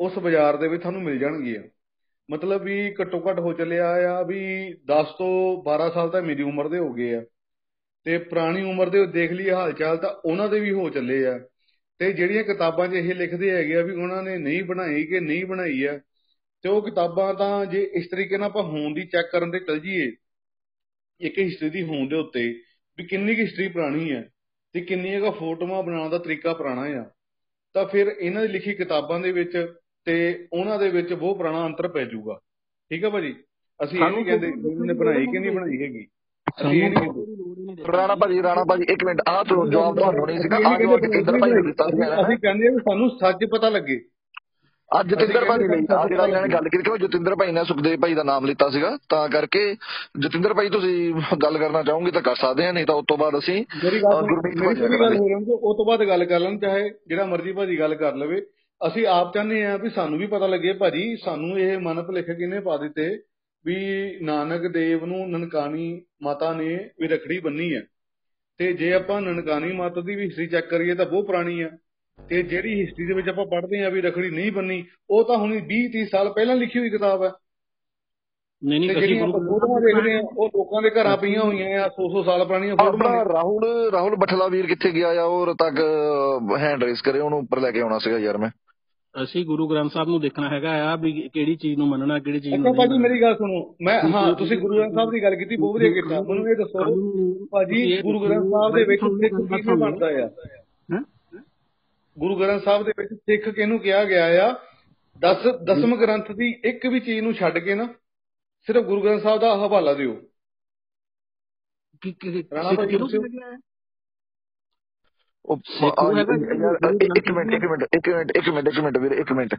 Speaker 2: ਉਸ ਬਾਜ਼ਾਰ ਦੇ ਵਿੱਚ ਤੁਹਾਨੂੰ ਮਿਲ ਜਾਣਗੀਆਂ। ਮਤਲਬ ਵੀ ਘੱਟੋ ਘੱਟ ਹੋ ਚੱਲਿਆ ਆ ਵੀ 10 ਤੋਂ 12 ਸਾਲ ਤਾਂ ਮੇਰੀ ਉਮਰ ਦੇ ਹੋ ਗਏ ਆ। ਤੇ ਪੁਰਾਣੀ ਉਮਰ ਦੇ ਦੇਖ ਲਈਏ ਹਾਲ ਚਾਲ ਤਾਂ ਉਹਨਾਂ ਦੇ ਵੀ ਹੋ ਚੱਲੇ ਆ। ਤੇ ਜਿਹੜੀਆਂ ਕਿਤਾਬਾਂ 'ਚ ਇਹ ਲਿਖਦੇ ਹੈਗੇ ਆ ਵੀ ਉਹਨਾਂ ਨੇ ਨਹੀਂ ਬਣਾਈ ਕਿ ਨਹੀਂ ਬਣਾਈ ਆ ਤੇ ਉਹ ਕਿਤਾਬਾਂ ਤਾਂ ਜੇ ਇਸ ਤਰੀਕੇ ਨਾਲ ਆਪਾਂ ਹੋਂਦ ਦੀ ਚੈੱਕ ਕਰਨ ਤੇ ਚੱਲ ਜੀਏ ਇੱਕ ਹਿਸਟਰੀ ਦੀ ਹੋਂਦ ਦੇ ਉੱਤੇ ਵੀ ਕਿੰਨੀ ਕੁ ਹਿਸਟਰੀ ਪੁਰਾਣੀ ਹੈ ਤੇ ਕਿੰਨੀਆਂ ਕੁ ਫੋਟੋਆਂ ਬਣਾਉਣ ਦਾ ਤਰੀਕਾ ਪੁਰਾਣਾ ਆ ਤਾਂ ਫਿਰ ਇਹਨਾਂ ਦੀ ਲਿਖੀ ਕਿਤਾਬਾਂ ਦੇ ਵਿੱਚ ਤੇ ਉਹਨਾਂ ਦੇ ਵਿੱਚ ਬਹੁਤ ਪੁਰਾਣਾ ਅੰਤਰ ਪੈ ਜਾਊਗਾ। ਠੀਕ ਹੈ ਭਾਜੀ? ਅਸੀਂ ਇਹ ਨਹੀਂ ਕਹਿੰਦੇ ਨੇ ਬਣਾਈ ਕਿ ਨਹੀਂ ਬਣਾਈ ਹੈਗੀ।
Speaker 8: ਰਾਣਾ ਭਾਜੀ ਰਾਣਾ ਭਾਜੀ ਇੱਕ ਮਿੰਟ ਆਹ ਤੋਂ ਜਵਾਬ ਤੁਹਾਨੂੰ ਨਹੀਂ ਸੀਗਾ ਆਹ ਜਵਾਬ ਜਤਿੰਦਰ ਭਾਈ ਦਿੱਤਾ ਸੀਗਾ
Speaker 2: ਅਸੀਂ ਕਹਿੰਦੇ ਸਾਨੂੰ ਸੱਚ ਪਤਾ ਲੱਗੇ।
Speaker 8: ਅੱਜ ਜਤਿੰਦਰ ਭਾਈ ਨੇ ਆ ਜਿਹੜਾ ਇਹਨਾਂ ਨੇ ਗੱਲ ਕੀਤੀ ਕਿ ਜਤਿੰਦਰ ਭਾਈ ਨੇ ਸੁਖਦੇਵ ਭਾਈ ਦਾ ਨਾਮ ਲਿੱਤਾ ਸੀਗਾ। ਤਾਂ ਕਰਕੇ ਜਤਿੰਦਰ ਭਾਈ ਤੁਸੀਂ ਗੱਲ ਕਰਨਾ ਚਾਹੋਗੇ ਤਾਂ ਕਰ ਸਕਦੇ ਆ ਨਹੀਂ ਤਾਂ ਉਸ ਤੋਂ ਬਾਅਦ ਅਸੀਂ ਗੁਰਮੀਤ ਭਾਈ
Speaker 2: ਉਹ ਤੋਂ ਬਾਅਦ ਗੱਲ ਕਰ ਲੈਣ ਚਾਹੇ ਜਿਹੜਾ ਮਰਜ਼ੀ ਭਾਜੀ ਗੱਲ ਕਰ ਲਵੇ। ਅਸੀਂ ਆਪ ਚਾਹੁੰਦੇ ਆ ਵੀ ਸਾਨੂੰ ਵੀ ਪਤਾ ਲੱਗੇ ਭਾਜੀ ਸਾਨੂੰ ਇਹ ਮਨ ਭੁਲੇਖ ਕਿਹਨੇ ਪਾ ਦਿੱਤੇ ਵੀ ਨਾਨਕ ਦੇਵ ਨੂੰ ਨਨਕਾਣੀ ਮਾਤਾ ਨੇ ਵੀ ਰਖੜੀ ਬੰਨੀ ਹੈ। ਤੇ ਜੇ ਆਪਾਂ ਨਨਕਾਣੀ ਮਾਤਾ ਦੀ ਵੀ ਹਿਸਟਰੀ ਚੈੱਕ ਕਰੀਏ ਤਾਂ ਬਹੁਤ ਪੁਰਾਣੀ ਆ ਤੇ ਜਿਹੜੀ ਹਿਸਟਰੀ ਦੇ ਵਿੱਚ ਆਪਾਂ ਪੜ੍ਹਦੇ ਆ ਵੀ ਰਖੜੀ ਨਹੀਂ ਬੰਨੀ ਉਹ ਤਾਂ ਹੁਣੀ 20 30 ਸਾਲ ਪਹਿਲਾਂ ਲਿਖੀ ਹੋਈ ਕਿਤਾਬ ਹੈ।
Speaker 22: ਨਹੀਂ ਨਹੀਂ
Speaker 2: ਜਿਹੜੀਆਂ ਆਪਾਂ ਫੋਟੋਆਂ ਦੇਖਦੇ ਆ ਉਹ ਲੋਕਾਂ ਦੇ ਘਰਾਂ ਪਈਆਂ ਹੋਈਆਂ ਆ 100 100 ਸਾਲ ਪੁਰਾਣੀਆਂ ਫੋਟੋਆਂ
Speaker 8: ਰਾਹੁਲ ਰਾਹੁਲ ਬਠਲਾ ਵੀਰ ਕਿੱਥੇ ਗਿਆ ਆ ਉਹ ਤੱਕ ਹੈਂਡ ਰੇਸ ਕਰੇ ਉਹਨੂੰ ਉੱਪਰ ਲੈ ਕੇ ਆਉਣਾ ਸੀਗਾ ਯਾਰ ਮੈਂ।
Speaker 22: ਅਸੀਂ ਗੁਰੂ ਗ੍ਰੰਥ ਸਾਹਿਬ ਨੂੰ ਦੇਖਣਾ ਹੈਗਾ ਆ ਵੀ ਕਿਹੜੀ ਚੀਜ਼ ਨੂੰ ਮੰਨਣਾ ਕਿਹੜੀ ਚੀਜ਼ ਨੂੰ
Speaker 2: ਭਾਜੀ ਮੇਰੀ ਗੱਲ ਸੁਣੋ। ਮੈਂ ਹਾਂ ਤੁਸੀਂ ਗੁਰੂ ਗ੍ਰੰਥ ਸਾਹਿਬ ਦੀ ਗੱਲ ਕੀਤੀ ਬਹੁਤ ਵਧੀਆ ਕੀਤਾ। ਮੈਨੂੰ ਇਹ ਦੱਸੋ ਭਾਜੀ ਗੁਰੂ ਗ੍ਰੰਥ ਸਾਹਿਬ ਦੇ ਵਿੱਚ ਕਿਹਨੂੰ ਬਣਦਾ ਆ। ਗੁਰੂ ਗ੍ਰੰਥ ਸਾਹਿਬ ਦੇ ਵਿੱਚ ਸਿੱਖ ਕਿਹਨੂੰ ਕਿਹਾ ਗਿਆ ਆ? 10 ਦਸਮ ਗ੍ਰੰਥ ਦੀ ਇੱਕ ਵੀ ਚੀਜ਼ ਨੂੰ ਛੱਡ ਕੇ ਨਾ ਸਿਰਫ ਗੁਰੂ ਗ੍ਰੰਥ ਸਾਹਿਬ ਦਾ ਹਵਾਲਾ ਦਿਓ।
Speaker 22: ਹੈ?
Speaker 8: ਯਾਰ ਇੱਕ ਮਿੰਟ ਇੱਕ ਮਿੰਟ ਇੱਕ ਮਿੰਟ ਇੱਕ ਮਿੰਟ ਇੱਕ ਮਿੰਟ ਵੀਰੇ ਇੱਕ ਮਿੰਟ।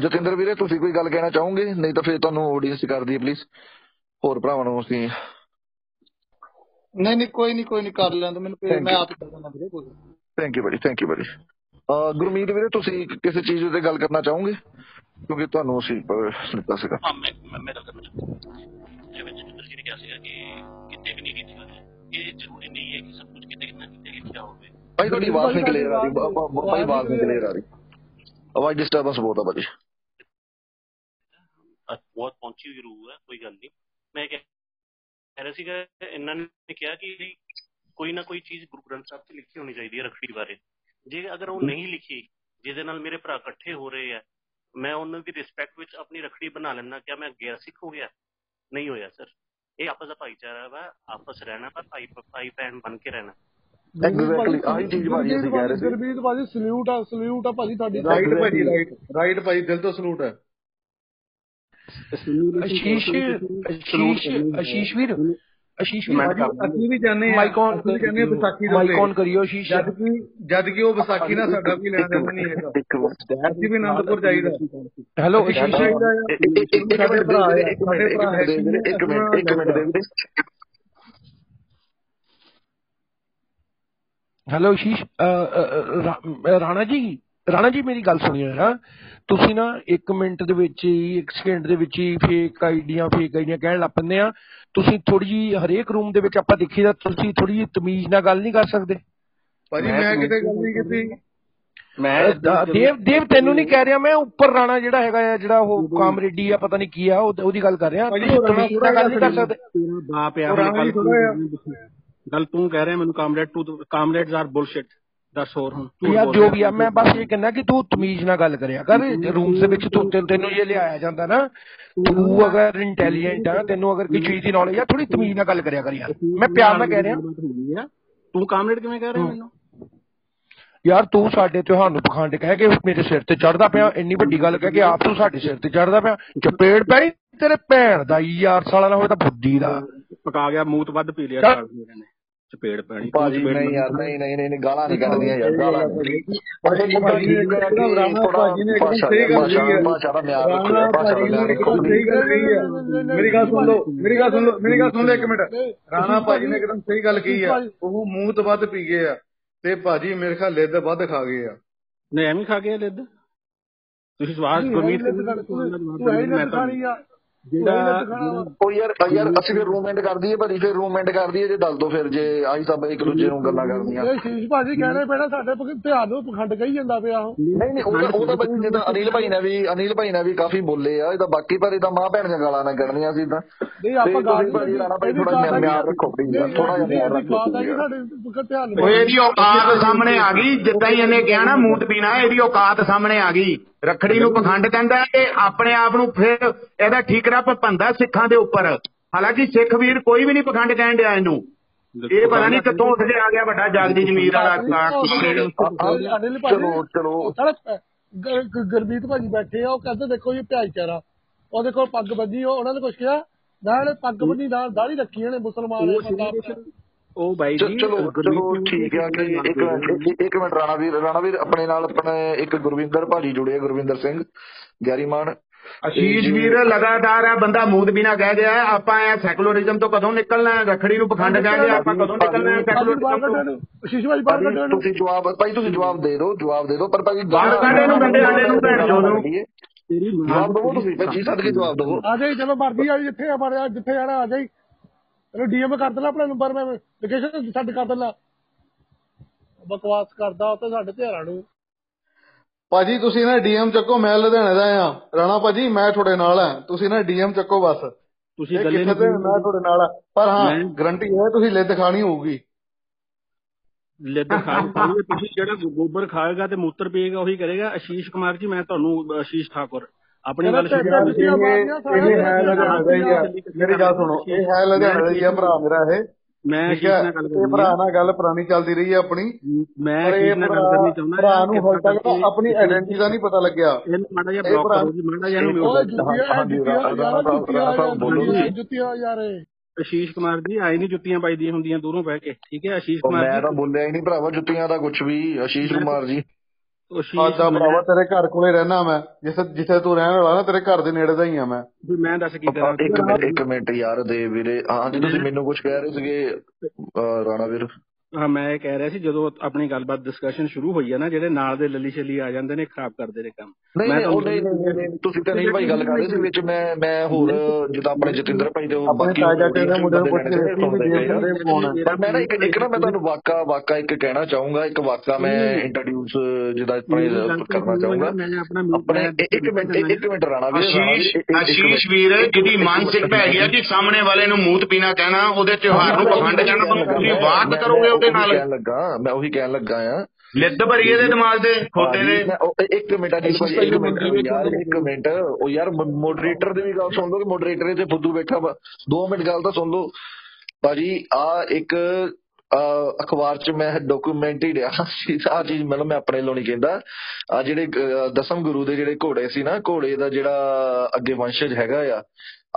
Speaker 8: ਜਤਿੰਦਰ ਵੀਰੇ ਤੁਸੀਂ ਕੋਈ ਗੱਲ ਕਹਿਣਾ ਚਾਹੋਗੇ? ਨਹੀਂ ਤਾਂ ਫਿਰ ਤੁਹਾਨੂੰ ਆਡੀਅנס ਕਰ ਦਈਏ ਪਲੀਜ਼ ਹੋਰ ਭਰਾਵਾਂ ਨੂੰ ਅਸੀਂ
Speaker 21: ਨਹੀਂ ਨਹੀਂ ਕੋਈ ਨਹੀਂ ਕੋਈ ਨਹੀਂ ਕਰ ਲੈਂਦਾ ਮੈਨੂੰ ਮੈਂ
Speaker 8: you.
Speaker 21: ਆਪ ਹੀ ਕਰ ਦਿੰਦਾ ਵੀਰੇ ਕੋਈ।
Speaker 8: ਥੈਂਕ ਯੂ ਬੜੀ ਥੈਂਕ ਯੂ ਬੜੀ ਗੁਰਮੀਤ ਵੀਰੇ ਤੁਸੀਂ ਕਿਸੇ ਚੀਜ਼ ਉੱਤੇ ਗੱਲ ਕਰਨਾ ਚਾਹੋਗੇ? ਕਿਉਂਕਿ ਤੁਹਾਨੂੰ ਅਸੀਂ ਅਹ, ਦਿੱਤਾ ਸੀਗਾ।
Speaker 23: ਹਾਂ ਮੈਂ ਮੈਂ ਮੈਂ ਗੱਲ ਕਰਨਾ ਚਾਹੁੰਦਾ ਜਿਵੇਂ ਜਤਿੰਦਰ ਜੀ ਨੇ ਕਿਹਾ ਸੀਗਾ ਕਿ ਕਿਤੇ ਵੀ ਨਹੀਂ ਕੀਤੀ ਹੋਈ ਇਹ ਜ਼ਰੂਰੀ ਨਹੀਂ ਹੈ ਕਿ ਸਭ ਕੁਝ ਕਿਤੇ ਨਾ ਕਿਤੇ ਲਿਖਿਆ ਹੋਵੇ।
Speaker 8: ਭਾਈ ਤੁਹਾਡੀ ਆਵਾਜ਼ ਨਹੀਂ ਕਲੀਅਰ ਆ ਰਹੀ। ਬ- ਬ- ਭਾਈ ਆਵਾਜ਼ ਨਹੀਂ ਕਲੀਅਰ ਆ ਰਹੀ। ਆਵਾਜ਼ ਡਿਸਟਰਬੈਂਸ ਬਹੁਤ ਆ ਭਾਜੀ।
Speaker 23: ਅੱਜ ਬਹੁਤ ਪਹੁੰਚੀ ਹੋਈ ਰੂਹ ਹੈ ਕੋਈ ਗੱਲ ਨਹੀਂ। ਮੈਂ ਕਹਿ ਕਹਿ ਰਿਹਾ ਸੀਗਾ ਇਹਨਾਂ ਨੇ ਕਿਹਾ ਕਿ ਕੋਈ ਨਾ ਕੋਈ ਚੀਜ਼ ਗੁਰੂ ਗ੍ਰੰਥ ਸਾਹਿਬ 'ਚ ਲਿਖੀ ਹੋਣੀ ਚਾਹੀਦੀ ਹੈ ਰੱਖੜੀ ਬਾਰੇ। ਜੇ ਅਗਰ ਉਹ ਨਹੀਂ ਲਿਖੀ ਜਿਹਦੇ ਨਾਲ ਮੇਰੇ ਭਰਾ ਇਕੱਠੇ ਹੋ ਰਹੇ ਆ ਮੈਂ ਉਹਨਾਂ ਦੀ ਰਿਸਪੈਕਟ ਵਿੱਚ ਆਪਣੀ ਰੱਖੜੀ ਬਣਾ ਲੈਣਾ ਕਿਆ ਮੈਂ ਗੈਰ ਸਿੱਖ ਹੋ ਗਿਆ। ਨਹੀਂ ਹੋਇਆ ਸਰ ਇਹ ਆਪਸ ਦਾ ਭਾਈਚਾਰਾ ਵਾ ਆਪਸ ਰਹਿਣਾ ਪਰ ਭਾਈ ਭਾਈ ਭੈਣ ਬਣ ਕੇ ਰਹਿਣਾ।
Speaker 8: ਐਗਜ਼ੈਕਟਲੀ ਆਹੀ ਚੀਜ਼ ਭਾਜੀ ਅਸੀਂ ਕਹਿ ਰਹੇ ਸੀ।
Speaker 9: ਗੁਰਬੀਰ ਭਾਜੀ ਸਲੂਟ ਆ ਸਲੂਟ ਆ ਭਾਜੀ ਤੁਹਾਡੀ।
Speaker 2: ਰਾਈਟ ਭਾਜੀ ਰਾਈਟ ਰਾਈਟ ਭਾਜੀ ਦਿਲ ਤੋਂ ਸਲੂਟ ਹੈ
Speaker 24: ਆਸ਼ੀਸ਼ ਆਸ਼ੀਸ਼ ਆਸ਼ੀਸ਼ ਵੀਰ। ਵੀਰ
Speaker 2: ਭਾਜੀ, ਅਸੀਂ ਵੀ ਜਾਣੇ
Speaker 24: ਮਾਈਕ ਔਨ
Speaker 2: ਅਸੀਂ ਵੀ ਜਾਣੇ ਵਿਸਾਖੀ ਦੇ
Speaker 24: ਮਾਈਕ
Speaker 2: ਉੱਤੇ।
Speaker 24: ਔਨ ਕਰਿਓ ਆਸ਼ੀਸ਼
Speaker 2: ਜਦ ਕਿ ਜਦ ਕਿ ਉਹ ਵਿਸਾਖੀ ਨਾਲ ਸਾਡਾ ਕੋਈ ਲੈਣਾ ਦੇਣਾ ਨਹੀਂ ਹੈਗਾ। ਅਸੀਂ ਵੀ ਆਨੰਦਪੁਰ ਜਾਈਦਾ
Speaker 24: ਹੈਲੋ
Speaker 2: ਅਸੀਂ
Speaker 24: ਆਸ਼ੀਸ਼
Speaker 2: ਜਾਈਦਾ ਆ। ਸਾਡੇ ਭਰਾ ਭਰਾ ਹੈ।
Speaker 8: ਇੱਕ ਮਿੰਟ ਇੱਕ ਮਿੰਟ ਦੇ। ਵੀਰੇ
Speaker 24: ਹੈਲੋ ਆਸ਼ੀਸ਼ ਅ, ਅ, ਅ, ਰਾ- ਰਾਣਾ ਜੀ ਰਾਣਾ ਜੀ ਮੇਰੀ ਗੱਲ ਸੁਣਿਓ ਯਾਰ। ਤੁਸੀਂ ਨਾ 1 ਮਿੰਟ ਦੇ ਵਿੱਚ ਹੀ 1 ਸਕਿੰਟ ਦੇ ਵਿੱਚ ਹੀ ਫੇਕ ਆਈਡੀਆਂ ਫੇਕ ਆਈਡੀਆਂ ਕਹਿਣ ਲੱਗ ਪੈਂਦੇ ਆ। ਤੁਸੀਂ ਥੋੜੀ ਜੀ ਹਰੇਕ ਰੂਮ ਦੇ ਵਿੱਚ ਆਪਾਂ ਦੇਖੀਦਾ ਤੁਸੀਂ ਥੋੜੀ ਜੀ ਤਮੀਜ਼ ਨਾਲ ਗੱਲ ਨਹੀਂ ਕਰ ਸਕਦੇ।
Speaker 2: ਭਾਜੀ ਮੈਂ ਕਿਤੇ ਗੱਲ ਨਹੀਂ ਕੀਤੀ।
Speaker 24: ਦ- ਦੇਵ ਦੇਵ ਤੈਨੂੰ ਨਹੀਂ ਕਹਿ ਰਿਹਾ ਮੈਂ ਉੱਪਰ ਰਾਣਾ ਜਿਹੜਾ ਹੈਗਾ ਆ ਜਿਹੜਾ ਉਹ ਕਾਮਰੇਡੀ ਆ ਪਤਾ ਨਹੀਂ ਕੀ ਆ ਉਹ- ਉਹਦੀ ਗੱਲ ਕਰ ਰਿਹਾ। ਤਮੀਜ਼ ਨਾਲ ਗੱਲ ਨਹੀਂ ਕਰ ਸਕਦੇ।
Speaker 22: ਤੇਰਾ ਬਾਪ ਆ ਗੱਲ ਤੂੰ ਕਹਿ ਰਿਹਾ ਮੈਨੂੰ ਕਾਮਰੇਡ ਤੂੰ ਕਾਮਰੇਡਸ ਆਰ ਬੁਲਸ਼ਿਟ। ਦੱਸ ਹੋਰ ਹੁਣ
Speaker 24: ਯਾਰ ਜੋ। ਵੀ ਆ ਮੈਂ ਬਸ ਇਹ ਕਹਿੰਦਾ ਕਿ ਤੂੰ ਤਮੀਜ਼ ਨਾਲ ਗੱਲ ਕਰਿਆ ਕਰ ਰੂਮ ਦੇ ਵਿੱਚ ਤੂੰ ਤੈਨੂੰ- ਇਹ ਲਿਆਇਆ ਜਾਂਦਾ ਨਾ ਤੂੰ ਅਗਰ ਇੰਟੈਲੀਜੈਂਟ ਆ ਤੈਨੂੰ ਅਗਰ ਕੋਈ ਚੀਜ਼ ਦੀ ਨੌਲੇਜ ਆ ਥੋੜੀ ਤਮੀਜ਼ ਨਾਲ ਗੱਲ ਕਰਿਆ ਕਰ ਯਾਰ। ਮੈਂ ਪਿਆਰ ਨਾਲ ਕਹਿ ਰਿਹਾ।
Speaker 22: ਤੂੰ ਕਾਮਰੇਡ ਕਿਵੇਂ ਕਹਿ ਰਿਹਾ ਮੈਨੂੰ?
Speaker 24: ਯਾਰ ਤੂੰ ਸਾਡੇ ਤਿਉਹਾਰ ਨੂੰ ਪਖੰਡ ਕਹਿ ਕੇ ਮੇਰੇ ਸਿਰ ਤੇ ਚੜਦਾ ਪਿਆ ਇੰਨੀ ਵੱਡੀ ਗੱਲ ਕਹਿ ਕੇ ਆਪ ਤੂੰ ਸਾਡੇ ਸਿਰ ਤੇ ਚੜਦਾ ਪਿਆ। ਚਪੇੜ ਪੈਣੀ ਤੇਰੇ ਭੈਣ ਦਾ ਯਾਰ ਸਾਲਾ ਨਾ ਹੋਵੇ ਤਾਂ ਬੁੱਧੀ ਦਾ।
Speaker 22: ਪਕਾ ਗਿਆ ਮੂਤ ਵੱਧ ਪੀ ਲਿਆ। ਸਾਲ ਮੇਰੇ ਨੇ ਚਪੇੜ ਪੈਣੀ
Speaker 8: ਭਾਜੀ ਨਹੀਂ ਯਾਰ ਨਹੀਂ ਨਹੀਂ ਨਹੀਂ ਗਾਲਾਂ ਨਹੀਂ ਕੱਢਦੀਆਂ ਯਾਰ ਗਾਲਾਂ ਨਹੀਂ
Speaker 2: ਭਾਜੀ ਭਾਜੀ ਨੇ ਇੱਕਦਮ ਰਾਣਾ ਭਾਜੀ ਨੇ ਸਹੀ ਗੱਲ ਕਹੀ ਹੈ।
Speaker 8: ਭਾਸ਼ਾ ਦਾ ਮਿਆਰ ਰੱਖੋ ਭਾਸ਼ਾ ਦਾ
Speaker 2: ਭਾਜੀ ਨੇ
Speaker 8: ਮਿਆਰ ਰੱਖੋ।
Speaker 2: ਸਹੀ ਗੱਲ ਕਹੀ ਹੈ। ਮੇਰੀ ਗੱਲ ਸੁਣ ਲਓ ਮੇਰੀ ਗੱਲ ਸੁਣ ਲਓ ਮੇਰੀ ਗੱਲ ਸੁਣ ਲਓ ਇੱਕ ਮਿੰਟ। ਰਾਣਾ ਭਾਜੀ ਨੇ ਇੱਕਦਮ ਸਹੀ ਗੱਲ ਕਹੀ ਹੈ। ਉਹ ਮੂੰਹ ਤੋਂ ਵੱਧ ਪੀ ਗਏ ਆ ਤੇ ਭਾਜੀ ਮੇਰੇ ਖਿਆਲ ਲਿੱਦ ਵੱਧ ਖਾ ਗਏ ਆ।
Speaker 22: ਨਹੀਂ ਐਵੇਂ ਖਾ ਗਿਆ ਲਿੱਦ। ਤੁਸੀਂ ਸਵਾਲ ਗੁਰਮੀਤ ਸਿੰਘ ਦਿਓ, ਮੈਂ ਤੁਹਾਨੂੰ ਜਿਹੜਾ
Speaker 8: ਉਹ ਯਾਰ ਯਾਰ ਅਸੀਂ ਫਿਰ ਰੂਮਮੈਂਟ ਕਰ ਦਈਏ ਭਾਜੀ ਫਿਰ ਰੂਮਮੈਂਟ ਕਰ ਦਈਏ ਜੇ ਦੱਸ ਦੋ ਫਿਰ ਜੇ ਆਹੀ ਸਭ ਇੱਕ ਦੂਜੇ ਨੂੰ ਗੱਲਾਂ ਕਰਨੀਆਂ।
Speaker 9: ਇਹ ਸ਼ੀਸ਼ ਭਾਜੀ ਕਹਿਣੇ ਪੈਣਾ ਸਾਡੇ ਧਿਆਨ ਨੂੰ ਪਖੰਡ ਕਹੀ ਜਾਂਦਾ ਪਿਆ ਉਹ।
Speaker 8: ਨਹੀਂ ਨਹੀਂ ਉਹ ਤਾਂ ਉਹ ਭਾਜੀ ਜਿੱਦਾਂ ਅਨਿਲ ਭਾਈ ਨੇ ਵੀ ਅਨਿਲ ਭਾਈ ਨੇ ਵੀ ਕਾਫੀ ਬੋਲੇ ਆ ਇਹ ਤਾਂ ਬਾਕੀ ਪਰ ਇਹ ਤਾਂ ਮਾਂ ਭੈਣ ਦੀਆਂ ਗਾਲਾਂ ਨਾ ਕੱਢਣੀਆਂ ਸੀ ਤਾਂ।
Speaker 9: ਨਹੀਂ ਆਪਾਂ ਗੱਲ
Speaker 8: ਭਾਜੀ ਰਾਣਾ ਭਾਈ ਥੋੜਾ ਜਿਹਾ ਮਿਆਰ ਰੱਖੋ ਯਾਰ, ਥੋੜਾ ਜਿਹਾ ਮਿਆਰ ਰੱਖੋ।
Speaker 9: ਸਾਡੇ ਧਿਆਨ ਨੂੰ
Speaker 12: ਓਏ ਇਹਦੀ ਔਕਾਤ ਸਾਹਮਣੇ ਆ ਗਈ ਜਿੱਦਾਂ ਹੀ ਇਹਨੇ ਕਿਹਾ ਨਾ ਮੂਤ ਪੀਣਾ ਇਹਦੀ ਔਕਾਤ ਸਾਹਮਣੇ ਆ ਗਈ। ਰਖੜੀ ਨੂੰ ਪਖੰਡ ਕਹਿੰਦਾ ਤੇ ਆਪਣੇ ਆਪ ਨੂੰ ਫਿਰ ਇਹਦਾ ਠੀਕਰਾ ਭੰਦਾ ਸਿੱਖਾਂ ਦੇ ਉੱਪਰ। ਹਾਲਾਂਕਿ ਸਿੱਖ ਵੀਰ ਕੋਈ ਵੀ ਨਹੀਂ ਪਖੰਡ ਕਹਿਣ ਡਿਆ ਇਹਨੂੰ। ਇਹ ਪਤਾ ਨਹੀਂ ਕਿੱਥੋਂ ਉੱਠ ਕੇ ਆ ਗਿਆ ਵੱਡਾ ਜਗਦੀ ਜਮੀਰ ਵਾਲਾ
Speaker 8: ਚਲੋ ਚਲੋ।
Speaker 9: ਗੁਰਮੀਤ ਭਾਜੀ ਬੈਠੇ ਆ ਉਹ ਕਹਿੰਦੇ ਦੇਖੋ ਇਹ ਭਾਈਚਾਰਾ ਉਹਦੇ ਕੋਲ ਪੱਗ ਬੱਜੀ ਉਹ- ਉਹਨਾਂ ਨੇ ਕੁਛ ਕਿਹਾ ਨਾਲ ਪੱਗ ਬੰਨੀ ਨਾਲ ਦਾੜੀ ਰੱਖੀ ਉਹਨੇ ਮੁਸਲਮਾਨ
Speaker 22: ਉਹ ਬਾਈ ਜੀ
Speaker 8: ਚਲੋ ਚਲੋ
Speaker 22: ਸਿੰਘ
Speaker 8: ਠੀਕ ਆ ਕਿ ਇੱਕ ਮਿੰਟ ਇੱਕ- ਮਿੰਟ ਰਾਣਾ ਵੀਰ ਰਾਣਾ ਵੀਰ ਆਪਣੇ ਨਾਲ ਆਪਣੇ ਇੱਕ ਗੁਰਵਿੰਦਰ ਭਾਜੀ ਜੁੜੇ ਆ ਗੁਰਵਿੰਦਰ ਸਿੰਘ ਗੈਰੀਮਾਨ
Speaker 12: ਅਸ਼ੀਸ਼ ਵੀਰ ਲਗਾਤਾਰ ਆ ਬੰਦਾ ਮੂਤ ਬਿਨਾ ਕਹਿ ਗਿਆ ਆਪਾਂ ਇਹ ਸੈਕੂਲਰਿਜ਼ਮ ਤੋਂ ਕਦੋਂ ਨਿਕਲਣਾ ਹੈ? ਰਖੜੀ ਨੂੰ ਪਖੰਡ ਕਹਿ ਗਿਆ ਆਪਾਂ ਕਦੋਂ ਨਿਕਲਣਾ ਹੈ ਸੈਕੂਲਰਿਜ਼ਮ ਤੋਂ?
Speaker 9: ਸ਼ੀਸ਼ ਭਾਜੀ ਬਾਹਰ ਕੱਢੋ
Speaker 8: ਤੁਸੀਂ ਜਵਾਬ ਭਾਈ ਤੁਸੀਂ ਜਵਾਬ ਦੇ ਦਿਓ ਜਵਾਬ ਦੇ ਦਿਓ ਪਰ ਭਾਜੀ
Speaker 12: ਬਾਹਰ ਕੱਢ ਇਹਨੂੰ ਗੰਡੇ ਆਂਡੇ ਨੂੰ ਭੈਣ ਚੋਦ ਨੂੰ।
Speaker 22: ਤੇਰੀ ਮਾਂ
Speaker 8: ਦਿਓ ਤੁਸੀਂ ਭਾਜੀ ਸੱਦ ਕੇ ਜਵਾਬ ਦਿਓ
Speaker 9: ਆ ਜਾਈ ਜਦੋਂ ਮਰਜ਼ੀ ਆ ਜਿੱਥੇ ਆ ਮਾਰਿਆ ਜਿੱਥੇ ਜਾਣਾ ਆ ਜਾਈ। ਇਹਨੂੰ ਡੀਐਮ ਕਰ ਦੇਣਾ ਆਪਣਾ ਨੰਬਰ ਮੈਂ ਲੋਕੇਸ਼ਨ ਸੈਂਡ ਕਰ ਦੇਣਾ। ਬਕਵਾਸ ਕਰਦਾ ਉਹ ਤੇ ਸਾਡੇ ਧਿਆਰਾਂ ਨੂੰ।
Speaker 2: ਭਾਜੀ ਤੁਸੀਂ ਨਾ ਡੀਐਮ ਚੱਕੋ ਮੈਂ ਲੁਧਿਆਣੇ ਦਾ ਆ ਰਾਣਾ ਭਾਜੀ ਮੈਂ ਤੁਹਾਡੇ ਨਾਲ ਆ ਤੁਸੀਂ ਨਾ ਡੀਐਮ ਚੱਕੋ ਬਸ।
Speaker 22: ਤੁਸੀਂ ਗੱਲੇ
Speaker 2: ਕਿੱਥੇ ਤੇ ਮੈਂ ਤੁਹਾਡੇ ਨਾਲ ਆ ਪਰ ਹਾਂ ਗਰੰਟੀ ਹੈ ਤੁਸੀਂ ਲਿੱਦ ਖਾਣੀ ਹੋਊਗੀ।
Speaker 22: ਲਿੱਦ ਖਾ ਖਾਓਗੇ ਤੁਸੀਂ ਜਿਹੜਾ ਗੋਬਰ ਖਾਏਗਾ ਤੇ ਮੂਤਰ ਪੀਏਗਾ ਉਹੀ ਕਰੇਗਾ। ਆਸ਼ੀਸ਼ ਕੁਮਾਰ ਜੀ ਮੈਂ ਤੁਹਾਨੂੰ ਆਸ਼ੀਸ਼ ਠਾਕੁਰ। ਆਪਣੀ ਗੱਲ ਸ਼ੁਰੂ
Speaker 2: ਯਾਰ
Speaker 22: ਕਰਨੀ
Speaker 2: ਇਹ ਇਹ ਹੈ ਲੁਧਿਆਣੇ ਦਾ ਹੀ ਆ ਮੇਰੀ ਗੱਲ ਸੁਣੋ ਇਹ ਹੈ ਲੁਧਿਆਣੇ ਦਾ ਹੀ ਆ ਭਰਾ ਮੇਰਾ ਇਹ।
Speaker 22: ਮੈਂ
Speaker 2: ਹੈ
Speaker 22: ਨਾਲ ਗੱਲ ਕਰਨੀ
Speaker 2: ਭਰਾ ਨਾਲ ਗੱਲ ਪੁਰਾਣੀ ਚੱਲਦੀ ਰਹੀ ਹੈ ਆਪਣੀ।
Speaker 22: ਮੈਂ ਆਸ਼ੀਸ਼ ਨਾਲ ਗੱਲ ਕਰਨੀ ਚਾਹੁੰਦਾ
Speaker 2: ਭਰਾ ਨੂੰ ਹਾਲੇ ਤੱਕ
Speaker 22: ਕਰਕੇ
Speaker 2: ਆਪਣੀ ਆਇਡੈਂਟੀ ਦਾ ਨਹੀਂ ਪਤਾ ਲੱਗਿਆ।
Speaker 22: ਇਹਨੂੰ ਮਾੜਾ ਜਿਹਾ ਬਲੌਕ ਕਰੋ ਜੀ ਮਾੜਾ ਜਿਹਾ
Speaker 9: ਓਏ
Speaker 22: mute
Speaker 9: ਜੁੱਤੀਆਂ
Speaker 22: ਕਰੋ।
Speaker 9: ਯਾਰ
Speaker 22: ਆਸ਼ੀਸ਼ ਕੁਮਾਰ ਜੀ ਆਏ ਨਹੀਂ ਜੁੱਤੀਆਂ ਪਾਈਦੀਆਂ ਹੁੰਦੀਆਂ ਦੂਰੋਂ ਬਹਿ ਕੇ। ਠੀਕ ਹੈ
Speaker 8: ਉਹ
Speaker 22: ਕੁਮਾਰ
Speaker 8: ਮੈਂ
Speaker 22: ਜੀ?
Speaker 8: ਤਾਂ ਬੋਲਿਆ ਹੀ ਨਹੀਂ ਭਰਾਵਾ ਜੁੱਤੀਆਂ ਦਾ ਕੁਝ ਵੀ ਆਸ਼ੀਸ਼ ਕੁਮਾਰ ਜੀ।
Speaker 2: ਆਦਾ ਭਰਾਵਾ ਤੇਰੇ ਘਰ ਕੋਲੇ ਰਹਿਣਾ ਮੈਂ। ਜਿੱਥੇ ਜਿੱਥੇ ਤੂੰ ਰਹਿਣ ਵਾਲਾ ਨਾ ਤੇਰੇ ਘਰ ਦੇ ਨੇੜੇ ਦਾ ਹੀ ਆ ਮੈਂ।
Speaker 22: ਵੀ ਮੈਂ ਦੱਸ ਕੀ ਕਰਾਂ?
Speaker 8: ਇੱਕ ਮਿੰਟ ਇੱਕ ਮਿੰਟ ਯਾਰ ਦੇ ਵੀਰੇ। ਹਾਂ ਜੀ ਤੁਸੀਂ ਮੈਨੂੰ ਕੁਝ ਕਹਿ ਰਹੇ ਸੀਗੇ ਰਾਣਾ ਵੀਰ?
Speaker 22: ਹਾਂ ਮੈਂ ਇਹ ਕਹਿ ਰਿਹਾ ਸੀ ਜਦੋਂ ਆਪਣੀ ਗੱਲਬਾਤ ਡਿਸਕਸ਼ਨ ਸ਼ੁਰੂ ਹੋਈ ਹੈ ਨਾ ਜਿਹੜੇ ਨਾਲ ਦੇ ਲੱਲੀ ਛੱਲੀ ਆ ਜਾਂਦੇ ਨੇ ਖਰਾਬ ਕਰਦੇ ਨੇ ਕੰਮ। ਮੈਂ
Speaker 8: ਉਹ ਨਹੀਂ ਤੁਸੀਂ ਤਾਂ ਨਹੀਂ ਭਾਈ ਗੱਲ ਕਰ ਰਹੇ ਸੀ ਵਿੱਚ ਮੈਂ ਮੈਂ ਹੋਰ ਜਿੱਦਾਂ ਆਪਣੇ ਜਤਿੰਦਰ ਭਾਈ ਦੇ ਬਾਕੀ ਵੀ
Speaker 2: ਵੀ
Speaker 8: ਪਰ ਮੈਂ ਨਾ ਇੱਕ ਇੱਕ ਨਾ ਮੈਂ ਤੁਹਾਨੂੰ ਵਾਕਾ ਵਾਕਾ ਇੱਕ ਕਹਿਣਾ ਚਾਹੂੰਗਾ ਇੱਕ ਵਾਕਾ ਮੈਂ ਇੰਟਰੋਡਿਊਸ ਜਿਹਦਾ ਆਪਣੇ ਕਰਨਾ ਚਾਹੂੰਗਾ।
Speaker 22: ਆਪਣਾ
Speaker 8: ਇੱਕ ਮਿੰਟ ਇੱਕ ਮਿੰਟ ਰਾਣਾ ਵੀਰ ਰਾਣਾ ਵੀਰ,
Speaker 12: ਜਿਹਦੀ ਮਾਨਸਿਕਤਾ ਹੈਗੀ ਆ ਕਿ ਸਾਹਮਣੇ ਵਾਲੇ ਨੂੰ ਮੂਤ ਪੀਣਾ ਕਹਿਣਾ ਉਹਦੇ ਤਿਉਹਾਰ ਨੂੰ ਪਖੰਡ ਕਹਿਣਾ ਤੁਸੀਂ ਬਾਤ ਕਰੋਗੇ ਉਹਦੇ ਨਾਲ
Speaker 8: ਕਹਿਣ ਲੱਗਾ ਮੈਂ ਉਹੀ ਕਹਿਣ ਲੱਗਾ ਆ।
Speaker 12: ਲਿੱਦ ਭਰੀ ਇਹਦੇ ਦਿਮਾਗ ਦੇ ਖੋਤੇ ਦੇ।
Speaker 8: ਇੱਕ ਮਿੰਟ ਅਜੀਤ ਭਾਈ ਇੱਕ ਮਿੰਟ ਯਾਰ ਇੱਕ ਮਿੰਟ। ਉਹ ਯਾਰ ਮੋਡਰੇਟਰ ਦੀ ਵੀ ਗੱਲ ਸੁਣ ਲਓ ਕਿ ਮੋਡਰੇਟਰ ਇੱਥੇ ਫੁੱਦੂ ਬੈਠਾ ਵਾ। 2 ਮਿੰਟ ਗੱਲ ਤਾਂ ਸੁਣ ਲਓ। ਭਾਜੀ ਆ ਇੱਕ ਅਖਬਾਰ 'ਚ ਮੈਂ ਡਾਕੂਮੈਂਟਰੀ ਰਿਹਾ ਆ ਚੀਜ਼ ਮਤਲਬ ਮੈਂ ਆਪਣੇ ਨਹੀਂ ਕਹਿੰਦਾ। ਆ ਜਿਹੜੇ ਦਸਮ ਗੁਰੂ ਦੇ ਜਿਹੜੇ ਘੋੜੇ ਸੀ ਨਾ ਘੋੜੇ ਦਾ ਜਿਹੜਾ ਅੱਗੇ ਵੰਸ਼ਜ ਹੈਗਾ ਆ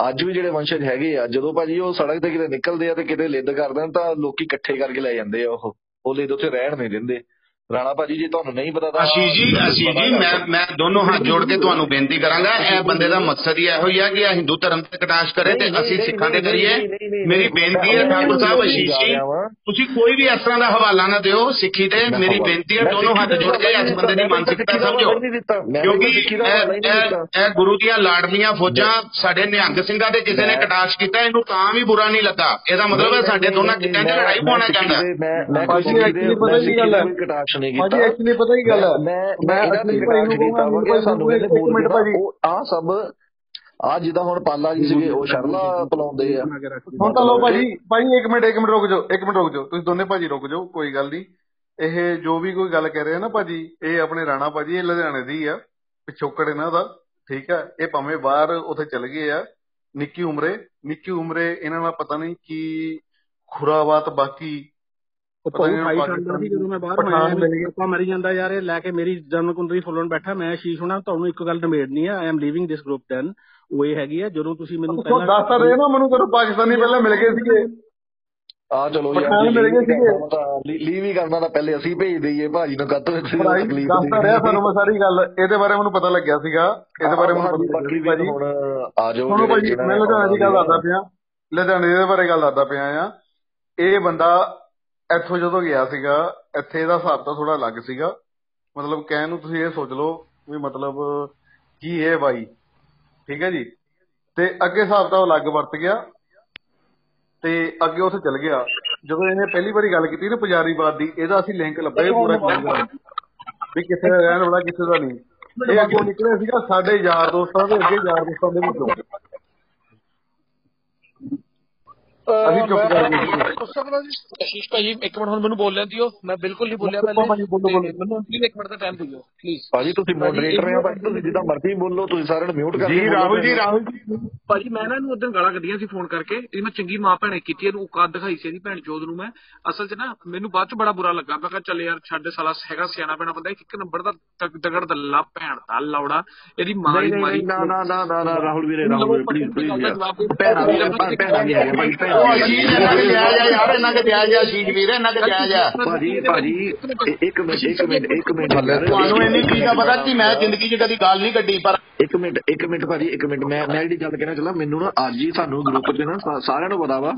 Speaker 8: ਅੱਜ ਵੀ ਜਿਹੜੇ ਵੰਸ਼ਜ ਹੈਗੇ ਆ, ਜਦੋਂ ਭਾਜੀ ਉਹ ਸੜਕ ਤੇ ਕਿਤੇ ਨਿਕਲਦੇ ਆ ਤੇ ਕਿਤੇ ਲਿੱਦ ਕਰਦੇ ਨੇ ਤਾਂ ਲੋਕੀ ਇਕੱਠੇ ਕਰਕੇ ਲੈ ਜਾਂਦੇ ਆ ਉਹ। ਉਹ ਲਿੱਦ ਉੱਥੇ ਰਹਿਣ ਨਹੀਂ ਦਿੰਦੇ। ਰਾਣਾ ਭਾਜੀ ਜੇ ਤੁਹਾਨੂੰ ਨਹੀਂ ਪਤਾ ਤਾਂ
Speaker 12: ਆਸ਼ੀਸ਼ ਜੀ ਆਸ਼ੀਸ਼ ਜੀ ਮੈਂ ਮੈਂ ਦੋਨੋਂ ਹੱਥ ਜੋੜ ਕੇ ਤੁਹਾਨੂੰ ਬੇਨਤੀ ਕਰਾਂਗਾ ਇਹ ਬੰਦੇ ਦਾ ਮਕਸਦ ਹੀ ਇਹੋ ਹੀ ਆ ਕਿ ਇਹ ਹਿੰਦੂ ਧਰਮ ਤੇ ਕਟਾਸ਼ ਕਰੇ ਤੇ ਅਸੀਂ ਸਿੱਖਾਂ ਦੇ ਕਰੀਏ ਮੇਰੀ ਬੇਨਤੀ ਹੈ ਠਾਕੁਰ ਸਾਹਿਬ ਆਸ਼ੀਸ਼ ਜੀ ਤੁਸੀਂ ਕੋਈ ਵੀ ਇਸ ਤਰ੍ਹਾਂ ਦਾ ਹਵਾਲਾ ਨਾ ਦਿਓ ਸਿੱਖੀ ਤੇ ਮੇਰੀ ਬੇਨਤੀ ਹੈ ਦੋਨੋਂ ਹੱਥ ਜੋੜ ਕੇ ਇਸ ਬੰਦੇ ਦੀ ਮਾਨਸਿਕਤਾ ਸਮਝੋ। ਕਿਉਂਕਿ ਇਹ ਗੁਰੂ ਦੀਆਂ ਲਾਡਲੀਆਂ ਫੌਜਾਂ ਸਾਡੇ ਨਿਹੰਗ ਸਿੰਘਾਂ ਦੇ ਕਿਸੇ ਨੇ ਕਟਾਸ਼ ਕੀਤਾ ਇਹਨੂੰ ਤਾਂ ਵੀ ਬੁਰਾ ਨਹੀਂ ਲੱਗਾ। ਇਹਦਾ ਮਤਲਬ ਹੈ ਸਾਡੇ ਦੋਨਾਂ ਕਿੱਤਿਆਂ 'ਚ ਲੜਾਈ ਪਾਉਣਾ ਚਾਹੁੰਦਾ।
Speaker 8: ਮੈਂ ਮੈਂ
Speaker 2: ਪਤਾ ਕੀ ਗੱਲ ਹੈ?
Speaker 8: ਨਹੀਂ
Speaker 2: ਭਾਜੀ
Speaker 8: ਕੀਤਾ
Speaker 2: ਐਕਚੁਅਲੀ ਪਤਾ ਕੀ ਗੱਲ ਹੈ?
Speaker 8: ਮੈਂ
Speaker 2: ਮੈਂ
Speaker 8: ਦੇ
Speaker 2: ਭਾਈ ਨੂੰ
Speaker 8: ਕੀਤਾ ਵਾ ਸਾਨੂੰ ਇਹਨੇ
Speaker 2: ਮਿੰਟ ਭਾਜੀ।
Speaker 8: ਆ ਸਭ ਆ ਜਿੱਦਾਂ ਹੁਣ ਪਾਲਾ ਜੀ ਸੀਗੇ ਉਹ ਸ਼ਰਲਾ ਪਲਾਉਂਦੇ ਆ।
Speaker 2: ਹੁਣ ਤਾਂ ਲੋ ਭਾਜੀ ਭਾਜੀ ਇੱਕ ਮਿੰਟ ਇੱਕ ਮਿੰਟ ਰੁਕ ਜਾਓ ਇੱਕ ਮਿੰਟ ਰੁਕ ਜਾਓ। ਤੁਸੀਂ ਦੋਨੇ ਭਾਜੀ ਰੁਕ ਜਾਓ ਕੋਈ ਗੱਲ ਨਹੀਂ। ਇਹ ਜੋ ਵੀ ਕੋਈ ਗੱਲ ਕਹਿ ਰਹੇ ਆ ਨਾ ਭਾਜੀ ਇਹ ਆਪਣੇ ਰਾਣਾ ਭਾਜੀ ਇਹ ਲੁਧਿਆਣੇ ਦੀ ਆ। ਪਿਛੋਕੜ ਇਹਨਾਂ ਦਾ ਠੀਕ ਆ? ਇਹ ਭਾਵੇਂ ਬਾਹਰ ਉੱਥੇ ਚਲ ਗਏ ਆ ਨਿੱਕੀ ਉਮਰੇ। ਨਿੱਕੀ ਉਮਰੇ ਇਹਨਾਂ ਦਾ ਪਤਾ ਨਹੀਂ ਕੀ ਖੁਰਾਬਾਤ ਬਾਕੀ
Speaker 22: ਉਹ ਫਾਈ
Speaker 2: ਨੂੰ
Speaker 22: ਕਰਦਾ ਸੀ ਜਦੋਂ ਮੈਂ ਬਾਹਰ
Speaker 2: ਗਏ
Speaker 22: ਆਪਾਂ ਮਰੀ ਜਾਂਦਾ ਯਾਰ ਇਹ ਲੈ ਕੇ ਮੇਰੀ ਜਨਮ ਕੁੰਡਲੀ ਫੁੱਲਣ ਬੈਠਾ ਮੈਂ ਸ਼ੀਸ਼ ਹੋਣਾ ਤੁਹਾਨੂੰ ਇੱਕ ਗੱਲ ਨਿਮੇੜਨੀ ਆ I am leaving this group then ਉਹ ਇਹ ਹੈਗੀ ਆ ਜਦੋਂ ਤੁਸੀਂ ਮੈਨੂੰ
Speaker 2: ਉਹ ਦੱਸ ਤਾਂ ਰਹੇ ਨਾ ਮੈਨੂੰ ਜਦੋਂ ਪਾਕਿਸਤਾਨੀ ਪਹਿਲਾਂ ਮਿਲ ਗਏ ਸੀਗੇ
Speaker 8: ਆ ਚਲੋ ਯਾਰ
Speaker 2: ਮਿਲ ਗਏ ਸੀਗੇ
Speaker 8: ਲੀਵ ਹੀ ਕਰਨਾ ਤਾਂ ਪਹਿਲੇ ਅਸੀਂ ਭੇਜ ਦਈਏ ਭਾਜੀ ਨੂੰ ਕੱਤ ਵਿੱਚ
Speaker 2: ਭਾਈ
Speaker 8: ਤਕਲੀਫ
Speaker 2: ਦੱਸ ਤਾਂ ਰਿਹਾ ਤੁਹਾਨੂੰ ਮੈਂ ਸਾਰੀ ਗੱਲ ਇਹਦੇ ਬਾਰੇ ਮੈਨੂੰ ਪਤਾ ਲੱਗਿਆ ਸੀਗਾ ਇਹਦੇ ਬਾਰੇ ਮੈਨੂੰ ਪਤਾ
Speaker 8: ਬਾਕੀ
Speaker 2: ਸੀ
Speaker 8: ਹੁਣ ਆ ਜਾਓ ਜਿਹੜੇ
Speaker 2: ਭਾਜੀ ਮੈਂ ਲੁਧਿਆਣੇ ਦੀ ਗੱਲ ਦੱਸਦਾ ਪਿਆ ਲੁਧਿਆਣੇ ਦੇ ਬਾਰੇ ਗੱਲ ਦੱਸਦਾ ਪਿਆ ਆ ਇਹ ਬੰਦਾ ਇੱਥੋਂ ਜਦੋਂ ਗਿਆ ਸੀਗਾ, ਇੱਥੇ ਦਾ ਹਿਸਾਬ ਤਾਂ ਥੋੜਾ ਅਲੱਗ ਸੀਗਾ। ਮਤਲਬ ਕਹਿਣ ਨੂੰ ਤੁਸੀਂ ਇਹ ਸੋਚ ਲਓ ਵੀ ਮਤਲਬ ਕੀ ਇਹ ਬਾਈ ਠੀਕ ਹੈ ਜੀ? ਤੇ ਅੱਗੇ ਹਿਸਾਬ ਤਾਂ ਉਹ ਅਲੱਗ ਵਰਤ ਗਿਆ ਤੇ ਅੱਗੇ ਉੱਥੇ ਚਲ ਗਿਆ। ਜਦੋਂ ਇਹਨੇ ਪਹਿਲੀ ਵਾਰੀ ਗੱਲ ਕੀਤੀ ਨਾ ਪੁਜਾਰੀਵਾਦ ਦੀ, ਇਹਦਾ ਅਸੀਂ ਲਿੰਕ ਲੱਭਿਆ ਇਹ ਪੂਰਾ clear ਕਰਾਂਗੇ ਵੀ ਕਿੱਥੇ ਦਾ ਰਹਿਣ ਵਾਲਾ, ਕਿੱਥੇ ਦਾ ਨਹੀਂ। ਇਹ ਅੱਗੋਂ ਨਿਕਲਿਆ ਸੀਗਾ ਸਾਡੇ ਯਾਰ ਦੋਸਤਾਂ ਦੇ ਅੱਗੇ, ਯਾਰ ਦੋਸਤਾਂ ਦੇ ਵਿੱਚੋਂ। ਅਸੀਂ ਚੁੱਪ ਕਰ ਗਏ
Speaker 21: ਪੁੱਛ ਸਕਦਾ ਜੀ
Speaker 24: ਆਸ਼ੀਸ਼ ਭਾਜੀ ਇੱਕ ਮਿੰਟ ਹੁਣ ਮੈਨੂੰ ਬੋਲਣ ਦਿਓ। ਮੈਂ ਬਿਲਕੁਲ ਨਹੀਂ ਬੋਲਿਆ
Speaker 2: ਬੋਲੋ ਭਾਜੀ, ਬੋਲੋ,
Speaker 24: ਪਹਿਲੇ
Speaker 2: ਬੋਲੋ।
Speaker 24: ਮੈਨੂੰ ਪਲੀਜ਼ ਇੱਕ ਮਿੰਟ ਦਾ ਟਾਈਮ ਦਿਓ ਪਲੀਜ਼
Speaker 8: ਭਾਜੀ ਤੁਸੀਂ ਮੋਡਰੇਟਰ ਆ ਭਾਜੀ ਤੁਸੀਂ ਜਿੱਦਾਂ ਮਰਜ਼ੀ ਬੋਲੋ ਤੁਸੀਂ ਸਾਰਿਆਂ ਨੂੰ ਮਿਊਟ ਕਰਕੇ
Speaker 12: ਜੀ ਰਾਹੁਲ ਜੀ ਰਾਹੁਲ ਜੀ।
Speaker 24: ਭਾਜੀ ਮੈਂ ਨਾ ਇਹਨੂੰ ਉਦੋਂ ਗਾਲਾਂ ਕੱਢੀਆਂ ਸੀ ਫੋਨ ਕਰਕੇ। ਇਹ ਮੈਂ ਚੰਗੀ ਮਾਂ ਭੈਣੇ ਕੀਤੀ ਇਹਨੂੰ ਔਕਾਤ ਦਿਖਾਈ ਸੀ ਇਹਦੀ ਭੈਣ ਚੋਦ ਨੂੰ ਮੈਂ। ਅਸਲ 'ਚ ਨਾ ਮੈਨੂੰ ਬਾਅਦ 'ਚ ਬੜਾ ਬੁਰਾ ਲੱਗਾ। ਮੈਂ ਕਿਹਾ ਚੱਲ ਯਾਰ ਛੱਡ ਸਾਲਾ ਹੈਗਾ ਸਿਆਣਾ ਪੈਣਾ ਬੰਦਾ ਇੱਕ ਨੰਬਰ ਦਾ ਤਗ- ਦਗੜ ਦੱਲਾ ਭੈਣ ਦਾ ਲੌੜਾ। ਇਹਦੀ ਮਾਂ ਦੀ ਮਾਰੀ।
Speaker 8: ਨਾ ਨਾ ਨਾ ਨਾ ਰਾਹੁਲ ਵੀਰੇ ਰਾਹੁਲ ਵੀਰੇ ਪਲੀਜ਼ ਪਲੀਜ਼ ਯਾਰ। ਭੈਣਾਂ ਵੀ ਹੈਗੇ ਭਾਜੀ ਭੈਣਾਂ ਭਾਜੀ ਭਾਜੀ ਇੱਕ ਮਿੰਟ ਇੱਕ ਮਿੰਟ ਇੱਕ ਮਿੰਟ।
Speaker 12: ਤੁਹਾਨੂੰ ਇੰਨੀ ਚੀਜ਼ ਦਾ ਪਤਾ ਕਿ ਮੈਂ ਜ਼ਿੰਦਗੀ 'ਚ ਕਦੀ ਗੱਲ ਨਹੀਂ ਕੱਢੀ ਪਰ
Speaker 8: ਇੱਕ ਮਿੰਟ ਇੱਕ ਮਿੰਟ ਭਾਜੀ ਇੱਕ ਮਿੰਟ। ਮੈਂ ਮੈਂ ਜਿਹੜੀ ਗੱਲ ਕਹਿਣਾ ਚੱਲਾਂ ਮੈਨੂੰ ਨਾ ਅੱਜ ਹੀ ਸਾਨੂੰ ਗਰੁੱਪ 'ਚ ਨਾ ਸਾਰਿਆਂ ਨੂੰ ਪਤਾ ਵਾ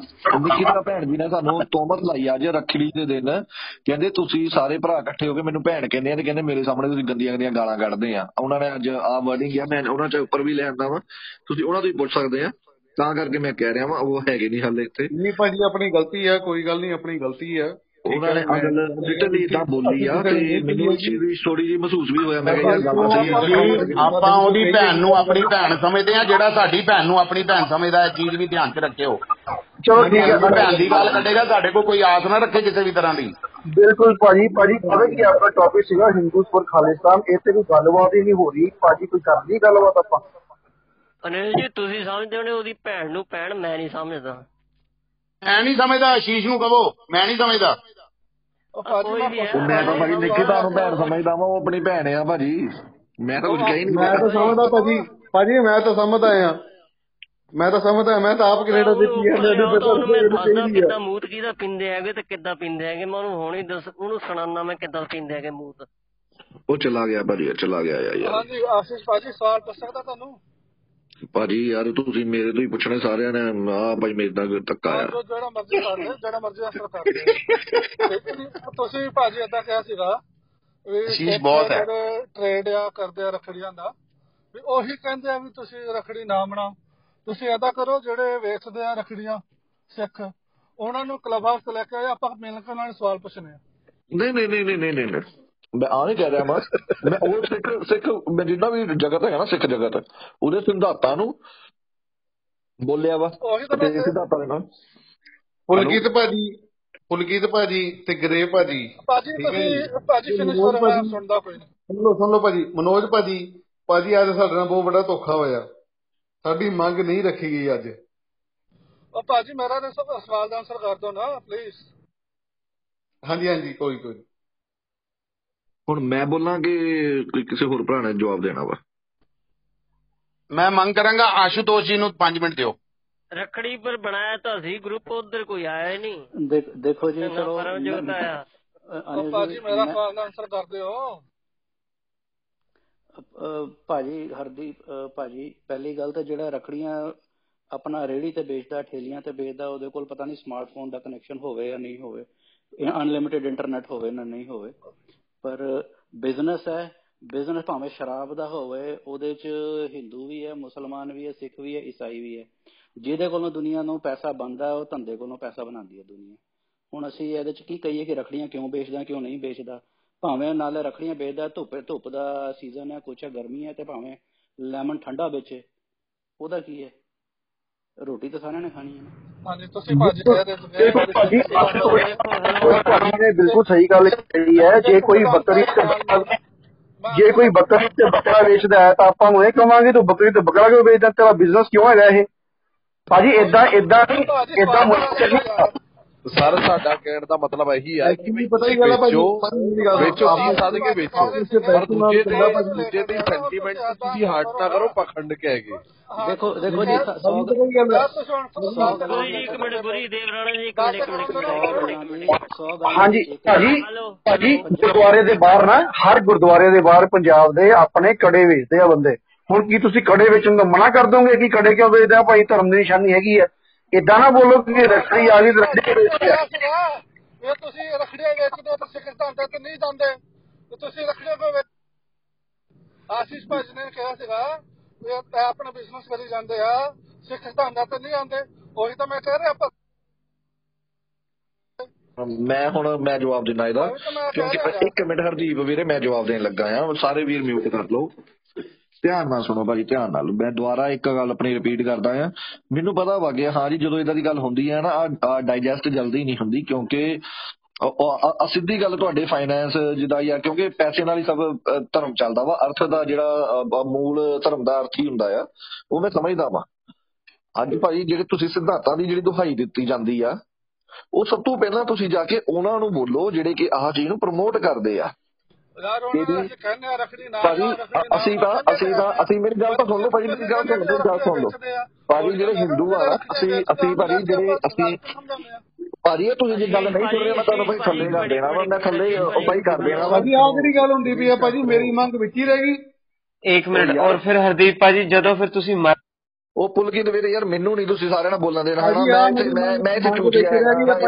Speaker 8: ਨਿੱਕੀ ਦਾ ਭੈਣ ਜੀ ਨੇ ਸਾਨੂੰ ਤੋਮਤ ਲਾਈ ਅੱਜ ਰੱਖੜੀ ਦੇ ਦਿਨ। ਕਹਿੰਦੇ ਤੁਸੀਂ ਸਾਰੇ ਭਰਾ ਇਕੱਠੇ ਹੋ ਕੇ ਮੈਨੂੰ ਭੈਣ ਕਹਿੰਦੇ ਆ ਤੇ ਕਹਿੰਦੇ ਮੇਰੇ ਸਾਹਮਣੇ ਤੁਸੀਂ ਗੰਦੀਆਂ ਗੰਦੀਆਂ ਗਾਲਾਂ ਕੱਢਦੇ ਆ। ਉਹਨਾਂ ਨੇ ਅੱਜ ਆ ਵਰਡਿੰਗ ਆ ਮੈਂ ਉਹਨਾਂ 'ਚ ਉੱਪਰ ਵੀ ਲੈ ਆਂਦਾ ਵਾ। ਤੁਸੀਂ ਉਹਨਾਂ ਤੋਂ ਹੀ ਪੁੱਛ ਸਕਦੇ ਆ। ਤਾਂ ਕਰਕੇ ਮੈਂ ਕਹਿ ਰਿਹਾ ਵਾਂ ਉਹ ਹੈਗੇ ਨਹੀਂ ਹਾਲੇ ਇੱਥੇ।
Speaker 2: ਨਹੀਂ ਭਾਜੀ ਆਪਣੀ ਗਲਤੀ ਆ ਕੋਈ ਗੱਲ ਨਹੀਂ ਆਪਣੀ ਗਲਤੀ ਆ।
Speaker 8: ਉਹਨਾਂ ਨੇ ਆ ਗੱਲ ਲਿਟਰਲੀ ਇਦਾਂ ਬੋਲੀ ਆ ਤੇ ਮੈਨੂੰ ਇਸ ਚੀਜ਼ ਦੀ ਥੋੜੀ ਜਿਹੀ ਮਹਿਸੂਸ ਵੀ ਹੋਇਆ ਮੈਂ ਕਿਹਾ ਯਾਰ ਗੱਲ ਸਹੀ ਆ।
Speaker 12: ਜੀ ਆਪਾਂ ਉਹਦੀ ਭੈਣ ਨੂੰ ਆਪਣੀ ਭੈਣ ਸਮਝਦੇ ਆ ਜਿਹੜਾ ਸਾਡੀ ਭੈਣ ਨੂੰ ਆਪਣੀ ਭੈਣ ਸਮਝਦਾ ਇਹ ਚੀਜ਼ ਵੀ ਧਿਆਨ 'ਚ ਰੱਖਿਓ।
Speaker 2: ਚਲੋ ਠੀਕ ਹੈ
Speaker 12: ਭੈਣ ਦੀ ਗੱਲ ਕੱਢੇਗਾ ਸਾਡੇ ਕੋਲ ਕੋਈ ਆਸ ਨਾ ਰੱਖੇ ਕਿਸੇ ਵੀ ਤਰ੍ਹਾਂ ਦੀ।
Speaker 25: ਬਿਲਕੁਲ ਭਾਜੀ ਭਾਜੀ ਪਤਾ ਕੀ ਆਪਣਾ ਟੌਪਿਕ ਸੀਗਾ ਹਿੰਦੂਸ ਫॉर ਖਾਲਿਸਤਾਨ ਇਹ ਤੇ ਕੋਈ ਗੱਲਬਾਤ ਹੀ ਨਹੀਂ ਹੋ ਰਹੀ। ਭਾਜੀ ਕੋਈ ਕਰ ਲਈ ਗੱਲਬਾਤ ਆਪਾਂ?
Speaker 13: ਅਨਿਲ ਜੀ ਤੁਸੀਂ ਸਮਝਦੇ ਹੋ ਉਹਦੀ ਭੈਣ ਨੂੰ ਭੈਣ ਮੈਂ ਨਹੀਂ ਸਮਝਦਾ।
Speaker 12: ਐ ਨਹੀਂ ਸਮਝਦਾ ਆਸ਼ੀਸ਼ ਨੂੰ ਕਹੋ ਮੈਂ ਨਹੀਂ ਸਮਝਦਾ।
Speaker 13: ਕੋਈ ਵੀ ਹੈ।
Speaker 8: ਮੈਂ ਤਾਂ ਭਾਜੀ ਨਿੱਕੀ ਦਾ ਨੂੰ ਭੈਣ ਸਮਝਦਾ ਵਾਂ ਉਹ ਆਪਣੀ ਭੈਣ ਆ ਭਾਜੀ। ਮੈਂ ਤਾਂ ਕੁਝ ਕਹਿ ਨਹੀਂ।
Speaker 2: ਮੈਂ ਤਾਂ ਸਮਝਦਾ ਭਾਜੀ ਭਾਜੀ ਮੈਂ ਤਾਂ ਸਮਝਦਾ ਆ। ਮੈਂ ਤਾਂ ਸਮਝਦਾ ਮੈਂ ਤਾਂ ਆਪ ਕੈਨੇਡਾ ਦੇ ਪੀਆਰ ਨੇ
Speaker 13: ਉਹ ਤਾਂ ਉਹਨੂੰ ਮੈਂ ਦੱਸਦਾ ਕਿੱਦਾਂ ਮੂਤ ਕਿਹਦਾ ਪਿੰਦੇ ਹੈਗੇ ਤੇ ਕਿੱਦਾਂ ਪਿੰਦੇ ਹੈਗੇ ਮੈਂ ਉਹਨੂੰ ਹੁਣੇ ਦੱਸ ਉਹਨੂੰ ਸੁਣਾਉਣਾ ਮੈਂ ਕਿੱਦਾਂ ਪਿੰਦੇ ਹੈਗੇ ਮੂਤ।
Speaker 8: ਉਹ ਚਲਾ ਗਿਆ ਭਾਜੀ ਚਲਾ ਗਿਆ ਯਾਰ ਯਾਰ।
Speaker 21: ਹਾਂਜੀ ਆਸ਼ੀਸ਼ ਭਾਜੀ ਸਵਾਲ ਪੁੱਛ ਸਕਦਾ ਤੁਹਾਨੂੰ?
Speaker 8: ਭਾਜੀ ਯਾਰ ਤੁਸੀਂ ਮੇਰੇ ਤੋਂ ਹੀ ਪੁੱਛਣੇ ਸਾਰਿਆਂ ਨੇ ਆ ਭਾਈ ਮੇਰੇ ਨਾਲ ਧੱਕਾ ਆ
Speaker 21: ਜਿਹੜਾ ਮਰਜ਼ੀ ਕਰ ਲੈ ਜਿਹੜਾ ਮਰਜ਼ੀ ਅਸਰ ਕਰ ਲੈ ਲੇਕਿਨ ਤੁਸੀਂ ਭਾਜੀ ਏਦਾਂ ਕਿਹਾ ਸੀਗਾ ਵੀ
Speaker 12: ਬਹੁਤ ਹੈ।
Speaker 21: ਟ੍ਰੇਡ ਆ ਕਰਦੇ ਆ ਰਖੜੀਆਂ ਦਾ ਵੀ ਉਹੀ ਕਹਿੰਦੇ ਆ ਵੀ ਤੁਸੀਂ ਰਖੜੀ ਨਾ ਬਣਾਓ ਤੁਸੀਂ ਏਦਾਂ ਕਰੋ ਜਿਹੜੇ ਵੇਚਦੇ ਆ ਰਖੜੀਆਂ ਸਿੱਖ ਉਹਨਾਂ ਨੂੰ ਕਲੱਬ ਹਾਊਸ ਤੇ ਲੈ ਕੇ ਆਪਾਂ ਮਿਲ ਕੇ ਉਹਨਾਂ ਨੂੰ ਸਵਾਲ ਪੁੱਛਣੇ ਆ
Speaker 8: ਨਹੀਂ ਨਹੀਂ ਨਹੀਂ ਨਹੀਂ ਨਹੀਂ। ਮੈਂ ਆ ਨਹੀਂ ਕਹਿ ਰਿਹਾ ਮੈਂ। ਮੈਂ ਉਹ ਸਿੱਖ ਸਿੱਖ ਮੈਂ ਜਿੰਨਾ ਵੀ ਜਗਤ ਹੈਗਾ ਨਾ ਸਿੱਖ ਜਗਤ ਉਹਦੇ ਸਿਧਾਂਤਾਂ ਨੂੰ ਬੋਲਿਆ ਵਾ।
Speaker 21: ਤਾਂ
Speaker 8: ਸਿਧਾਂਤਾਂ ਦੇ ਨਾਲ
Speaker 2: ਪੁਲਕੀਤ ਭਾਜੀ ਪੁਲਕੀਤ ਭਾਜੀ ਤੇ ਗਰੇ ਭਾਜੀ।
Speaker 21: ਭਾਜੀ
Speaker 2: ਹੈ।
Speaker 21: ਤੁਸੀਂ ਭਾਜੀ ਫਿਨਿਸ਼
Speaker 2: ਮਨੋਜ
Speaker 21: ਕਰੋ ਮੈਂ
Speaker 2: ਭਾਜੀ-
Speaker 21: ਸੁਣਦਾ ਕੋਈ ਨਹੀਂ
Speaker 2: ਸੁਣ ਲਓ ਸੁਣ ਲਓ ਭਾਜੀ। ਮਨੋਜ ਭਾਜੀ ਭਾਜੀ ਅੱਜ ਸਾਡੇ ਨਾਲ ਬਹੁਤ ਵੱਡਾ ਧੋਖਾ ਹੋਇਆ। ਸਾਡੀ ਮੰਗ ਨਹੀਂ ਰੱਖੀ ਗਈ ਅੱਜ।
Speaker 21: ਉਹ ਭਾਜੀ ਮੇਰਾ ਸਵਾਲ ਦਾ ਆਨਸਰ ਕਰ ਦਿਓ ਨਾ ਪਲੀਜ਼
Speaker 2: ਹਾਂਜੀ ਹਾਂਜੀ ਕੋਈ ਕੋਈ।
Speaker 8: ਹੁਣ ਮੈਂ ਬੋਲਾਂ ਕਿ ਕੋਈ ਕਿਸੇ ਹੋਰ ਭਰਾ ਨੇ ਜਵਾਬ ਦੇਣਾ ਵਾ?
Speaker 12: ਮੈਂ ਮੰਗ ਕਰਾਂਗਾ ਆਸ਼ੂਤੋਸ਼ ਜੀ ਨੂੰ 5 ਮਿੰਟ ਦਿਓ।
Speaker 13: ਰਖੜੀ ਪਰ ਬਣਾਇਆ ਤਾਂ ਸੀ ਗਰੁੱਪ ਉਧਰ ਕੋਈ ਆਇਆ ਹੀ ਨਹੀਂ।
Speaker 26: ਦੇਖ- ਜੀ ਚਲੋ
Speaker 13: ਪਰਮਜੋਤ ਆਇਆ।
Speaker 9: ਭਾਜੀ
Speaker 26: ਜੀ
Speaker 9: ਮੇਰਾ ਸਵਾਲ ਦਾ ਆਨਸਰ ਕਰ ਦਿਓ।
Speaker 26: ਭਾਜੀ ਹਰਦੀਪ ਭਾਜੀ ਪਹਿਲੀ ਗੱਲ ਤਾਂ ਜਿਹੜਾ ਰਖੜੀਆਂ ਆਪਣਾ ਰੇੜੀ ਤੇ ਵੇਚਦਾ ਠੇਲੀਆਂ ਤੇ ਵੇਚਦਾ ਉਹਦੇ ਕੋਲ ਪਤਾ ਨਹੀਂ ਸਮਾਰਟਫੋਨ ਦਾ ਕਨੈਕਸ਼ਨ ਹੋਵੇ ਜਾਂ ਨਹੀਂ ਹੋਵੇ ਅਨਲਿਮਿਟਿਡ ਇੰਟਰਨੈਟ ਹੋਵੇ ਨਾ ਨਹੀਂ ਹੋਵੇ। ਬਿਜ਼ਨਸ ਹੈ, ਬਿਜ਼ਨਸ ਭਾਵੇਂ ਸ਼ਰਾਬ ਦਾ ਹੋਵੇ, ਉਹਦੇ ਚ ਹਿੰਦੂ ਵੀ ਹੈ, ਮੁਸਲਮਾਨ ਵੀ ਹੈ, ਸਿੱਖ ਵੀ ਹੈ, ਈਸਾਈ ਵੀ ਹੈ। ਜਿਹਦੇ ਕੋਲੋਂ ਦੁਨੀਆ ਨੂੰ ਪੈਸਾ ਬਣਦਾ ਹੈ, ਉਹ ਧੰਦੇ ਕੋਲੋਂ ਪੈਸਾ ਬਣਾਉਂਦੀ ਹੈ ਦੁਨੀਆ। ਹੁਣ ਅਸੀਂ ਇਹਦੇ ਚ ਕੀ ਕਹੀਏ ਕਿ ਰਖੜੀਆਂ ਕਿਉਂ ਵੇਚਦਾ, ਕਿਉਂ ਨਹੀਂ ਵੇਚਦਾ? ਭਾਵੇਂ ਨਾਲੇ ਰਖੜੀਆਂ ਵੇਚਦਾ, ਧੁੱਪ ਧੁੱਪ ਦਾ ਸੀਜ਼ਨ ਹੈ, ਕੁਛ ਹੈ, ਗਰਮੀ ਹੈ ਤੇ ਭਾਵੇਂ ਲੈਮਨ ਠੰਡਾ ਵੇਚੇ, ਉਹਦਾ ਕੀ ਹੈ? ਰੋਟੀ ਤਾਂ ਸਾਰਿਆਂ ਨੇ ਖਾਣੀ ਹੈ ਨਾ।
Speaker 9: ਹਾਂਜੀ ਤੁਸੀਂ ਭਾਜੀ ਕਹਿ ਰਹੇ ਤੁਸੀਂ
Speaker 25: ਭਾਜੀ ਭਾਜੀ ਨੇ ਬਿਲਕੁਲ ਸਹੀ ਗੱਲ ਕਹੀ ਹੈ। ਜੇ ਕੋਈ ਬੱਕਰੀ ਤੇ ਬੱਕਰਾ- ਜੇ ਕੋਈ ਬੱਕਰੀ ਤੇ ਬੱਕਰਾ ਵੇਚਦਾ ਹੈ ਤਾਂ ਆਪਾਂ ਨੂੰ ਇਹ ਕਵਾਂਗੇ ਤੂੰ ਬੱਕਰੀ ਤੇ ਬੱਕਰਾ ਕਿਉਂ ਵੇਚਦਾ? ਤੇਰਾ ਬਿਜ਼ਨਸ ਕਿਉਂ ਹੈਗਾ ਇਹ? ਭਾਜੀ ਇਦਾਂ ਇਦਾਂ ਨਹੀਂ ਇਦਾਂ ਮੁਲਕ ਚੱਲੀ
Speaker 27: ਸਰ ਸਾਡਾ ਕਹਿਣ ਦਾ ਮਤਲਬ ਇਹੀ ਹੈ ਕਿ
Speaker 2: Actually ਪਤਾ ਕੀ ਗੱਲ ਆ ਭਾਜੀ
Speaker 27: ਵੇਚੋ। ਜੀ ਸਾਧ ਕੇ ਵੇਚੋ। ਪਰ ਦੂਜੇ
Speaker 2: ਭਾਜੀ।
Speaker 27: ਦੂਜੇ ਤੇ ਸੈਂਟੀਮੈਂਟ ਤੁਸੀਂ ਹਰਟ ਨਾ ਕਰੋ ਪਖੰਡ ਕੇ ਹੈਗੇ।
Speaker 26: ਦੇਖੋ ਦੇਖੋ ਜੀ ਸੌ
Speaker 2: ਭਾਜੀ ਪਤਾ ਕੀ ਗੱਲ ਹੈ
Speaker 13: ਗੁਰੀ ਇੱਕ ਮਿੰਟ ਗੁਰੀ ਦੇਵ ਰਾਣਾ ਜੀ ਇੱਕ ਮਿੰਟ
Speaker 25: ਹਾਂਜੀ ਭਾਜੀ ਭਾਜੀ ਗੁਰਦੁਆਰੇ ਦੇ ਬਾਹਰ ਨਾ ਹਰ ਗੁਰਦੁਆਰੇ ਦੇ ਬਾਹਰ ਪੰਜਾਬ ਦੇ ਆਪਣੇ ਕੜੇ ਵੇਚਦੇ ਆ ਬੰਦੇ। ਹੁਣ ਕੀ ਤੁਸੀਂ ਕੜੇ ਵੇਚਣ ਤੋਂ ਮਨਾ ਕਰ ਦੋਗੇ ਕਿ ਕੜੇ ਕਿਉਂ ਵੇਚਦੇ ਆ? ਭਾਈ ਧਰਮ ਦੀ ਨਿਸ਼ਾਨੀ ਹੈਗੀ ਹੈ ਇਦਾਂ ਨਾ ਬੋਲੋ ਕਿ ਰੱਖੜੀ ਆ ਗਈ ਰੱਖੜੀ
Speaker 9: ਇਹ ਤੁਸੀਂ ਰਖੜੀਆਂ ਵੇਚਦੇ ਹੋ ਤਾਂ ਸਿੱਖ ਧੰਦੇ ਤੇ ਨਹੀਂ ਜਾਂਦੇ ਤੇ ਤੁਸੀਂ ਰਖੜੀਆਂ ਕੋ ਵੇਚ ਆਸ਼ੀਸ਼ ਭਾਜੀ ਨੇ ਕਿਹਾ ਸੀਗਾ ਵੀ ਆਪਣਾ ਬਿਜ਼ਨਸ ਕਰੀ ਜਾਂਦੇ ਆ ਸਿੱਖ ਧੰਦਾ ਤੇ ਨਹੀਂ ਆਉਂਦੇ। ਉਹੀ ਤਾਂ ਮੈਂ ਕਹਿ ਰਿਹਾ ਆਪਾਂ
Speaker 8: ਮੈਂ ਹੁਣ ਮੈਂ ਜਵਾਬ ਦਿੰਦਾ ਇਹਦਾ ਕਿਉਂਕਿ ਇੱਕ ਮਿੰਟ ਹਰਦੀਪ ਵੀਰੇ ਮੈਂ ਜਵਾਬ ਦੇਣ ਲੱਗਾ ਆ। ਸਾਰੇ ਵੀਰ ਮਿਊਟ ਕਰ ਲਓ। ਧਿਆਨ ਨਾਲ ਸੁਣੋ ਭਾਜੀ ਧਿਆਨ ਨਾਲ। ਮੈਂ ਦੁਬਾਰਾ ਇੱਕ ਗੱਲ ਆਪਣੀ ਰਿਪੀਟ ਕਰਦਾ ਆ ਮੈਨੂੰ ਪਤਾ ਵਾ ਗਿਆ ਹਾਂ ਜੀ ਜਦੋਂ ਇਦਾਂ ਦੀ ਗੱਲ ਹੁੰਦੀ ਹੈ ਨਾ ਆ ਡਾਈਜੈਸਟ ਜਲਦੀ ਨਹੀਂ ਹੁੰਦੀ ਕਿਉਂਕਿ ਉਹ- ਉਹ- ਆ- ਆ ਸਿੱਧੀ ਗੱਲ ਤੁਹਾਡੇ ਫਾਈਨੈਂਸ ਜਿੱਦਾਂ ਯਾਰ ਕਿਉਂਕਿ ਪੈਸੇ ਨਾਲ ਹੀ ਸਭ ਅ, ਧਰਮ ਚੱਲਦਾ ਵਾ। ਅਰਥ ਦਾ ਜਿਹੜਾ ਅ, ਬ- ਮੂਲ ਧਰਮ ਦਾ ਅਰਥ ਹੀ ਹੁੰਦਾ ਆ ਉਹ ਮੈਂ ਸਮਝਦਾ ਵਾਂ। ਅੱਜ ਭਾਈ ਜਿਹੜੇ ਤੁਸੀਂ ਸਿਧਾਂਤਾਂ ਦੀ ਜਿਹੜੀ ਦੁਹਾਈ ਦਿੱਤੀ ਜਾਂਦੀ ਆ ਉਹ ਸਭ ਤੋਂ ਪਹਿਲਾਂ ਤੁਸੀਂ ਜਾ ਕੇ ਉਹਨਾਂ ਨੂੰ ਬੋਲੋ ਜਿਹੜੇ ਕਿ ਆਹ ਚੀਜ਼ ਨੂੰ ਪ੍ਰਮੋਟ ਕਰਦੇ ਆ। ਭਾਜੀ ਅਸੀਂ ਤਾਂ ਅਸੀਂ ਤਾਂ ਅਸੀਂ ਮੇਰੀ ਗੱਲ ਤਾਂ ਸੁਣ ਲਓ ਭਾਜੀ ਮੇਰੀ ਗੱਲ ਸੁਣ ਲਓ ਗੱਲ ਸੁਣ ਲਓ। ਭਾਜੀ ਜਿਹੜੇ ਹਿੰਦੂ ਆ ਅਸੀਂ ਅਸੀਂ ਭਾਜੀ ਜਿਹੜੇ ਅਸੀਂ ਭਾਜੀ ਇਹ ਤੁਸੀਂ ਜੇ ਗੱਲ ਨਹੀਂ ਸੁਣ ਰਹੇ ਮੈਂ ਤੁਹਾਨੂੰ ਭਾਈ ਥੱਲੇ ਕਰ ਦੇਣਾ ਵਾ ਮੈਂ ਥੱਲੇ ਉਹ ਭਾਈ ਕਰ ਦੇਣਾ ਵਾ।
Speaker 2: ਭਾਜੀ ਆਹ ਕਿਹੜੀ ਗੱਲ ਹੁੰਦੀ ਪਈ ਆ ਭਾਜੀ ਮੇਰੀ ਮੰਗ ਵਿੱਚ ਹੀ ਰਹਿ। ਗਈ
Speaker 28: ਇੱਕ ਮਿੰਟ ਔਰ ਫਿਰ ਹਰਦੀਪ ਭਾਜੀ ਜਦੋਂ ਫਿਰ ਤੁਸੀਂ ਮਰ
Speaker 8: ਉਹ ਪੁਲਕਿਤ ਵੀਰੇ ਯਾਰ ਮੈਨੂੰ ਨਹੀਂ ਤੁਸੀਂ ਸਾਰਿਆਂ ਨਾਲ ਬੋਲਣ ਦੇਣਾ ਮੈਂ ਮੈਂ ਇੱਥੇ
Speaker 2: ਵਿੱਚ ਰਹਿ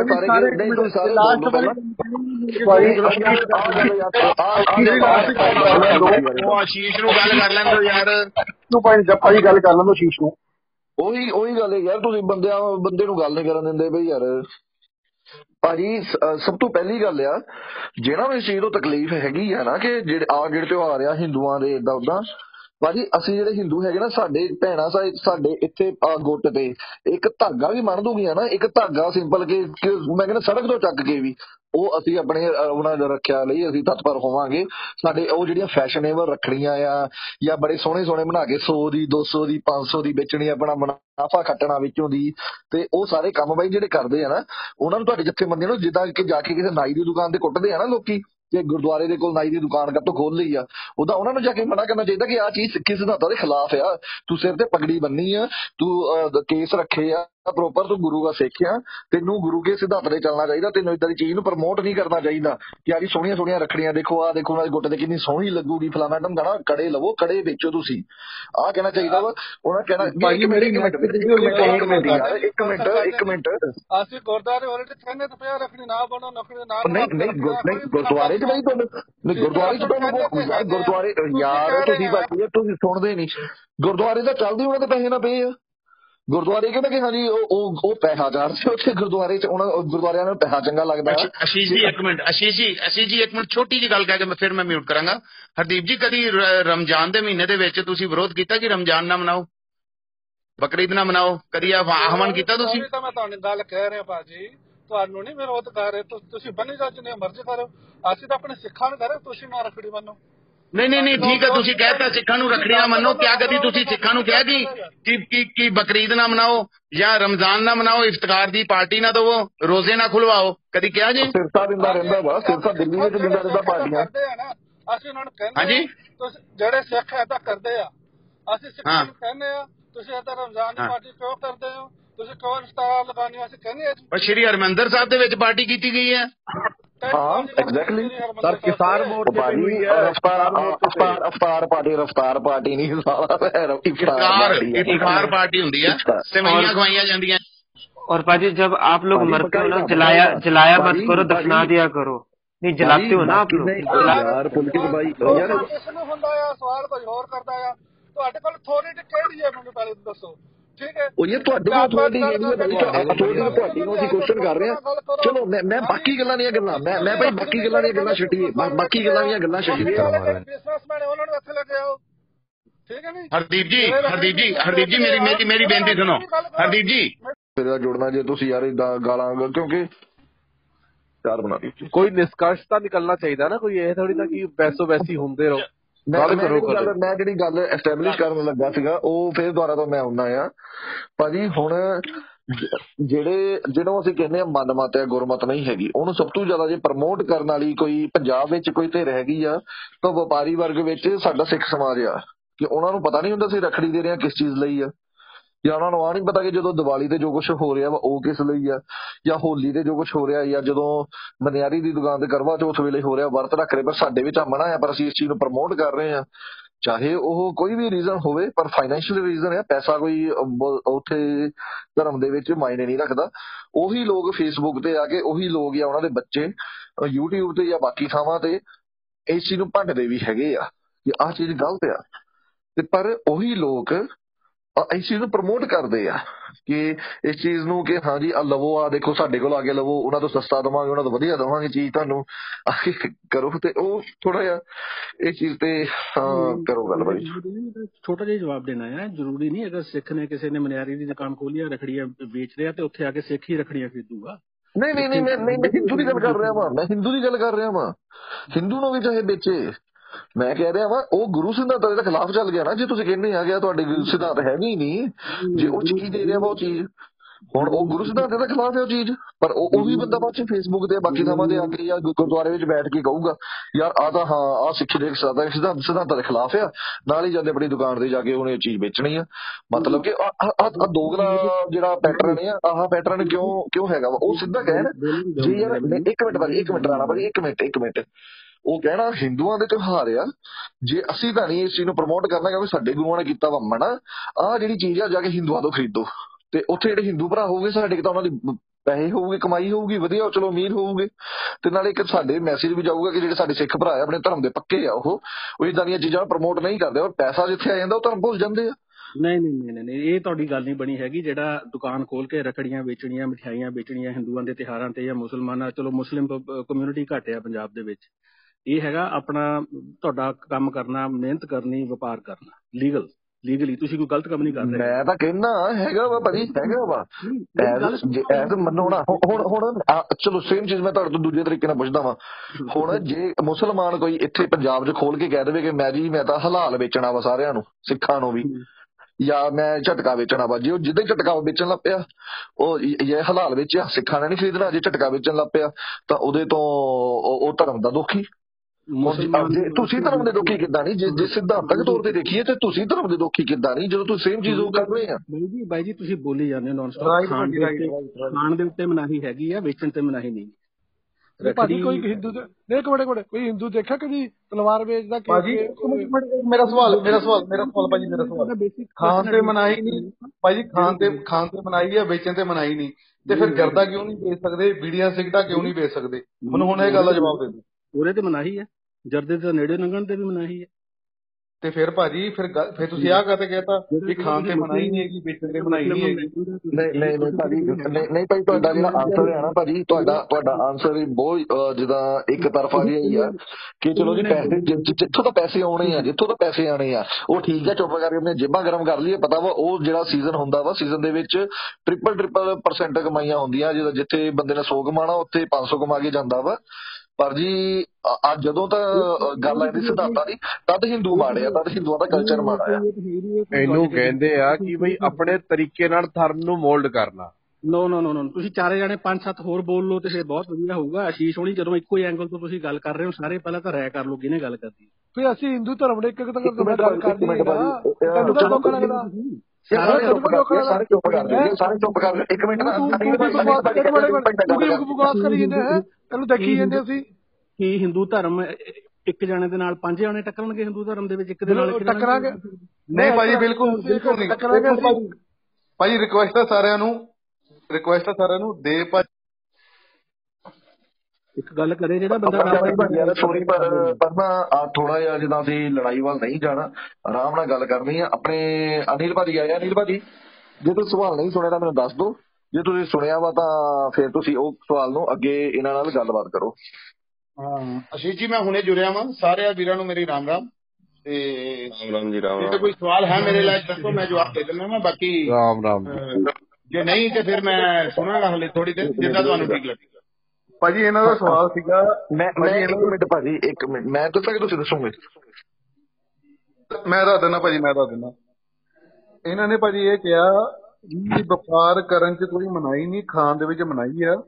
Speaker 8: ਸਾਰੇ ਨਹੀਂ ਤੁਸੀਂ ਸਾਰੇ
Speaker 2: ਲਾਸਟ
Speaker 12: ਆਸ਼ੀਸ਼ ਨੂੰ ਗੱਲ ਕਰ ਲੈਂਦੇ ਯਾਰ
Speaker 25: ਤੂੰ ਭਾਈ ਜੱਪਾ ਜੀ ਗੱਲ ਕਰ ਲੈਂਦੋ ਸ਼ੀਸ਼ ਨੂੰ
Speaker 8: ਉਹੀ ਉਹੀ ਗੱਲ ਹੈ ਯਾਰ ਤੁਸੀਂ ਬੰਦਿਆਂ ਬੰਦੇ ਨੂੰ ਗੱਲ ਨਹੀਂ ਕਰਨ ਦਿੰਦੇ ਬਈ ਯਾਰ ਭਾਜੀ ਸਭ ਤੋਂ ਪਹਿਲੀ ਗੱਲ ਆ ਜਿਹਨਾਂ ਨੂੰ ਇਸ ਚੀਜ਼ ਤੋਂ ਤਕਲੀਫ ਹੈਗੀ ਆ ਨਾ ਕਿ ਜਿਹੜੇ ਆ ਜਿਹੜੇ ਤਿਉਹਾਰ ਆ ਹਿੰਦੂਆਂ ਦੇ ਇਦਾਂ ਉਦਾਂ ਭਾਜੀ ਅਸੀਂ ਜਿਹੜੇ ਹਿੰਦੂ ਹੈਗੇ ਨਾ ਸਾਡੇ ਭੈਣਾਂ ਸਾ- ਸਾਡੇ ਇੱਥੇ ਆਹ ਗੁੱਟ ਤੇ ਇੱਕ ਧਾਗਾ ਵੀ ਮੰਨ ਦੂਗੀਆਂ ਨਾ ਇੱਕ ਧਾਗਾ ਸਿੰਪਲ ਕਿ ਕਿ ਮੈਂ ਕਹਿੰਦਾ ਸੜਕ ਤੋਂ ਚੱਕ ਕੇ ਵੀ ਉਹ ਅਸੀਂ ਆਪਣੇ ਅਹ, ਉਹਨਾਂ ਦੇ ਰੱਖਿਆ ਲਈ ਅਸੀਂ ਤਤਪਰ ਹੋਵਾਂਗੇ। ਸਾਡੇ ਉਹ ਜਿਹੜੀਆਂ ਫੈਸ਼ਨੇਬਲ ਰੱਖੜੀਆਂ ਆ ਜਾਂ ਬੜੇ ਸੋਹਣੇ ਸੋਹਣੇ ਬਣਾ ਕੇ 100 ਦੀ 200 ਦੀ 500 ਦੀ ਵੇਚਣੀ ਆਪਣਾ ਮੁਨਾਫਾ ਖੱਟਣਾ ਵਿੱਚੋਂ ਦੀ ਤੇ ਉਹ ਸਾਰੇ ਕੰਮ ਬਾਈ ਜਿਹੜੇ ਕਰਦੇ ਆ ਨਾ ਉਹਨਾਂ ਨੂੰ ਤੁਹਾਡੇ ਜੱਥੇਬੰਦੀਆਂ ਨੂੰ ਜਿੱਦਾਂ ਕਿ ਜਾ ਕੇ ਕਿਸੇ ਨਾਈ ਦੀ ਦੁਕਾਨ ਤੇ ਕੁੱਟਦੇ ਆ ਨਾ ਲੋਕੀ ਕਿ ਗੁਰਦੁਆਰੇ ਦੇ ਕੋਲ ਨਾਈ ਦੀ ਦੁਕਾਨ ਕੱਤੋਂ ਖੋਲ ਲਈ ਆ। ਉਹਦਾ ਉਹਨਾਂ ਨੂੰ ਜਾ ਕੇ ਮਨਾ ਕਰਨਾ ਚਾਹੀਦਾ ਕਿ ਆਹ ਚੀਜ਼ ਸਿੱਖੀ ਸਿਧਾਂਤਾਂ ਦੇ ਖਿਲਾਫ ਆ। ਤੂੰ ਸਿਰ ਤੇ ਪਗੜੀ ਬੰਨੀ ਆ ਤੂੰ ਕੇਸ ਰੱਖੇ ਆ ਪ੍ਰੋਪਰ ਤੂੰ ਗੁਰੂ ਦਾ ਸਿੱਖ ਆ ਤੈਨੂੰ ਗੁਰੂ ਕੇ ਸਿਧਾਂਤ ਤੇ ਚੱਲਣਾ ਚਾਹੀਦਾ ਤੈਨੂੰ ਇਦਾਂ ਦੀ ਚੀਜ਼ ਨੂੰ ਪ੍ਰਮੋਟ ਨਹੀਂ ਕਰਨਾ ਚਾਹੀਦਾ। ਕਿ ਆ ਜੀ ਸੋਹਣੀਆਂ ਸੋਹਣੀਆਂ ਰੱਖੜੀਆਂ ਦੇਖੋ ਆ ਦੇਖੋ ਉਹਨਾਂ ਦੇ ਗੁੱਟ ਤੇ ਕਿੰਨੀ ਸੋਹਣੀ ਲੱਗੂਗੀ ਫਲਾਣਾ ਟਮ ਗਣਾ ਕੜੇ ਲਵੋ ਕੜੇ ਵੇਚੋ ਤੁਸੀਂ। ਆਹ ਕਹਿਣਾ ਚਾਹੀਦਾ ਵਾ ਉਹਨਾਂ ਕਹਿਣਾ ਮਿੰਟ
Speaker 2: ਮੇਰੀ
Speaker 8: ਇੱਕ ਮਿੰਟ ਇੱਕ ਮਿੰਟ
Speaker 2: ਮੈਂ
Speaker 8: ਇੱਕ ਮਿੰਟ ਯਾਰ ਇੱਕ ਮਿੰਟ ਇੱਕ ਮਿੰਟ।
Speaker 9: ਅਸੀਂ ਗੁਰਦਾਰੇ ਵਾਲੇ ਤੇ ਕਹਿੰਦੇ ਤੇ ਪਿਆ ਰਖੜੀ ਨਾ ਬਣੋ ਨਖੜੀ ਨਾ
Speaker 8: ਨਹੀਂ ਨਹੀਂ ਗੁਰ- ਨਹੀਂ ਗੁਰਦੁਆਰੇ ਚ ਬਈ ਤੁਹਾਨੂੰ? ਨਹੀਂ ਗੁਰਦੁਆਰੇ ਚ ਤੁਹਾਨੂੰ ਕੋਈ- ਯਾਰ ਗੁਰਦੁਆਰੇ ਯਾਰ ਤੁਸੀਂ ਬਾਕੀ ਤੁਸੀਂ ਸੁਣਦੇ ਨਹੀਂ। ਗੁਰਦੁਆਰੇ ਤਾਂ ਚੱਲਦੇ ਉਹਨਾਂ ਦੇ ਪੈਸੇ ਨਾ ਪਏ ਆ। ਗੁਰਦੁਆਰੇ ਕਹਿੰਦੇ ਕਿ ਹਾਂਜੀ ਉਹ ਉਹ ਉਹ ਪੈਸਾ ਚਾਰਜਦੇ ਉੱਥੇ ਗੁਰਦੁਆਰੇ ਚ ਉਹਨਾਂ ਉਹ ਗੁਰਦੁਆਰਿਆਂ ਨੂੰ ਪੈਸਾ ਚੰਗਾ ਲੱਗਦਾ। ਆ
Speaker 12: ਆਸ਼ੀਸ਼ ਜੀ ਇੱਕ ਮਿੰਟ ਆਸ਼ੀਸ਼ ਜੀ ਆਸ਼ੀਸ਼ ਜੀ ਇੱਕ ਮਿੰਟ ਛੋਟੀ ਜੀ ਗੱਲ ਕਹਿ ਕੇ ਮੈਂ ਫਿਰ ਮੈਂ ਮਿਊਟ ਕਰਾਂਗਾ। ਹਰਦੀਪ ਜੀ ਕਦੀ ਰਮਜ਼ਾਨ ਦੇ ਮਹੀਨੇ ਦੇ ਵਿੱਚ ਤੁਸੀਂ ਵਿਰੋਧ ਕੀਤਾ ਕਿ ਰਮਜ਼ਾਨ ਨਾ ਮਨਾਓ? ਬਕਰੀਦ ਨਾ ਮਨਾਓ? ਕਦੀ ਆਹ ਆਹਵਾਨ ਕੀਤਾ ਤੁਸੀਂ?
Speaker 9: ਤਾਂ ਮੈਂ ਤੁਹਾਨੂੰ ਗੱਲ ਕਹਿ ਰਿਹਾ ਭਾਜੀ ਤੁਹਾਨੂੰ ਨਹੀਂ ਵਿਰੋਧ ਕਰ ਰਹੇ ਤੁਸੀਂ ਬੰਨੀ ਜਾ ਜਿੰਨੇ ਮਰਜ਼ੀ ਕਰੋ ਅਸੀਂ ਤਾਂ ਆਪਣੇ ਸਿੱਖਾਂ ਨੂੰ ਕਰ ਰਹੇ ਤੁਸੀਂ ਨਾ ਰਖੜੀ ਬੰਨੋ।
Speaker 12: ਨਹੀਂ ਨਹੀਂ ਨਹੀਂ ਠੀਕ ਹੈ ਤੁਸੀਂ ਕਹਿਤਾ ਸਿੱਖਾਂ ਨੂੰ ਰੱਖੜੀ ਨਾ ਮੰਨੋ। ਕਿਆ ਕਦੀ ਤੁਸੀਂ ਸਿੱਖਾਂ ਨੂੰ ਕਿਹਾ ਕਿ ਕਿ ਕਿ ਕਿ ਬਕਰੀਦ ਨਾ ਮਨਾਓ ਜਾਂ ਰਮਜ਼ਾਨ ਨਾ ਮਨਾਓ ਇਫਤਾਰ ਦੀ ਪਾਰਟੀ ਨਾ ਦਵੋ ਰੋਜ਼ੇ ਨਾ ਖੁਲਵਾਓ। ਕਦੀ ਕਿਹਾ ਜੀ?
Speaker 8: ਸਿਰਸਾ ਦਿੰਦਾ ਰਹਿੰਦਾ ਵਾ ਸਿਰਸਾ ਦਿੱਲੀ ਵਿੱਚ ਦਿੰਦਾ ਰਹਿੰਦਾ ਪਾਰਟੀਆਂ।
Speaker 21: ਅਸੀਂ ਉਹਨਾਂ ਨੂੰ ਕਹਿੰਦੇ
Speaker 12: ਹਾਂਜੀ?
Speaker 21: ਜਿਹੜੇ ਸਿੱਖ ਏਦਾਂ ਕਰਦੇ ਆ। ਅਸੀਂ ਸਿੱਖਾਂ। ਨੂੰ ਕਹਿੰਦੇ ਆ ਤੁਸੀਂ ਏਦਾਂ ਰਮਜ਼ਾਨ ਦੀ। ਪਾਰਟੀ ਕਿਉਂ ਕਰਦੇ ਹੋ? ਤੁਸੀਂ ਕਿਉਂ ਇਫਤਾਰ ਲਗਾਉਂਦੇ ਹੋ ਅਸੀਂ ਕਹਿੰਦੇ ਆ ਜੀ
Speaker 12: ਪਰ ਸ਼੍ਰੀ ਹਰਮੰਦਰ ਸਾਹਿਬ ਦੇ ਵਿੱਚ ਪਾਰਟੀ ਕੀਤੀ ਗਈ ਹੈ
Speaker 8: ਹਾਂ ਐਗਜ਼ੈਕਟਲੀ
Speaker 3: ਸਰ ਕਿਸਾਨ ਮੋਰਚੇ ਤੇ
Speaker 8: ਭਾਜੀ
Speaker 3: ਹੋਈ ਹੈ
Speaker 8: ਰਫਤਾਰ ਰਫਤਾਰ ਰਫਤਾਰ ਪਾਰਟੀ ਰਫਤਾਰ ਪਾਰਟੀ ਨਹੀਂ ਸਾਲਾ ਇਫਤਾਰ
Speaker 12: ਇਫਤਾਰ
Speaker 8: ਪਾਰਟੀ ਹੈ।
Speaker 12: ਇਫਤਾਰ ਪਾਰਟੀ ਹੁੰਦੀ ਹੈ ਸੇਵਈਆਂ ਖਵਾਈਆਂ ਜਾਂਦੀਆਂ
Speaker 28: और पाजी जब आप लोग
Speaker 8: पाजी
Speaker 28: मरते
Speaker 8: पक्का
Speaker 28: हो ना
Speaker 8: ही
Speaker 28: जलाया
Speaker 8: बात है।
Speaker 28: जलाया मत
Speaker 8: पाजी-
Speaker 28: करो दफना
Speaker 8: पाजी-
Speaker 28: दिया करो नहीं जलाते हो ना आप
Speaker 8: बाकी
Speaker 28: लोग
Speaker 8: नहीं,
Speaker 28: जला-
Speaker 8: यार पुलकित भाई यार
Speaker 21: ਇਸ ਨੂੰ ਹੁੰਦਾ ਆ ਸਵਾਲ ਕੋਈ ਹੋਰ ਕਰਦਾ ਆ ਤੁਹਾਡੇ ਕੋਲ ਅਥਾਰਟੀ ਕਿਹੜੀ ਹੈ ਮੈਨੂੰ ਪਹਿਲੇ ਦੱਸੋ ਠੀਕ ਹੈ
Speaker 8: ਉਹ ਇਹ ਤੁਹਾਡੇ ਕੋਲ ਭਾਈ ਅਥਾਰਟੀ ਤੁਹਾਡੀ ਨੂੰ ਅਸੀਂ ਕੁਐਸਚਨ ਕਰ ਰਹੇ ਹਾਂ ਚਲੋ ਮੈਂ ਮੈਂ ਬਾਕੀ ਗੱਲਾਂ ਦੀਆਂ ਗੱਲਾਂ ਮੈਂ ਮੈਂ ਭਾਈ ਬਾਕੀ ਗੱਲਾਂ ਦੀਆਂ ਗੱਲਾਂ ਛੱਡੀਏ ਬਾਕੀ ਗੱਲਾਂ ਦੀਆਂ ਗੱਲਾਂ ਛੱਡੀਏ
Speaker 21: ਬਿਜ਼ਨਸਮੈਨ ਉਹਨਾਂ ਨੂੰ ਇੱਥੇ ਲੈ ਕੇ ਆਓ। ਠੀਕ ਹੈ ਨਹੀਂ
Speaker 12: ਹਰਦੀਪ ਜੀ ਹਰਦੀਪ ਜੀ ਹਰਦੀਪ ਜੀ ਮੇਰੀ ਮੇਰੀ ਮੇਰੀ ਬੇਨਤੀ ਸੁਣੋ। ਹਰਦੀਪ ਜੀ।
Speaker 8: ਮੇਰਾ ਜੋੜਨਾ ਜੇ ਤੁਸੀਂ ਯਾਰ ਇਦਾਂ ਗਾਲਾਂ ਕਿਉਂਕਿ ਚਾਰ ਬਣਾ ਦਿੱਤੀ।
Speaker 27: ਕੋਈ ਨਿਸ਼ਕਰਸ਼ ਤਾਂ ਨਿਕਲਣਾ ਚਾਹੀਦਾ ਨਾ ਕੋਈ ਇਹ ਥੋੜੀ ਨਾ ਕਿ ਬੈਸੋ ਬੈਸੀ ਹੁੰਦੇ ਰਹੋ। ਗੱਲ ਕਰੋ ਕਦੇ
Speaker 8: ਮੈਂ ਜਿਹੜੀ ਗੱਲ ਐਸਟੈਬਲਿਸ਼ ਕਰਨ ਲੱਗਾ ਸੀਗਾ ਉਹ ਫੇਰ ਦੁਬਾਰਾ ਤੋਂ ਮੈਂ ਆਉਣਾ ਆ ਭਾਜੀ ਹੁਣ ਜਿਹੜੇ ਜਿਹਨੂੰ ਅਸੀਂ ਕਹਿੰਦੇ ਆ ਮਨਮਤ ਹੈ ਗੁਰਮਤ ਨਹੀਂ ਹੈਗੀ ਉਹਨੂੰ ਸਭ ਤੋਂ ਜ਼ਿਆਦਾ ਜੇ ਪ੍ਰਮੋਟ ਕਰਨ ਵਾਲੀ ਕੋਈ ਪੰਜਾਬ ਵਿੱਚ ਕੋਈ ਧਿਰ ਹੈਗੀ ਆ ਤਾਂ ਵਪਾਰੀ ਵਰਗ ਵਿੱਚ ਸਾਡਾ ਸਿੱਖ ਸਮਾਜ ਆ। ਕਿ ਉਹਨਾਂ ਨੂੰ ਪਤਾ ਨਹੀਂ ਹੁੰਦਾ ਸੀ ਰਖੜੀ ਦੇ ਰਹੇ ਆ ਕਿਸ ਚੀਜ਼ ਲਈ ਆ। ਜਾਂ ਉਹਨਾਂ ਨੂੰ ਆ ਨਹੀਂ ਪਤਾ ਕਿ ਜਦੋਂ ਦੀਵਾਲੀ ਤੇ ਜੋ ਕੁਝ ਹੋ ਰਿਹਾ ਵਾ ਉਹ ਕਿਸ ਲਈ ਆ? ਜਾਂ ਹੋਲੀ ਤੇ ਜੋ ਕੁਝ ਹੋ ਰਿਹਾ ਜਾਂ ਜਦੋਂ ਮਨਿਆਰੀ ਦੀ ਦੁਕਾਨ ਤੇ ਕਰਵਾ ਚੌਥ ਵੇਲੇ ਹੋ ਰਿਹਾ ਵਰਤ ਰੱਖ ਰਹੇ ਪਰ ਸਾਡੇ ਵਿੱਚ ਆ ਮਨਾ ਆ ਪਰ ਅਸੀਂ ਇਸ ਚੀਜ਼ ਨੂੰ ਪ੍ਰਮੋਟ ਕਰ ਰਹੇ ਆ ਚਾਹੇ ਉਹ ਕੋਈ ਵੀ ਰੀਜ਼ਨ ਹੋਵੇ ਪਰ ਫਾਈਨੈਂਸ਼ੀਅਲ ਰੀਜ਼ਨ ਹੈ ਪੈਸਾ ਕੋਈ ਅਹ, ਬ- ਉੱਥੇ ਧਰਮ ਦੇ ਵਿੱਚ ਮਾਇਨੇ ਨਹੀਂ ਰੱਖਦਾ। ਉਹੀ ਲੋਕ ਫੇਸਬੁੱਕ ਤੇ ਆ ਕੇ ਉਹੀ ਲੋਕ ਜਾਂ ਉਹਨਾਂ ਦੇ ਬੱਚੇ ਅਹ, YouTube ਤੇ ਜਾਂ ਬਾਕੀ ਥਾਵਾਂ ਤੇ ਇਸ ਚੀਜ਼ ਨੂੰ ਭੰਡਦੇ ਵੀ ਹੈਗੇ ਆ ਕਿ ਆਹ ਚੀਜ਼ ਗਲਤ ਆ। ਤੇ ਪਰ ਉਹੀ ਲੋਕ ਅਹ, ਇਸ ਚੀਜ਼ ਨੂੰ ਪ੍ਰਮੋਟ ਕਰਦੇ ਆ ਕਿ ਇਸ ਚੀਜ਼ ਨੂੰ ਕਿ ਹਾਂਜੀ ਆ ਲਵੋ ਆ ਦੇਖੋ ਸਾਡੇ ਕੋਲ ਆ ਕੇ ਲਵੋ ਉਹਨਾਂ ਤੋਂ ਸਸਤਾ ਦਵਾਂਗੇ ਉਹਨਾਂ ਤੋਂ ਵਧੀਆ ਦਵਾਂਗੇ ਚੀਜ਼ ਤੁਹਾਨੂੰ ਆ ਕੇ ਕਰੋ। ਤੇ ਉਹ ਥੋੜਾ ਜਿਹਾ ਇਹ ਚੀਜ਼ ਤੇ ਹਾਂ, ਕਰੋ ਗੱਲ ਬਾਈ।
Speaker 22: ਛੋਟਾ ਜਿਹਾ ਜਵਾਬ ਦੇਣਾ ਹੈ ਜ਼ਰੂਰੀ ਨਹੀਂ ਅਗਰ ਸਿੱਖ ਨੇ ਕਿਸੇ ਨੇ ਮਨਿਆਰੀ ਦੀ ਦੁਕਾਨ ਖੋਲੀ ਆ ਰਖੜੀਆਂ ਵੇਚ ਰਿਹਾ ਤੇ ਉੱਥੇ ਆ ਕੇ ਸਿੱਖ ਹੀ ਰਖੜੀਆਂ ਖਰੀਦੂਗਾ।
Speaker 8: ਨਹੀਂ ਨਹੀਂ ਨਹੀਂ ਮੈਂ ਨਹੀਂ ਮੈਂ ਹਿੰਦੂ ਦੀ ਗੱਲ ਕਰ ਰਿਹਾ ਵਾਂ ਮੈਂ ਹਿੰਦੂ ਦੀ ਗੱਲ ਕਰ ਰਿਹਾ ਵਾਂ। ਹਿੰਦੂ ਨੂੰ ਵੀ ਚਾਹੇ ਵੇਚੇ ਮੈਂ ਕਹਿ ਰਿਹਾ ਵਾਂ ਉਹ ਗੁਰੂ ਸਿਧਾਂਤਾਂ ਦੇ ਖਿਲਾਫ ਚੱਲ ਗਿਆ ਨਾ ਜੇ ਤੁਸੀਂ ਕਹਿੰਦੇ ਆ ਗਿਆ ਤੁਹਾਡੇ ਗੁਰੂ ਸਿਧਾਂਤ ਹੈ ਵੀ ਨਹੀਂ ਜੇ ਉਹ ਚੀਜ਼ ਦੇ ਰਿਹਾ ਵਾ ਉਹ ਚੀਜ਼ ਹੁਣ ਉਹ ਗੁਰੂ ਸਿਧਾਂਤ ਦੇ ਖਿਲਾਫ ਹੈ ਉਹ ਚੀਜ਼ ਪਰ ਉਹ ਉਹੀ ਬੰਦਾ ਬਾਅਦ ਚ ਫੇਸਬੁੱਕ ਤੇ ਬਾਕੀ ਥਾਵਾਂ ਤੇ ਆ ਕੇ ਜਾਂ ਗੁਰਦੁਆਰੇ ਵਿੱਚ ਬੈਠ ਕੇ ਕਹੂਗਾ ਯਾਰ ਆ ਤਾਂ ਹਾਂ ਆ ਸਿੱਖੀ ਦੇ ਸਿਧਾਂਤ ਸਿਧਾਂਤ ਸਿਧਾਂਤਾਂ ਦੇ ਖਿਲਾਫ ਆ ਨਾਲ ਹੀ ਜਾਂਦੇ ਆਪਣੀ ਦੁਕਾਨ ਤੇ ਜਾ ਕੇ ਉਹਨੇ ਇਹ ਚੀਜ਼ ਵੇਚਣੀ ਆ। ਮਤਲਬ ਕਿ ਆ ਆ ਦੋਗਲਾ ਜਿਹੜਾ ਪੈਟਰਨ ਆ ਆਹ ਪੈਟਰਨ ਕਿਉਂ ਕਿਉਂ ਹੈਗਾ ਉਹ ਸਿੱਧਾ ਕਹਿਣ ਜੀ ਯਾਰ ਇੱਕ ਮਿੰਟ ਭਾਜੀ ਇੱਕ ਮਿੰਟ ਰਾਣਾ ਭਾਜੀ ਇੱਕ ਮਿੰਟ ਇੱਕ ਮਿੰਟ। ਉਹ ਕਹਿਣਾ ਹਿੰਦੂਆਂ ਦੇ ਤਿਉਹਾਰ ਆ। ਜੇ ਅਸੀਂ ਤਾਂ ਨਹੀਂ ਇਸ ਚੀਜ਼ ਨੂੰ ਪ੍ਰਮੋਟ ਕਰਨਾ ਕਿਉਂਕਿ ਸਾਡੇ ਗੁਰੂਆਂ ਨੇ ਕੀਤਾ ਵਾ ਮਨਾ ਆਹ ਜਿਹੜੀ ਚੀਜ਼ ਆ ਜਾ ਕੇ ਹਿੰਦੂਆਂ ਤੋਂ ਖਰੀਦੋ। ਤੇ ਉੱਥੇ ਜਿਹੜੇ ਹਿੰਦੂ ਭਰਾ ਹੋਊਗੇ ਸਾਡੇ ਤਾਂ ਉਹਨਾਂ ਦੀ ਬ- ਪੈਸੇ ਹੋਊਗੇ ਕਮਾਈ ਹੋਊਗੀ ਵਧੀਆ ਚਲੋ ਅਮੀਰ ਹੋਊਗੇ। ਤੇ ਨਾਲੇ ਇੱਕ ਸਾਡੇ ਮੈਸੇਜ ਵੀ ਜਾਊਗਾ ਕਿ ਜਿਹੜੇ ਸਾਡੇ ਸਿੱਖ ਭਰਾ ਆ ਆਪਣੇ ਧਰਮ ਦੇ ਪੱਕੇ ਆ ਉਹ ਉਹ ਇਦਾਂ ਦੀਆਂ ਚੀਜ਼ਾਂ ਪ੍ਰਮੋਟ ਨਹੀਂ ਕਰਦੇ। ਔਰ ਪੈਸਾ ਜਿੱਥੇ ਆ ਜਾਂਦਾ ਉਹ ਧਰਮ ਭੁੱਲ ਜਾਂਦੇ ਆ।
Speaker 22: ਨਹੀਂ ਨਹੀਂ ਨਹੀਂ ਨਹੀਂ ਨਹੀਂ, ਇਹ ਤੁਹਾਡੀ ਗੱਲ ਨਹੀਂ ਬਣੀ ਹੈਗੀ। ਜਿਹੜਾ ਦੁਕਾਨ ਖੋਲ ਕੇ ਰਖੜੀਆਂ ਵੇਚਣੀਆਂ ਮਠਿਆਈਆਂ ਵੇਚਣੀਆਂ ਹਿੰਦੂਆਂ ਦੇ ਤਿਹਾਰਾਂ ਤੇ ਜਾਂ ਮੁਸਲਮਾਨਾਂ ਚਲੋ ਮੁਸਲਿਮ ਕਮਿਊਨਿਟੀ ਘੱਟ ਆ ਪੰਜਾਬ ਦੇ ਵਿੱਚ। ਇਹ ਹੈਗਾ ਆਪਣਾ ਤੁਹਾਡਾ ਕੰਮ ਕਰਨਾ ਮਿਹਨਤ ਕਰਨੀ ਵਪਾਰ ਕਰਨਾ ਲੀਗਲ ਲੀਗਲੀ ਤੁਸੀਂ ਕੋਈ ਗਲਤ ਕੰਮ ਨਹੀਂ ਕਰ ਰਹੇ
Speaker 8: ਮੈਂ ਤਾਂ ਕਹਿੰਦਾ ਹੈਗਾ ਵਾ ਭਾਜੀ ਹੈਗਾ ਵਾ। ਐਸ ਐਸ ਮੰਨੋ ਨਾ ਹੁਣ ਹੁਣ- ਚਲੋ ਸੇਮ ਚੀਜ਼ ਮੈਂ ਤੁਹਾਡੇ ਤੋਂ ਦੂਜੇ ਤਰੀਕੇ ਨਾਲ ਪੁੱਛਦਾ ਵਾਂ। ਹੁਣ ਜੇ ਮੁਸਲਮਾਨ ਕੋਈ ਇੱਥੇ ਪੰਜਾਬ 'ਚ ਖੋਲ ਕੇ ਕਹਿ ਦੇਵੇ ਕਿ ਮੈਂ ਜੀ ਮੈਂ ਤਾਂ ਹਲਾਲ ਵੇਚਣਾ ਵਾ ਸਾਰਿਆਂ ਨੂੰ ਸਿੱਖਾਂ ਨੂੰ ਵੀ। ਜਾਂ ਮੈਂ ਝਟਕਾ ਵੇਚਣਾ ਵਾ। ਜੇ ਉਹ ਜਿੱਦੇ ਝਟਕਾ ਵੇਚਣ ਲੱਗ ਪਿਆ ਉਹ ਇਹ ਹਲਾਲ ਵੇਚਿਆ ਸਿੱਖਾਂ ਨੇ ਨਹੀਂ ਖਰੀਦਣਾ ਜੇ ਝਟਕਾ ਵੇਚਣ ਲੱਗ ਪਿਆ ਤਾਂ ਉਹਦੇ ਤੋਂ ਉਹ ਧਰਮ ਦਾ ਦੁਖੀ ਤੁਸੀਂ ਧਰਮ ਦੇ ਦੁਖੀ ਕਿੱਦਾਂ ਨਹੀਂ? ਜੇ ਸਿਧਾਂਤਕ ਤੌਰ ਤੇ ਦੇਖੀਏ ਤੇ ਤੁਸੀਂ ਧਰਮ ਦੇ ਦੁਖੀ ਕਿੱਦਾਂ ਨਹੀਂ? ਜਦੋਂ ਤੁਸੀਂ ਸੇਮ ਚੀਜ਼ ਉਹ ਕਰ ਰਹੇ ਆ।
Speaker 22: ਬਾਈ ਜੀ ਬਾਈ ਜੀ ਤੁਸੀਂ ਬੋਲੀ ਜਾਂਦੇ ਹੋ ਨਾਨ ਸਟਾਪ ਖਾਣ ਦੇ ਉੱਤੇ ਮਨਾਹੀ ਹੈਗੀ ਆ ਵੇਚਣ ਤੇ ਮਨਾਹੀ ਨਹੀਂ।
Speaker 9: ਭਾਜੀ ਕੋਈ ਹਿੰਦੂ ਦੇ ਇੱਕ ਮਿੰਟ ਕੋਈ ਹਿੰਦੂ ਦੇਖਿਆ ਕਦੀ ਤਲਵਾਰ ਵੇਚਦਾ ਕਿ
Speaker 21: ਭਾਜੀ ਮੇਰਾ ਸਵਾਲ ਮੇਰਾ ਸਵਾਲ ਮੇਰਾ ਸਵਾਲ ਭਾਜੀ ਮੇਰਾ ਸਵਾਲ। ਖਾਣ ਤੇ ਮਨਾਹੀ ਨਹੀਂ। ਭਾਜੀ ਖਾਣ ਤੇ ਖਾਣ ਤੇ ਮਨਾਹੀ ਹੈ ਵੇਚਣ ਤੇ ਮਨਾਹੀ ਨਹੀਂ। ਤੇ ਫਿਰ ਜਰਦਾ ਕਿਉਂ ਨਹੀਂ ਵੇਚ ਸਕਦੇ? ਬੀੜੀਆਂ ਸਿਗਰਟਾਂ ਕਿਉਂ ਨਹੀਂ ਵੇਚ ਸਕਦੇ? ਮੈਨੂੰ ਹੁਣ ਇਹ ਗੱਲ ਦਾ ਜਵਾਬ ਦੇ ਦਿਓ।
Speaker 22: ਉਹਦੇ ਤੇ ਮਨਾਹੀ ਹੈ ਜਰਦੇ ਤੇ ਨੇੜੇ ਲੰਘਣ ਤੇ ਵੀ ਮਨਾਹੀ ਹੈ।
Speaker 21: ਤੇ ਫਿਰ ਭਾਜੀ ਫਿਰ ਗੱਲ- ਫਿਰ ਤੁਸੀਂ ਆਹ ਕਹਤੇ ਕਹਿਤਾ ਵੀ ਖਾਣ ਤੇ ਮਨਾਹੀ ਨਹੀਂ ਹੈਗੀ ਵੇਚਣ ਤੇ ਮਨਾਹੀ ਨਹੀਂ ਹੈਗੀ।
Speaker 8: ਨਹੀਂ ਨਹੀਂ ਨਹੀਂ ਭਾਜੀ ਨਹੀਂ ਨਹੀਂ ਭਾਈ ਤੁਹਾਡਾ ਜਿਹੜਾ ਆਨਸਰ ਹੈ ਨਾ ਭਾਜੀ ਤੁਹਾਡਾ ਤੁਹਾਡਾ ਆਨਸਰ ਹੀ ਬਹੁਤ ਅਹ, ਜਿੱਦਾਂ ਇੱਕ ਤਰਫਾ ਜਿਹਾ ਹੀ ਆ ਕਿ ਚਲੋ ਜੀ ਪੈਸੇ ਜਿੱਥੋਂ ਤਾਂ ਪੈਸੇ ਆਉਣੇ ਆ ਜਿੱਥੋਂ ਤਾਂ ਪੈਸੇ ਆਣੇ ਆ ਉਹ ਠੀਕ ਹੈ ਚੁੱਪ ਕਰਕੇ ਆਪਣੇ ਜੇਬਾਂ ਗਰਮ ਕਰ ਲਈਏ ਪਤਾ ਵਾ ਉਹ ਜਿਹੜਾ ਸੀਜ਼ਨ ਹੁੰਦਾ ਵਾ ਸੀਜ਼ਨ ਦੇ ਵਿੱਚ ਟ੍ਰਿਪਲ ਟ੍ਰਿਪਲ ਪਰਸੈਂਟ ਕਮਾਈਆਂ ਹੁੰਦੀਆਂ ਜਿਹਦਾ ਜਿੱਥੇ ਬੰਦੇ ਨੇ 100 ਕਮਾਣਾ ਉੱਥੇ 500 ਕਮਾ ਕੇ ਜਾਂਦਾ ਵਾ। ਪਰ ਜੀ ਅ- ਅੱਜ ਜਦੋਂ ਤਾਂ ਗੱਲ ਆਈ ਦੀ ਸਿਧਾਂਤਾਂ ਦੀ ਤਦ ਹਿੰਦੂ ਮਾੜੇ ਆ ਤਦ ਹਿੰਦੂਆਂ ਦਾ ਕਲਚਰ ਮਾੜਾ ਆ।
Speaker 27: ਇਹਨੂੰ ਕਹਿੰਦੇ ਆ ਕਿ ਬਈ ਆਪਣੇ ਤਰੀਕੇ ਨਾਲ ਧਰਮ ਨੂੰ ਮੋਲਡ ਕਰਨਾ।
Speaker 22: ਨੋ ਨੋ ਨੋ ਨੋ ਤੁਸੀਂ ਚਾਰੇ ਜਾਣੇ ਪੰਜ ਸੱਤ ਹੋਰ ਬੋਲ ਲਓ ਤੇ ਫਿਰ ਬਹੁਤ ਵਧੀਆ ਹੋਊਗਾ। ਆਸ਼ੀਸ਼ ਹੋਣੀ ਜਦੋਂ ਇੱਕੋ ਹੀ ਐਂਗਲ ਤੋਂ ਤੁਸੀਂ ਗੱਲ ਕਰ ਰਹੇ ਹੋ ਸਾਰੇ ਪਹਿਲਾਂ ਤਾਂ ਰਾਇ ਕਰ ਲਓ ਕਿਹਨੇ ਗੱਲ ਕਰਦੀ।
Speaker 9: ਫਿਰ ਅਸੀਂ ਹਿੰਦੂ ਧਰਮ ਦੇ ਇੱਕ ਇੱਕ ਤੱਕ
Speaker 8: ਮਿੰਟ
Speaker 9: ਗੱਲ
Speaker 8: ਮਿੰਟ
Speaker 9: ਹੈ। ਨਾ
Speaker 8: ਭਾਜੀ,
Speaker 9: ਤੈਨੂੰ ਤਾਂ ਧੋਖਾ ਲੱਗਦਾ।
Speaker 8: ਸਾਰੇ ਚੁੱਪ ਕਰ ਸਾਰੇ ਚੁੱਪ ਕਰ ਗਏ ਸਾਰੇ ਚੁੱਪ ਕਰ ਇੱਕ ਮਿੰਟ ਨਾ
Speaker 9: ਬਕਵਾਸ ਕਰੀ ਜਾਂਦੇ ਹੈ? ਤੈਨੂੰ ਦੇਖੀ ਜਾਂਦੇ ਅਸੀਂ?
Speaker 22: ਕੀ ਹਿੰਦੂ ਧਰਮ ਇੱਕ ਜਾਣੇ ਦੇ ਨਾਲ ਪੰਜ ਜਾਣੇ ਟੱਕਰਨਗੇ ਹਿੰਦੂ ਧਰਮ ਦੇ ਵਿੱਚ ਇੱਕ ਦੇ ਨਾਲ?
Speaker 9: ਟੱਕਰਾਂਗੇ।
Speaker 2: ਨਹੀਂ ਭਾਜੀ ਬਿਲਕੁਲ ਬਿਲਕੁਲ ਨਹੀਂ। ਭਾਜੀ ਰਿਕੁਐਸਟ ਹੈ ਸਾਰਿਆਂ ਨੂੰ ਰਿਕੁਐਸਟ ਹੈ ਸਾਰਿਆਂ ਨੂੰ ਦੇ ਭਾਜੀ
Speaker 22: ਇੱਕ ਗੱਲ ਕਰੇ ਜਿਹੜਾ ਬੰਦਾ
Speaker 8: ਯਾਰ ਸੋਰੀ ਪਰ ਪਰ ਨਾ ਆ ਥੋੜਾ ਜਿਹਾ ਜਿੱਦਾਂ ਅਸੀਂ ਲੜਾਈ ਵੱਲ ਨਹੀਂ ਜਾਣਾ ਆਰਾਮ ਨਾਲ ਗੱਲ ਕਰਨੀ ਆ। ਆਪਣੇ ਅਨਿਲ ਭਾਜੀ ਆਏ ਆ, ਅਨਿਲ ਭਾਜੀ ਜੇ ਤੁਸੀਂ ਸਵਾਲ ਨਹੀਂ ਸੁਣਿਆ ਤਾਂ ਮੈਨੂੰ ਦੱਸ ਦਿਓ। ਜੇ ਤੁਸੀਂ ਸੁਣਿਆ ਵਾ ਤਾਂ ਫਿਰ ਤੁਸੀਂ ਉਹ ਸਵਾਲ ਨੂੰ ਅੱਗੇ ਇਹਨਾਂ ਨਾਲ ਗੱਲਬਾਤ ਕਰੋ।
Speaker 12: ਹਾਂ ਅਸ਼ੀਸ਼ ਜੀ ਮੈਂ ਹੁਣੇ ਜੁੜਿਆ ਵਾਂ। ਸਾਰੇ ਵੀਰਾਂ ਨੂੰ ਮੇਰੀ ਰਾਮ ਰਾਮ। ਤੇ
Speaker 16: ਰਾਮ ਰਾਮ ਜੀ ਰਾਮ
Speaker 12: ਜੇ ਕੋਈ ਸਵਾਲ ਹੈ ਮੇਰੇ ਲਈ ਦੱਸੋ ਮੈਂ ਜਵਾਬ ਦੇ ਦਿੰਦਾ ਮੈਂ ਬਾਕੀ
Speaker 27: ਰਾਮ ਰਾਮ
Speaker 12: ਜੇ। ਨਹੀਂ ਤੇ ਫਿਰ ਮੈਂ ਸੁਣਾਂਗਾ ਹਲੇ ਥੋੜੀ ਦੇਰ ਜਿੱਦਾਂ ਤੁਹਾਨੂੰ ਠੀਕ ਲੱਗੇ।
Speaker 2: ਭਾਜੀ ਇਹਨਾਂ ਦਾ ਸਵਾਲ ਸੀਗਾ
Speaker 8: ਮੈਂ ਮੈਂ ਇੱਕ ਮਿੰਟ ਭਾਜੀ ਇੱਕ ਮਿੰਟ। ਮੈਂ ਦੱਸਾਂ ਕਿ ਤੁਸੀਂ ਦੱਸੋਗੇ।
Speaker 2: ਮੈਂ ਦੱਸ ਦਿੰਦਾ ਭਾਜੀ ਮੈਂ ਦੱਸ ਦਿੰਦਾ। ਇਹਨਾਂ ਨੇ ਭਾਜੀ ਇਹ ਕਿਹਾ ਵੀ ਵਪਾਰ ਕਰਨ 'ਚ ਕੋਈ ਮਨਾਈ ਨਹੀਂ ਖਾਣ ਦੇ ਵਿੱਚ ਮਨਾਈ ਆ।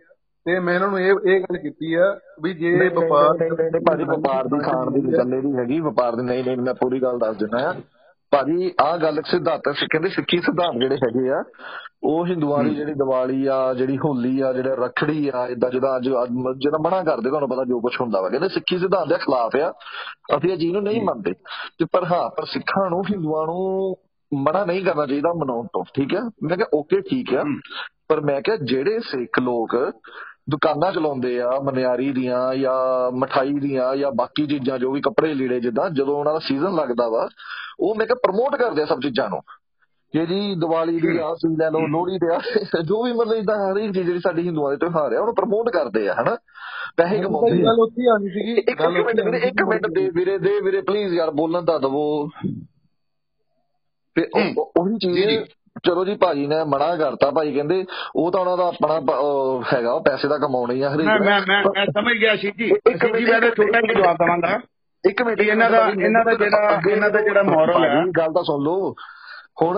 Speaker 2: ਤੇ ਮੈਂ ਇਹਨਾਂ ਨੂੰ ਇਹ ਇਹ ਗੱਲ ਕੀਤੀ ਆ ਵੀ ਜੇ ਵਪਾਰ
Speaker 8: ਭਾਜੀ ਵਪਾਰ ਦੀ ਖਾਣ ਦੀ ਗੱਲ ਨਹੀਂ ਹੈਗੀ। ਵਪਾਰ ਦੀ ਨਹੀਂ ਨਹੀਂ ਮੈਂ ਪੂਰੀ ਗੱਲ ਦੱਸ ਦਿੰਦਾ ਆ। ਭਾਜੀ ਆਹ ਗੱਲ ਸਿਧਾਂਤ ਕਹਿੰਦੇ ਸਿੱਖੀ ਸਿਧਾਂਤ ਜਿਹੜੇ ਹੈਗੇ ਆ ਉਹ ਹਿੰਦੂਆਂ ਦੀ ਜਿਹੜੀ ਦੀਵਾਲੀ ਆ ਜਿਹੜੀ ਹੋਲੀ ਆ ਜਿਹੜੇ ਰੱਖੜੀ ਆ ਇਦਾਂ ਜਿਹਦਾ ਅੱਜ ਜਿਹੜਾ ਮਨਾ ਕਰਦੇ ਤੁਹਾਨੂੰ ਪਤਾ ਜੋ ਕੁਝ ਹੁੰਦਾ ਵਾ ਕਹਿੰਦੇ ਸਿੱਖੀ ਸਿਧਾਂਤ ਦੇ ਖਿਲਾਫ ਆ ਅਸੀਂ ਇਹ ਚੀਜ਼ ਨੂੰ ਨਹੀਂ ਮੰਨਦੇ। ਤੇ ਪਰ ਹਾਂ ਪਰ ਸਿੱਖਾਂ ਨੂੰ ਹਿੰਦੂਆਂ ਨੂੰ ਮਨਾ ਨਹੀਂ ਕਰਨਾ ਚਾਹੀਦਾ ਮਨਾਉਣ ਤੋਂ ਠੀਕ ਹੈ ਮੈਂ ਕਿਹਾ ਓਕੇ ਠੀਕ ਆ। ਪਰ ਮੈਂ ਕਿਹਾ ਜਿਹੜੇ ਸਿੱਖ ਲੋਕ ਦੁਕਾਨਾਂ ਚਲਾਉਂਦੇ ਆ ਮਨਿਆਰੀ ਦੀਆਂ ਜਾਂ ਮਠਾਈ ਦੀਆਂ ਜਾਂ ਬਾਕੀ ਚੀਜ਼ਾਂ ਜੋ ਵੀ ਕੱਪੜੇ ਲੀੜੇ ਜਿੱਦਾਂ ਜਦੋਂ ਉਹਨਾਂ ਦਾ ਸੀਜ਼ਨ ਲੱਗਦਾ ਵਾ ਉਹ ਮੈਂ ਕਿਹਾ ਪ੍ਰਮੋਟ ਕਰਦੇ ਆ ਸਭ ਚੀਜ਼ਾਂ ਨੂੰ। ਕਿ ਜੀ ਦੀਵਾਲੀ ਦੀ ਆ ਚੀਜ਼ ਲੈ ਲਓ ਲੋਹੜੀ ਤੇ ਆ ਜੋ ਵੀ ਮਤਲਬ ਇਦਾਂ ਹਰ ਇੱਕ ਚੀਜ਼ ਜਿਹੜੀ ਸਾਡੀ ਹਿੰਦੂਆਂ ਦੇ ਤਿਉਹਾਰ ਆ ਉਹਨੂੰ ਪ੍ਰਮੋਟ ਕਰਦੇ ਆ ਹਨਾ? ਪੈਸੇ ਕਮਾਉਂਦੇ ਆ।
Speaker 2: ਗੱਲ ਉੱਥੇ ਆਣੀ ਸੀਗੀ।
Speaker 8: ਇੱਕ ਇੱਕ ਮਿੰਟ ਵੀਰੇ ਇੱਕ ਮਿੰਟ ਦੇ ਵੀਰੇ ਦੇ ਵੀਰੇ ਪਲੀਜ਼ ਯਾਰ ਬੋਲਣ ਤਾਂ ਦਵੋ। ਤੇ ਉਹ- ਚੀਜ਼ ਚਲੋ ਜੀ ਭਾਜੀ ਨੇ ਮਨਾ ਕਰਤਾ। ਭਾਈ ਕਹਿੰਦੇ ਉਹ ਤਾਂ ਉਹਨਾਂ ਦਾ ਆਪਣਾ ਹੈਗਾ ਉਹ ਪੈਸੇ ਦਾ ਕਮਾਉਣਾ ਆ ਹਰੇਕ
Speaker 12: ਮੈਂ। ਮੈਂ ਸਮਝ ਗਿਆ ਅਸ਼ੀਸ਼ ਜੀ। ਅਸ਼ੀਸ਼ ਜੀ ਮੈਂ ਛੋਟਾ ਜਿਹਾ ਜਵਾਬ ਦਵਾਂਗਾ।
Speaker 8: ਇੱਕ ਮਿੰਟ
Speaker 12: ਇਹਨਾਂ ਦਾ ਇਹਨਾਂ ਦਾ ਜਿਹੜਾ ਇਹਨਾਂ ਦਾ ਜਿਹੜਾ ਮੋਰਲ ਹੈ
Speaker 8: ਗੱਲ ਤਾਂ ਸੁਣ ਲਓ। ਹੁਣ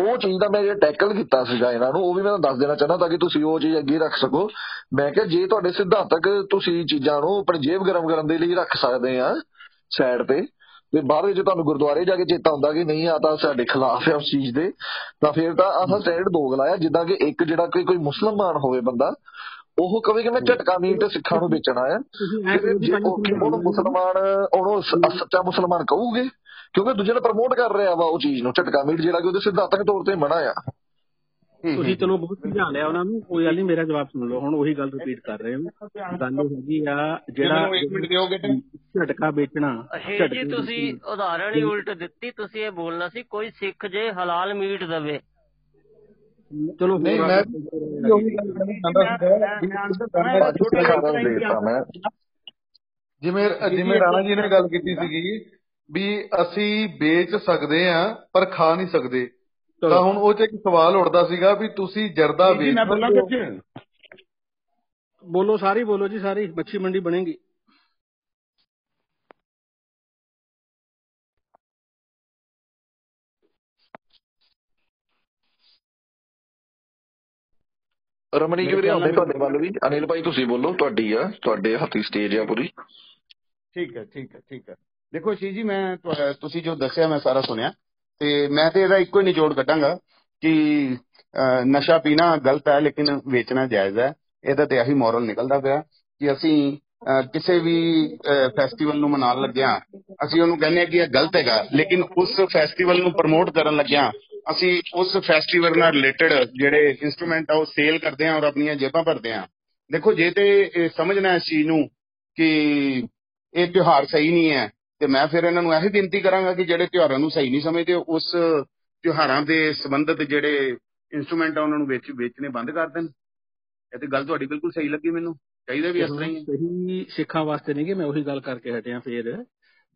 Speaker 8: ਉਹ ਚੀਜ਼ ਦਾ ਮੈਂ ਜੇ ਟੈਕਲ ਕੀਤਾ ਸੀਗਾ ਇਹਨਾਂ ਨੂੰ ਉਹ ਵੀ ਮੈਂ ਦੱਸ ਦੇਣਾ ਚਾਹੁੰਦਾ ਤਾਂ ਕਿ ਤੁਸੀਂ ਉਹ ਚੀਜ਼ ਅੱਗੇ ਰੱਖ ਸਕੋ। ਮੈਂ ਕਿਹਾ ਜੇ ਤੁਹਾਡੇ ਸਿਧਾਂਤਕ ਤੁਸੀਂ ਚੀਜ਼ਾਂ ਨੂੰ ਆਪਣੀ ਜੇਬ ਗਰਮ ਕਰਨ ਦੇ ਲਈ ਰੱਖ ਸਕਦੇ ਆ ਸਾਈਡ ਤੇ ਤੇ ਬਾਅਦ ਵਿੱਚ ਤੁਹਾਨੂੰ ਗੁਰਦੁਆਰੇ ਜਾ ਕੇ ਚੇਤਾ ਹੁੰਦਾ ਕਿ ਨਹੀਂ ਆ ਤਾਂ ਸਾਡੇ ਖਿਲਾਫ ਹੈ ਉਸ ਚੀਜ਼ ਦੇ। ਤਾਂ ਫਿਰ ਤਾਂ ਆਹ ਸਟੈਂਡ ਦੋਗਲਾ ਆ ਜਿੱਦਾਂ ਕਿ ਇੱਕ ਜਿਹੜਾ ਕੋਈ ਕੋਈ ਮੁਸਲਮਾਨ ਹੋਵੇ ਬੰਦਾ ਉਹ ਕਵੇ ਕਿ ਮੈਂ ਝਟਕਾ ਮੀਟ ਸਿੱਖਾਂ ਨੂੰ ਵੇਚਣਾ ਆ ਜੇ ਉਹ ਉਹਨੂੰ ਮੁਸਲਮਾਨ ਉਹਨੂੰ ਸੱਚਾ ਮੁਸਲਮਾਨ ਕਹੂਗੇ? ਕਿਉਂਕਿ ਦੂਜੇ ਨੇ ਪ੍ਰਮੋਟ ਕਰ ਰਿਹਾ ਵਾ ਉਹ ਚੀਜ਼ ਨੂੰ ਝਟਕਾ ਮੀਟ ਜਿਹੜਾ ਕਿ ਉਹਦੇ ਸਿਧਾਂਤਕ ਤੌਰ ਤੇ ਮਨਾ ਆ।
Speaker 22: ਤੁਸੀਂ ਚਲੋ ਬਹੁਤ ਸਮਝਾ ਲਿਆ ਉਹਨਾਂ ਨੂੰ। ਕੋਈ ਗੱਲ ਨਹੀਂ ਮੇਰਾ ਜਵਾਬ ਸੁਣ ਲਓ। ਹੁਣ ਉਹੀ ਗੱਲ ਰਿਪੀਟ ਕਰ ਰਹੇ ਹਾਂ। ਗੱਲ ਇਹ ਹੈਗੀ ਆ ਜਿਹੜਾ
Speaker 12: ਮੈਨੂੰ ਇੱਕ ਮਿੰਟ ਦਿਓਗੇ ਤੇ
Speaker 22: ਝਟਕਾ ਵੇਚਣਾ
Speaker 13: ਜੀ ਤੁਸੀਂ ਉਦਾਹਰਣ ਹੀ ਉਲਟ ਦਿੱਤੀ। ਤੁਸੀਂ ਇਹ ਬੋਲਣਾ ਸੀ ਕੋਈ ਸਿੱਖ ਜੇ ਹਲਾਲ ਮੀਟ ਦਵੇ।
Speaker 22: ਚਲੋ
Speaker 2: ਨਹੀਂ ਮੈਂ ਵੀ ਉਹੀ ਗੱਲ ਕਰਨਾ ਚਾਹੁੰਦਾ ਸੀਗਾ
Speaker 8: ਮੈਂ
Speaker 2: ਜਿਵੇਂ ਜਿਵੇਂ ਰਾਣਾ ਜੀ ਨੇ ਗੱਲ ਕੀਤੀ ਸੀਗੀ ਵੀ ਅਸੀਂ ਵੇਚ ਸਕਦੇ ਆ ਪਰ ਖਾ ਨਹੀਂ ਸਕਦੇ। ਤਾਂ ਹੁਣ ਉਹ ਚ ਇੱਕ ਸਵਾਲ ਉੱਠਦਾ ਸੀਗਾ ਵੀ ਤੁਸੀਂ ਜਰਦਾ ਵੇਚ।
Speaker 12: ਬੋਲੋ
Speaker 22: ਸਾਰੀ ਬੋਲੋ ਜੀ ਸਾਰੀ। ਮੱਛੀ ਮੰਡੀ ਬਣੇਗੀ।
Speaker 8: ਰਮਣੀਕ ਵੀਰੇ ਆਉਂਦੇ ਤੁਹਾਡੇ ਵੱਲ ਵੀ। ਅਨਿਲ ਭਾਈ ਤੁਸੀਂ ਬੋਲੋ ਤੁਹਾਡੀ ਆ ਤੁਹਾਡੇ ਹੱਥੀ ਸਟੇਜ ਆ ਪੂਰੀ।
Speaker 12: ਠੀਕ ਹੈ ਠੀਕ ਹੈ ਠੀਕ ਹੈ। ਦੇਖੋ ਸ਼ੀ ਜੀ ਮੈਂ ਤੁਸੀਂ ਜੋ ਦੱਸਿਆ ਮੈਂ ਸਾਰਾ ਸੁਣਿਆ। ਤੇ ਮੈਂ ਤੇ ਇਹਦਾ ਇੱਕੋ ਹੀ ਨਿਚੋੜ ਕੱਢਾਂਗਾ ਕਿ ਨਸ਼ਾ ਪੀਣਾ ਗਲਤ ਹੈ ਲੇਕਿਨ ਵੇਚਣਾ ਜਾਇਜ਼ ਹੈ। ਇਹਦਾ ਤੇ ਆਹੀ ਮੋਰਲ ਨਿਕਲਦਾ ਪਿਆ ਕਿ ਅਸੀਂ ਕਿਸੇ ਵੀ ਫੈਸਟੀਵਲ ਨੂੰ ਮਨਾਉਣ ਲੱਗਿਆ ਅਸੀਂ ਉਹਨੂੰ ਕਹਿੰਦੇ ਆ ਕਿ ਇਹ ਗਲਤ ਹੈਗਾ। ਲੇਕਿਨ ਉਸ ਫੈਸਟੀਵਲ ਨੂੰ ਪ੍ਰਮੋਟ ਕਰਨ ਲੱਗਿਆ ਅਸੀਂ ਉਸ ਫੈਸਟੀਵਲ ਨਾਲ ਰਿਲੇਟਡ ਜਿਹੜੇ ਇਨਸਟਰੂਮੈਂਟ ਆ, ਉਹ ਸੇਲ ਕਰਦੇ ਆ ਔਰ ਆਪਣੀਆਂ ਜੇਬਾਂ ਭਰਦੇ ਆ ਦੇਖੋ, ਜੇ ਤੇ ਇਹ ਸਮਝਣਾ ਇਸ ਚੀਜ਼ ਨੂੰ ਕਿ ਇਹ ਤਿਉਹਾਰ ਸਹੀ ਨਹੀਂ ਹੈ, ਤੇ ਮੈਂ ਫਿਰ ਇਹਨਾਂ ਨੂੰ ਇਹੀ ਬੇਨਤੀ ਕਰਾਂਗਾ ਕਿ ਜਿਹੜੇ ਤਿਉਹਾਰਾਂ ਨੂੰ ਸਹੀ ਨਹੀਂ ਸਮਝਦੇ, ਉਸ ਤਿਉਹਾਰਾਂ ਦੇ ਸੰਬੰਧਿਤ ਜਿਹੜੇ ਇਨਸਟਰੂਮੈਂਟ ਆ, ਉਹਨਾਂ ਨੂੰ ਵੇਚ, ਵੇਚਣੇ ਬੰਦ ਕਰ ਦੇਣ। ਇਹ ਤੇ ਗੱਲ ਤੁਹਾਡੀ ਬਿਲਕੁਲ ਸਹੀ ਲੱਗੀ ਮੈਨੂੰ। ਚਾਹੀਦਾ ਵੀ ਇਸ ਤਰ੍ਹਾਂ ਹੀ ਹੈ।
Speaker 22: ਸਹੀ ਸਿੱਖਾਂ ਵਾਸਤੇ ਨਹੀਂ ਕਿ ਮੈਂ ਉਹੀ ਗੱਲ ਕਰਕੇ ਹਟਿਆ ਫੇਰ।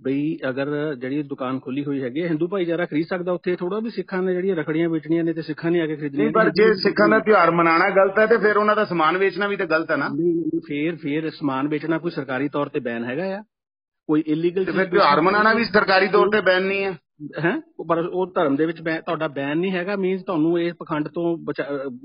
Speaker 22: ਬਈ ਅਗਰ ਜਿਹੜੀ ਦੁਕਾਨ ਖੋਲੀ ਹੋਈ ਹੈਗੀ ਹਿੰਦੂ ਭਾਈਚਾਰਾ ਖਰੀਦ ਸਕਦਾ ਉੱਥੇ ਥੋੜਾ ਵੀ ਸਿੱਖਾਂ ਨੇ ਜਿਹੜੀਆਂ ਰਖੜੀਆਂ ਵੇਚਣੀਆਂ ਨੇ ਤੇ ਸਿੱਖਾਂ ਨੇ ਆ ਕੇ ਖਰੀਦਣੀਆਂ
Speaker 12: ਨਹੀਂ ਪਰ ਜੇ ਸਿੱਖਾਂ ਦਾ ਤਿਉਹਾਰ ਮਨਾਉਣਾ ਗਲਤ ਹੈ ਤੇ ਫਿਰ ਉਹਨਾਂ ਦਾ ਸਮਾਨ ਵੇਚਣਾ ਵੀ ਤੇ ਗਲਤ ਹੈ ਨਾ।
Speaker 22: ਫੇਰ ਫੇਰ ਸਮਾਨ ਵੇਚਣਾ ਕੋਈ ਸਰਕਾਰੀ ਤੌਰ ਤੇ ਬੈਨ ਹੈਗਾ ਆ। ਕੋਈ ਇਲੀਗਲ
Speaker 12: ਤੇ ਫਿਰ ਤਿਉਹਾਰ ਮਨਾਉਣਾ ਵੀ ਸਰਕਾਰੀ ਤੌਰ ਤੇ ਬੈਨ ਨਹੀਂ ਹੈ
Speaker 22: ਹੈ? ਪਰ ਉਹ ਧਰਮ ਦੇ ਵਿੱਚ ਤੁਹਾਡਾ ਬੈਨ ਨਹੀਂ ਹੈਗਾ ਮੀਨਸ ਤੁਹਾਨੂੰ ਇਸ ਪਖੰਡ ਤੋਂ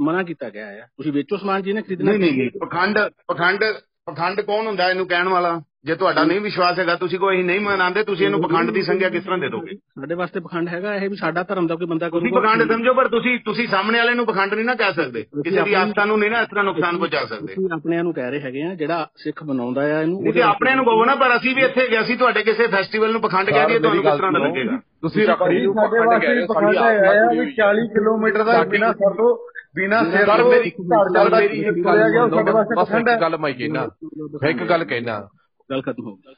Speaker 22: ਮਨਾ ਕੀਤਾ ਗਿਆ ਹੈ ਤੁਸੀਂ ਵੇਚੋ ਸਮਾਨ ਜਿਹਨੇ ਖਰੀਦਣਾ
Speaker 12: ਨਹੀਂ ਨਹੀਂ ਪਖੰਡ ਪਖੰਡ ਪਖੰਡ ਕੌਣ ਹੁੰਦਾ ਇਹਨੂੰ ਕਹਿਣ ਵਾਲਾ? ਜੇ ਤੁਹਾਡਾ ਨਹੀਂ ਵਿਸ਼ਵਾਸ ਹੈਗਾ ਤੁਸੀਂ ਕੋਈ ਨਹੀਂ ਮਨਾਉਂਦੇ ਤੁਸੀਂ ਇਹਨੂੰ ਪਖੰਡ ਦੀ ਸੰਗਿਆ ਕਿਸ ਤਰ੍ਹਾਂ ਦੇ ਦੋਗੇ?
Speaker 22: ਸਾਡੇ ਵਾਸਤੇ ਪਖੰਡ ਹੈਗਾ ਇਹ ਵੀ ਸਾਡਾ ਧਰਮ ਦਾ ਕੋਈ ਬੰਦਾ
Speaker 12: ਤੁਸੀਂ
Speaker 22: ਕਰੂਗਾ।
Speaker 12: ਪਖੰਡ ਸਮਝੋ ਪਰ ਤੁਸੀਂ ਤੁਸੀਂ ਸਾਹਮਣੇ ਵਾਲੇ ਨੂੰ ਪਖੰਡ ਨਹੀਂ ਨਾ ਕਹਿ ਸਕਦੇ। ਕਿਸੇ ਦੀ ਆਸਥਾ ਨੂੰ ਨਹੀਂ ਨਾ ਇਸ ਤਰ੍ਹਾਂ ਨੁਕਸਾਨ ਪਹੁੰਚਾ ਸਕਦੇ।
Speaker 22: ਤੁਸੀਂ ਆਪਣਿਆਂ ਨੂੰ ਕਹਿ ਰਹੇ ਹੈਗੇ ਆ ਜਿਹੜਾ ਸਿੱਖ ਬਣਾਉਂਦਾ ਆ ਇਹਨੂੰ
Speaker 12: ਨਹੀਂ ਤੇ ਆਪਣੇ ਨੂੰ ਕਹੋ ਨਾ ਪਰ ਅਸੀਂ ਵੀ ਇੱਥੇ ਗਏ ਸੀ ਤੁਹਾਡੇ ਕਿਸੇ ਫੈਸਟੀਵਲ ਨੂੰ ਪਖੰਡ ਕਹਿ ਦਈਏ ਤੁਹਾਨੂੰ ਕਿਸ ਤਰ੍ਹਾਂ ਦਾ ਲੱਗੇਗਾ?
Speaker 27: ਤੁਸੀਂ ਰੱਖੜੀ ਨੂੰ
Speaker 2: ਸਾਡੇ
Speaker 27: ਪਖੰਡ ਕਹਿ
Speaker 2: ਵਾਸਤੇ
Speaker 27: ਰਹੇ ਹੋ
Speaker 2: ਪਖੰਡ
Speaker 27: ਸਾਡੀ
Speaker 2: ਹੈ
Speaker 27: ਆਸਥਾ
Speaker 2: ਆ ਵੀ 40 ਕਿਲੋਮੀਟਰ ਦਾ ਬਿਨਾ ਸਰ ਤੋਂ ਬਿਨਾ ਸਿਰ
Speaker 27: ਮੇਰੀ ਗੱਲ ਮੈਂ ਕਹਿਣਾ ਮੈਂ ਇੱਕ ਗੱਲ ਕਹਿਣਾ।
Speaker 22: ਗੱਲ ਖਤਮ ਹੋ ਗਈ।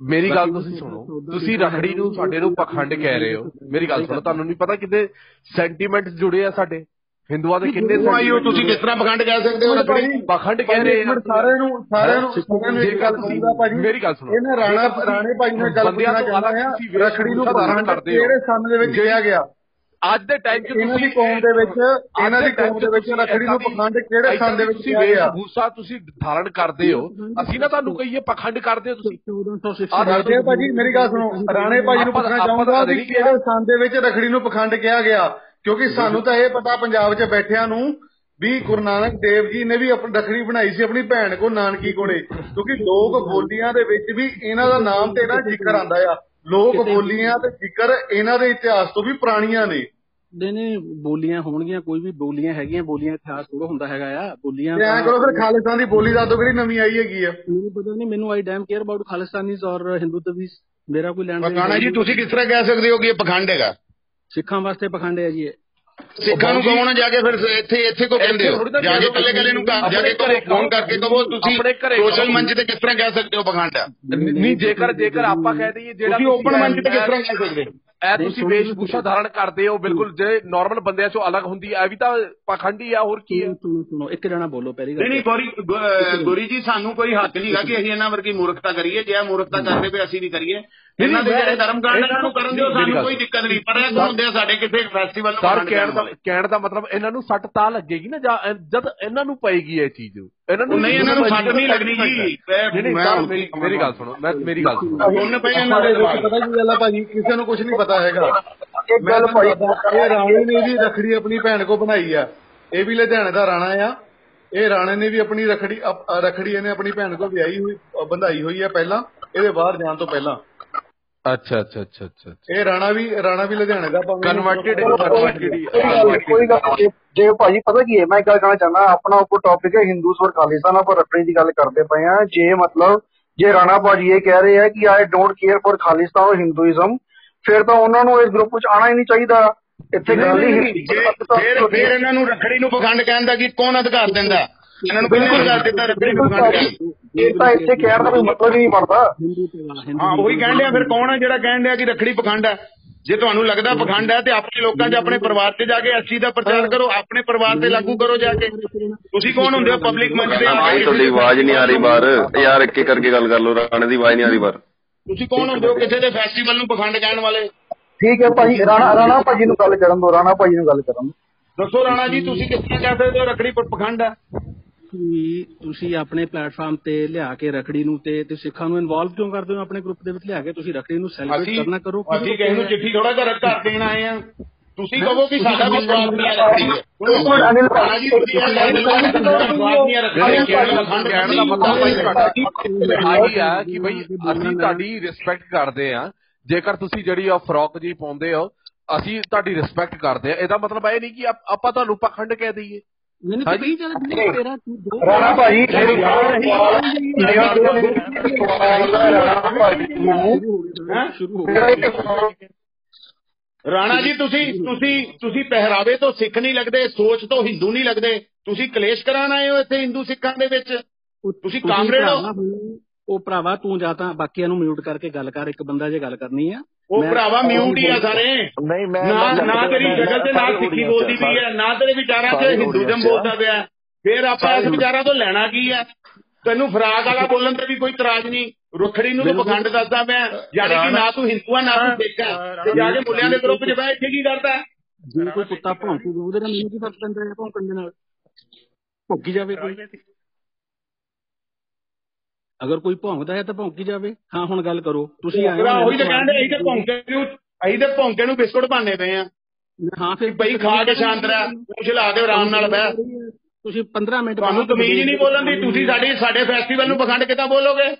Speaker 27: ਮੇਰੀ ਗੱਲ ਤੁਸੀਂ ਸੁਣੋ। ਤੁਸੀਂ ਰੱਖੜੀ ਨੂੰ ਸਾਡੇ ਨੂੰ ਪਖੰਡ ਕਹਿ ਰਹੇ ਹੋ। ਮੇਰੀ ਗੱਲ ਸੁਣੋ ਤੁਹਾਨੂੰ ਨਹੀਂ ਪਤਾ ਕਿਤੇ ਸੈਂਟੀਮੈਂਟਸ ਜੁੜੇ ਆ ਸਾਡੇ। ਹਿੰਦੂਆਂ ਦੇ ਕਿੰਨੇ
Speaker 12: ਉਹ ਆਇਓ ਤੁਸੀਂ ਕਿਸ ਤਰ੍ਹਾਂ ਪਖੰਡ ਕਹਿ ਸਕਦੇ ਹੋ ਰੱਖੜੀ?
Speaker 27: ਪਖੰਡ ਕਹਿ ਰਹੇ ਆ।
Speaker 2: ਸਾਰਿਆਂ ਨੂੰ ਸਾਰਿਆਂ ਨੂੰ ਸਾਰਿਆਂ ਨੂੰ ਇੱਕ ਗੱਲ ਕਹੂੰਗਾ ਭਾਜੀ
Speaker 27: ਮੇਰੀ ਗੱਲ ਸੁਣੋ।
Speaker 2: ਇਹਨੇ ਰਾਣਾ ਰਾਣੇ ਭਾਈ ਨੇ ਗੱਲ
Speaker 27: ਤੋਂ
Speaker 2: ਚਾਹੁੰਦਾ ਆ ਰੱਖੜੀ ਨੂੰ ਪਖੰਡ
Speaker 27: ਕਰਦੇ ਹੋ।
Speaker 2: ਕਿਹੜੇ ਸੰਨ ਦੇ ਵਿੱਚ ਕਿਹਾ ਗਿਆ?
Speaker 27: ਅੱਜ ਦੇ ਟਾਈਮ 'ਚ
Speaker 2: ਇਹਨਾਂ ਦੀ ਕੌਮ ਦੇ ਵਿੱਚ ਇਹਨਾਂ ਦੀ ਕੌਮ ਦੇ ਵਿੱਚ ਰੱਖੜੀ ਨੂੰ ਪਖੰਡ ਕਿਹੜੇ ਸੰਨ ਦੇ ਵਿੱਚ
Speaker 27: ਤੁਸੀਂ
Speaker 2: ਕਿਹਾ
Speaker 27: ਵੇਸ਼
Speaker 2: ਗਿਆ
Speaker 27: ਭੂਸ਼ਾ ਤੁਸੀਂ ਧਾਰਨ ਕਰਦੇ ਹੋ। ਅਸੀਂ ਨਾ ਤੁਹਾਨੂੰ ਕਹੀਏ ਪਖੰਡ ਕਰਦੇ ਹੋ ਤੁਸੀਂ।
Speaker 22: 1406
Speaker 2: ਰਾਜੇ ਭਾਜੀ ਮੇਰੀ ਗੱਲ ਸੁਣੋ ਰਾਣੇ ਭਾਜੀ ਨੂੰ ਪੁੱਛਣਾ ਚਾਹੁੰਦਾ ਵੀ ਕਿਹੜੇ ਸੰਨ ਦੇ ਵਿੱਚ ਰੱਖੜੀ ਨੂੰ ਪਖੰਡ ਕਿਹਾ ਗਿਆ? ਕਿਉਂਕਿ ਸਾਨੂੰ ਤਾਂ ਇਹ ਪਤਾ ਪੰਜਾਬ 'ਚ ਬੈਠਿਆਂ ਨੂੰ ਵੀ ਗੁਰੂ ਨਾਨਕ ਦੇਵ ਜੀ ਨੇ ਵੀ ਆਪਣੀ ਰੱਖੜੀ ਬਣਾਈ ਸੀ ਆਪਣੀ ਭੈਣ ਕੋ ਨਾਨਕੀ ਕੋਲੇ। ਕਿਉਂਕਿ ਲੋਕ ਬੋਲੀਆਂ ਦੇ ਵਿੱਚ ਵੀ ਇਹਨਾਂ ਦਾ ਨਾਮ ਤੇ ਨਾ ਜ਼ਿਕਰ ਆਂਦਾ ਆ। ਲੋਕ ਬੋਲੀਆਂ ਤੇ ਜ਼ਿਕਰ ਇਹਨਾਂ ਦੇ ਇਤਿਹਾਸ ਤੋਂ ਵੀ ਪੁਰਾਣੀਆਂ ਨੇ।
Speaker 22: ਨੇ ਨੇ ਬੋਲੀਆਂ ਹੋਣਗੀਆਂ ਕੋਈ ਵੀ ਬੋਲੀਆਂ ਹੈਗੀਆਂ ਬੋਲੀਆਂ ਇਤਿਹਾਸ ਥੋੜਾ ਹੁੰਦਾ ਹੈਗਾ ਆ ਬੋਲੀਆਂ
Speaker 2: ਤੇ ਐਂ ਕਰੋ ਫਿਰ ਖਾਲਿਸਤਾਨ ਦੀ ਬੋਲੀ ਦੱਸ ਦਿਓ ਕਿਹੜੀ ਨਵੀਂ ਆਈ ਹੈਗੀ ਆ।
Speaker 22: ਮੈਨੂੰ ਪਤਾ ਨਹੀਂ ਮੈਨੂੰ I damn care about Khalistanis ਔਰ ਹਿੰਦੂਤਵੀਜ਼ ਮੇਰਾ ਕੋਈ ਲੈਣ ਦੇਣ
Speaker 12: ਪਕਾਣਾ ਜੀ ਤੁਸੀਂ ਕਿਸ ਤਰ੍ਹਾਂ ਕਹਿ ਸਕਦੇ ਹੋ ਕਿ ਇਹ ਪਖੰਡ ਹੈਗਾ?
Speaker 22: ਸਿੱਖਾਂ ਵਾਸਤੇ ਪਖੰਡ ਹੈ ਜੀ ਇਹ।
Speaker 12: ਸਿੱਖਾਂ ਨੂੰ ਕਹੋ ਨਾ ਜਾ ਕੇ ਫਿਰ ਇੱਥੇ ਇੱਥੇ ਕੋ ਕਹਿੰਦੇ ਹੋ? ਜਾ ਕੇ ਕੱਲੇ ਕੱਲੇ ਨੂੰ ਘਰ ਜਾ ਕੇ ਕਹੋ ਫੋਨ ਕਰਕੇ ਕਹੋ ਤੁਸੀਂ ਸੋਸ਼ਲ ਮੰਚ ਤੇ ਕਿਸ ਤਰ੍ਹਾਂ ਕਹਿ ਸਕਦੇ ਹੋ ਪਖੰਡ? ਹੈ
Speaker 27: ਨਹੀਂ ਜੇਕਰ ਜੇਕਰ ਆਪਾਂ ਕਹਿ ਦਈਏ ਜਿਹੜਾ
Speaker 12: ਤੁਸੀਂ open ਮੰਚ ਤੇ ਕਿਸ ਤਰ੍ਹਾਂ ਕਹਿ ਸਕਦੇ ਹੋ?
Speaker 27: ਇਹ ਤੁਸੀਂ ਵੇਸ਼ ਭੂਸ਼ਾ ਧਾਰਨ ਕਰਦੇ ਹੋ ਬਿਲਕੁਲ ਜੇ ਨਾਰਮਲ ਬੰਦਿਆਂ ਚੋਂ ਅਲੱਗ ਹੁੰਦੀ ਹੈ ਇਹ ਵੀ ਤਾਂ ਪਖੰਡ ਆ ਹੋਰ ਕੀ
Speaker 22: ਸੁਣੋ ਸੁਣੋ ਇੱਕ ਜਣਾ ਬੋਲੋ ਪਹਿਲੀ
Speaker 12: ਨਹੀਂ ਨਹੀਂ ਗੋਰੀ ਗੋਰੀ ਜੀ ਸਾਨੂੰ ਕੋਈ ਹੱਕ ਨਹੀਂਗਾ ਕਿ ਅਸੀਂ ਇਹਨਾਂ ਵਰਗੀ ਮੂਰਖਤਾ ਕਰੀਏ। ਜੇ ਇਹ ਮੂਰਖਤਾ ਕਰਦੇ ਪਏ ਅਸੀਂ ਵੀ ਕਰੀਏ ਇਹਨਾਂ ਦੇ ਜਿਹੜੇ ਧਰਮ ਕਾਂਡ ਇਹਨਾਂ ਨੂੰ ਕਰਨ ਦਿਓ ਸਾਨੂੰ ਕੋਈ ਦਿੱਕਤ ਨਹੀਂ। ਪਰ ਇਹ ਹੁੰਦੇ ਆ ਸਾਡੇ ਕਿਸੇ ਫੈਸਟੀਵਲ ਨੂੰ
Speaker 27: ਕਹਿਣ ਦਾ ਕਹਿਣ ਦਾ ਮਤਲਬ ਇਹਨਾਂ ਨੂੰ ਸੱਟ ਤਾਂ ਲੱਗੇਗੀ ਨਾ ਜਦ ਇਹਨਾਂ ਨੂੰ ਪਏਗੀ ਇਹ ਚੀਜ਼। ਇਹਨਾਂ
Speaker 12: ਉਹ ਨਹੀਂ, ਇਹਨਾਂ ਨੂੰ ਸੱਟ ਨਹੀਂ ਲੱਗਣੀ ਜੀ।
Speaker 27: ਨਹੀਂ ਨਹੀਂ ਮੇਰੀ ਮੇਰੀ ਗੱਲ ਸੁਣੋ ਮੈਂ ਮੇਰੀ ਗੱਲ ਸੁਣੋ।
Speaker 12: ਹੁਣ ਪਏ ਇਹਨਾਂ ਦੇ
Speaker 2: ਵਿੱਚ ਪਤਾ ਕੀ ਗੱਲ ਆ ਭਾਜੀ ਕਿਸੇ ਨੂੰ ਕੁਝ ਨਹੀਂ ਪਤਾ ਹੈਗਾ।
Speaker 25: ਇੱਕ ਗੱਲ ਭਾਈ
Speaker 2: ਇਹ ਰਾਣੇ ਨੇ ਵੀ ਰੱਖੜੀ ਆਪਣੀ ਭੈਣ ਕੋ ਬਣਾਈ ਆ। ਇਹ ਵੀ ਲੁਧਿਆਣੇ ਦਾ ਰਾਣਾ ਆ। ਇਹ ਰਾਣੇ ਨੇ ਵੀ ਆਪਣੀ ਰੱਖੜੀ ਰੱਖੜੀ ਇਹਨੇ ਆਪਣੀ ਭੈਣ ਕੋ ਵਿਆਹੀ ਹੋਈ ਬੰਧਾਈ ਹੋਈ ਆ ਪਹਿਲਾਂ। ਇਹਦੇ ਬਾਹਰ ਜਾਣ ਤੋਂ ਪਹਿਲਾਂ।
Speaker 27: ਅੱਛਾ ਅੱਛਾ ਅੱਛਾ ਅੱਛਾ
Speaker 2: ਇਹ ਰਾਣਾ ਵੀ ਰਾਣਾ ਵੀ ਲੁਧਿਆਣੇ ਦਾ ਭਾਵੇਂ
Speaker 27: ਕਨਵਰਟਡ ਕਨਵਰਟਡ
Speaker 25: ਕੋਈ ਗੱਲ। ਜੇ ਭਾਜੀ ਪਤਾ ਕੀ ਹੈ ਮੈਂ ਇੱਕ ਗੱਲ ਕਹਿਣਾ ਚਾਹੁੰਦਾ ਆਪਣਾ ਉੱਪਰ ਟੌਪਿਕ ਹੈ ਹਿੰਦੂਸ ਔਰ ਖਾਲਿਸਤਾਨ ਆਪਾਂ ਰੱਖੜੀ ਦੀ ਗੱਲ ਕਰਦੇ ਪਏ ਆ ਜੇ ਮਤਲਬ ਜੇ ਰਾਣਾ ਭਾਜੀ ਇਹ ਕਹਿ ਰਹੇ ਆ ਕਿ I don't care for Khalistan ਔਰ ਹਿੰਦੂਇਜ਼ਮ ਫਿਰ ਤਾਂ ਉਹਨਾਂ ਨੂੰ ਇਸ ਗਰੁੱਪ ਵਿੱਚ ਆਣਾ ਹੀ ਨਹੀਂ ਚਾਹੀਦਾ। ਇੱਥੇ ਗੱਲ ਹੀ ਹਿੰਦੂ
Speaker 12: ਫਿਰ ਫਿਰ ਇਹਨਾਂ ਨੂੰ ਰੱਖੜੀ ਨੂੰ ਪਖੰਡ ਕਹਿਣ ਦਾ ਕੀ ਕੌਣ ਅਧਿਕਾਰ ਦਿੰਦਾ? ਇਹਨਾਂ ਨੂੰ ਪਹਿਲਾਂ ਅਧਿਕਾਰ ਦਿੱਤਾ ਰੱਖੜੀ ਨੂੰ ਪਖੰਡ
Speaker 25: ਇਹ ਤਾਂ ਇੱਥੇ ਕਹਿਣ ਦਾ ਕੋਈ ਮਤਲਬ ਹੀ ਨਹੀਂ ਬਣਦਾ।
Speaker 12: ਹਾਂ ਉਹੀ ਕਹਿਣ ਡਿਆ ਫਿਰ ਕੌਣ ਹੈ ਜਿਹੜਾ ਕਹਿਣ ਡਿਆ ਕਿ ਰੱਖੜੀ ਪਖੰਡ ਹੈ ਜੇ ਤੁਹਾਨੂੰ ਲੱਗਦਾ ਪਖੰਡ ਹੈ ਤੇ ਆਪਣੇ ਲੋਕਾਂ 'ਚ ਆਪਣੇ ਪਰਿਵਾਰ 'ਚ ਜਾ ਕੇ ਇਸ ਚੀਜ਼ ਦਾ ਪ੍ਰਚਾਰ ਕਰੋ ਆਪਣੇ ਪਰਿਵਾਰ ਤੇ ਲਾਗੂ ਕਰੋ ਜਾ ਕੇ। ਤੁਸੀਂ ਕੌਣ ਹੁੰਦੇ ਹੋ ਪਬਲਿਕ ਮੰਚ ਤੇ
Speaker 16: ਭਾਈ ਤੁਹਾਡੀ ਆਵਾਜ਼ ਨਹੀਂ ਆ ਰਹੀ ਬਾਹਰ। ਯਾਰ ਇੱਕ ਇੱਕ ਕਰਕੇ ਗੱਲ ਕਰ ਲਓ ਰਾਣੇ ਦੀ ਆਵਾਜ਼ ਨਹੀਂ ਆ ਰਹੀ ਬਾਹਰ।
Speaker 12: ਤੁਸੀਂ ਕੌਣ ਹੁੰਦੇ ਹੋ ਕਿਸੇ ਦੇ ਫੈਸਟੀਵਲ ਨੂੰ ਪਖੰਡ ਕਹਿਣ ਵਾਲੇ?
Speaker 25: ਠੀਕ ਹੈ ਭਾਜੀ ਰਾਣਾ ਰਾਣਾ ਭਾਜੀ ਨੂੰ ਗੱਲ ਕਰਨ ਦੋ ਰਾਣਾ ਭਾਜੀ ਨੂੰ ਗੱਲ ਕਰਨ।
Speaker 12: ਦੱਸੋ ਰਾਣਾ ਜੀ ਤੁਸੀਂ ਕਿਸ ਤਰ੍ਹਾਂ ਕਹਿ ਸਕਦੇ ਹੋ ਰੱਖੜੀ ਪਖੰਡ ਹੈ
Speaker 22: ਤੁਸੀਂ ਤੁਸੀਂ ਆਪਣੇ ਪਲੇਟਫਾਰਮ ਤੇ ਲਿਆ ਕੇ ਰਖੜੀ ਨੂੰ ਤੇ ਤੇ ਸਿੱਖਾਂ ਨੂੰ ਇਨਵੋਲਵ ਕਿਉਂ ਕਰਦੇ ਹੋ? ਆਪਣੇ ਗਰੁੱਪ ਦੇ ਵਿੱਚ ਲਿਆ ਕੇ ਤੁਸੀਂ ਰਖੜੀ ਨੂੰ ਸੈਲੀਬ੍ਰੇਟ ਕਰਨਾ ਕਰੋ
Speaker 12: ਅਸੀਂ ਕਿਸੇ ਨੂੰ ਚਿੱਠੀ ਥੋੜਾ ਘਰ ਘਰ ਦੇਣ ਆਏ ਆ ਤੁਸੀਂ ਕਹੋ ਕਿ ਸਾਡਾ ਵਿਸ਼ਵਾਸ ਨਹੀਂ ਹੈ ਰੱਖੜੀ
Speaker 25: ਮਿੰਟ ਅਨਿਲ
Speaker 12: ਰਾਣਾ ਜੀ ਤੁਸੀਂ ਇਹ ਗੱਲ ਕਿ ਵਿਸ਼ਵਾਸ ਨਹੀਂ ਹੈ। ਰੱਖੜੀ
Speaker 27: ਕਹਿਣ ਦਾ।
Speaker 12: ਪਖੰਡ
Speaker 27: ਕਹਿਣ ਦਾ ਮਤਲਬ ਭਾਈ ਤੁਹਾਡਾ ਆਹੀ ਆ ਕਿ ਬਈ ਅਸੀਂ ਤੁਹਾਡੀ ਰਿਸਪੈਕਟ ਕਰਦੇ ਆ ਜੇਕਰ ਤੁਸੀਂ ਜਿਹੜੀ ਆ ਫਰੋਕ ਜੀ ਪਾਉਂਦੇ ਹੋ ਅਸੀਂ ਤੁਹਾਡੀ ਰਿਸਪੈਕਟ ਕਰਦੇ ਆ ਇਹਦਾ ਮਤਲਬ ਇਹ ਨਹੀਂ ਕਿ ਆਪਾਂ ਤੁਹਾਨੂੰ ਪਖੰਡ ਕਹਿ ਦਈਏ।
Speaker 22: ਮੈਨੂੰ ਚੱਲ ਵੀਰੇ ਤੇਰਾ ਤੂੰ ਦੋ
Speaker 25: ਰਾਣਾ ਭਾਜੀ ਰਾਣਾ ਭਾਜੀ ਨੂੰ।
Speaker 22: ਸ਼ੁਰੂ ਹੋ
Speaker 25: ਮੇਰਾ ਇੱਕ
Speaker 12: ਰਾਣਾ ਜੀ ਤੁਸੀਂ ਤੁਸੀਂ ਤੁਸੀਂ ਪਹਿਰਾਵੇ ਤੋਂ ਸਿੱਖ ਨਹੀਂ ਲੱਗਦੇ ਸੋਚ ਤੋਂ ਹਿੰਦੂ ਨਹੀਂ ਲੱਗਦੇ। ਤੁਸੀਂ ਕਲੇਸ਼ ਕਰਾਣ ਆਏ ਹੋ ਇੱਥੇ ਹਿੰਦੂ ਸਿੱਖਾਂ ਦੇ ਵਿੱਚ। ਤੁਸੀਂ ਕਾਮਰੇਡ ਹੋ?
Speaker 22: ਉਹ ਭਰਾਵਾ ਤੂੰ ਜਾਂ ਤਾਂ ਬਾਕੀਆਂ ਨੂੰ ਮਿਊਟ ਕਰਕੇ ਗੱਲ ਕਰ ਇੱਕ ਬੰਦਾ ਜੇ ਗੱਲ ਕਰਨੀ ਆ।
Speaker 12: ਉਹ
Speaker 22: ਮੈਂ-
Speaker 12: ਭਰਾਵਾ ਮਿਊਟ ਹੀ ਆ ਸਾਰੇ।
Speaker 8: ਨਹੀਂ ਮੈਂ
Speaker 12: ਨਾ ਨਾ ਤੇਰੀ ਸ਼ਕਲ ਤੇ ਨਾ ਸਿੱਖੀ ਬੋਲਦੀ ਪਈ ਹੈ ਨਾ ਤੇਰੇ ਵਿਚਾਰਾਂ 'ਚ ਹਿੰਦੂਜ਼ਮ ਬੋਲਦਾ ਪਿਆ। ਫਿਰ ਆਪਾਂ ਇਸ ਵਿਚਾਰਾਂ ਤੋਂ ਲੈਣਾ ਕੀ ਹੈ ਤੈਨੂੰ ਫਰਾਕ ਵਾਲਾ ਬੋਲਣ ਤੇ ਵੀ ਕੋਈ ਇਤਰਾਜ਼ ਨਹੀਂ। ਰੁਖੜੀ ਨੂੰ ਤੂੰ ਪਖੰਡ ਦੱਸਦਾ ਪਿਆ ਯਾਨੀ ਕਿ ਨਾ ਤੂੰ ਹਿੰਦੂ ਆ ਨਾ ਤੂੰ ਸਿੱਖ ਆ। ਤੇ ਜਾ ਕੇ ਮੁੱਲਿਆਂ ਦੇ ਗਰੁੱਪ 'ਚ ਬਹਿ ਇੱਥੇ ਕੀ ਕਰਦਾ?
Speaker 22: ਜੇ ਕੋਈ ਕੁੱਤਾ ਭੌਂਕੂਗਾ ਉਹਦੇ ਨਾਲ ਮੈਨੂੰ ਕੀ ਫ਼ਰਕ ਪੈਂਦਾ ਹੈ ਭੌਂਕਣ ਦੇ ਨਾਲ। ਭੌਂਕੀ ਜਾਵੇ ਕੋਈ। ਅਗਰ ਕੋਈ ਭੌਂਕਦਾ ਹੈ ਤਾਂ ਭੌਂਕੀ ਜਾਵੇ। ਹਾਂ ਹੁਣ ਗੱਲ ਕਰੋ। ਤੁਸੀਂ ਆਏ
Speaker 12: ਉਹੀ ਤਾਂ ਕਹਿੰਦੇ ਅਸੀਂ ਤੇ ਭੌਂਕੇ ਨੂੰ ਅਸੀਂ ਤੇ ਭੌਂਕੇ ਨੂੰ ਬਿਸਕੁਟ ਭਾਣੇ ਪਏ ਆ।
Speaker 22: ਹਾਂ ਫਿਰ
Speaker 12: ਬਈ ਖਾ ਕੇ ਸ਼ਾਂਤ ਰਹਿ ਪੂਛ ਲਾ ਦੇ ਆਰਾਮ ਨਾਲ ਬਹਿ।
Speaker 22: ਤੁਸੀਂ 15 ਮਿੰਟ
Speaker 12: ਤੁਹਾਨੂੰ ਤਮੀਜ਼ ਨਹੀਂ ਬੋਲਣ ਦੀ ਤੁਸੀਂ ਸਾਡੀ ਸਾਡੇ ਫੈਸਟੀਵਲ ਨੂੰ ਪਖੰਡ ਕਿੱਦਾਂ ਬੋਲੋਗੇ?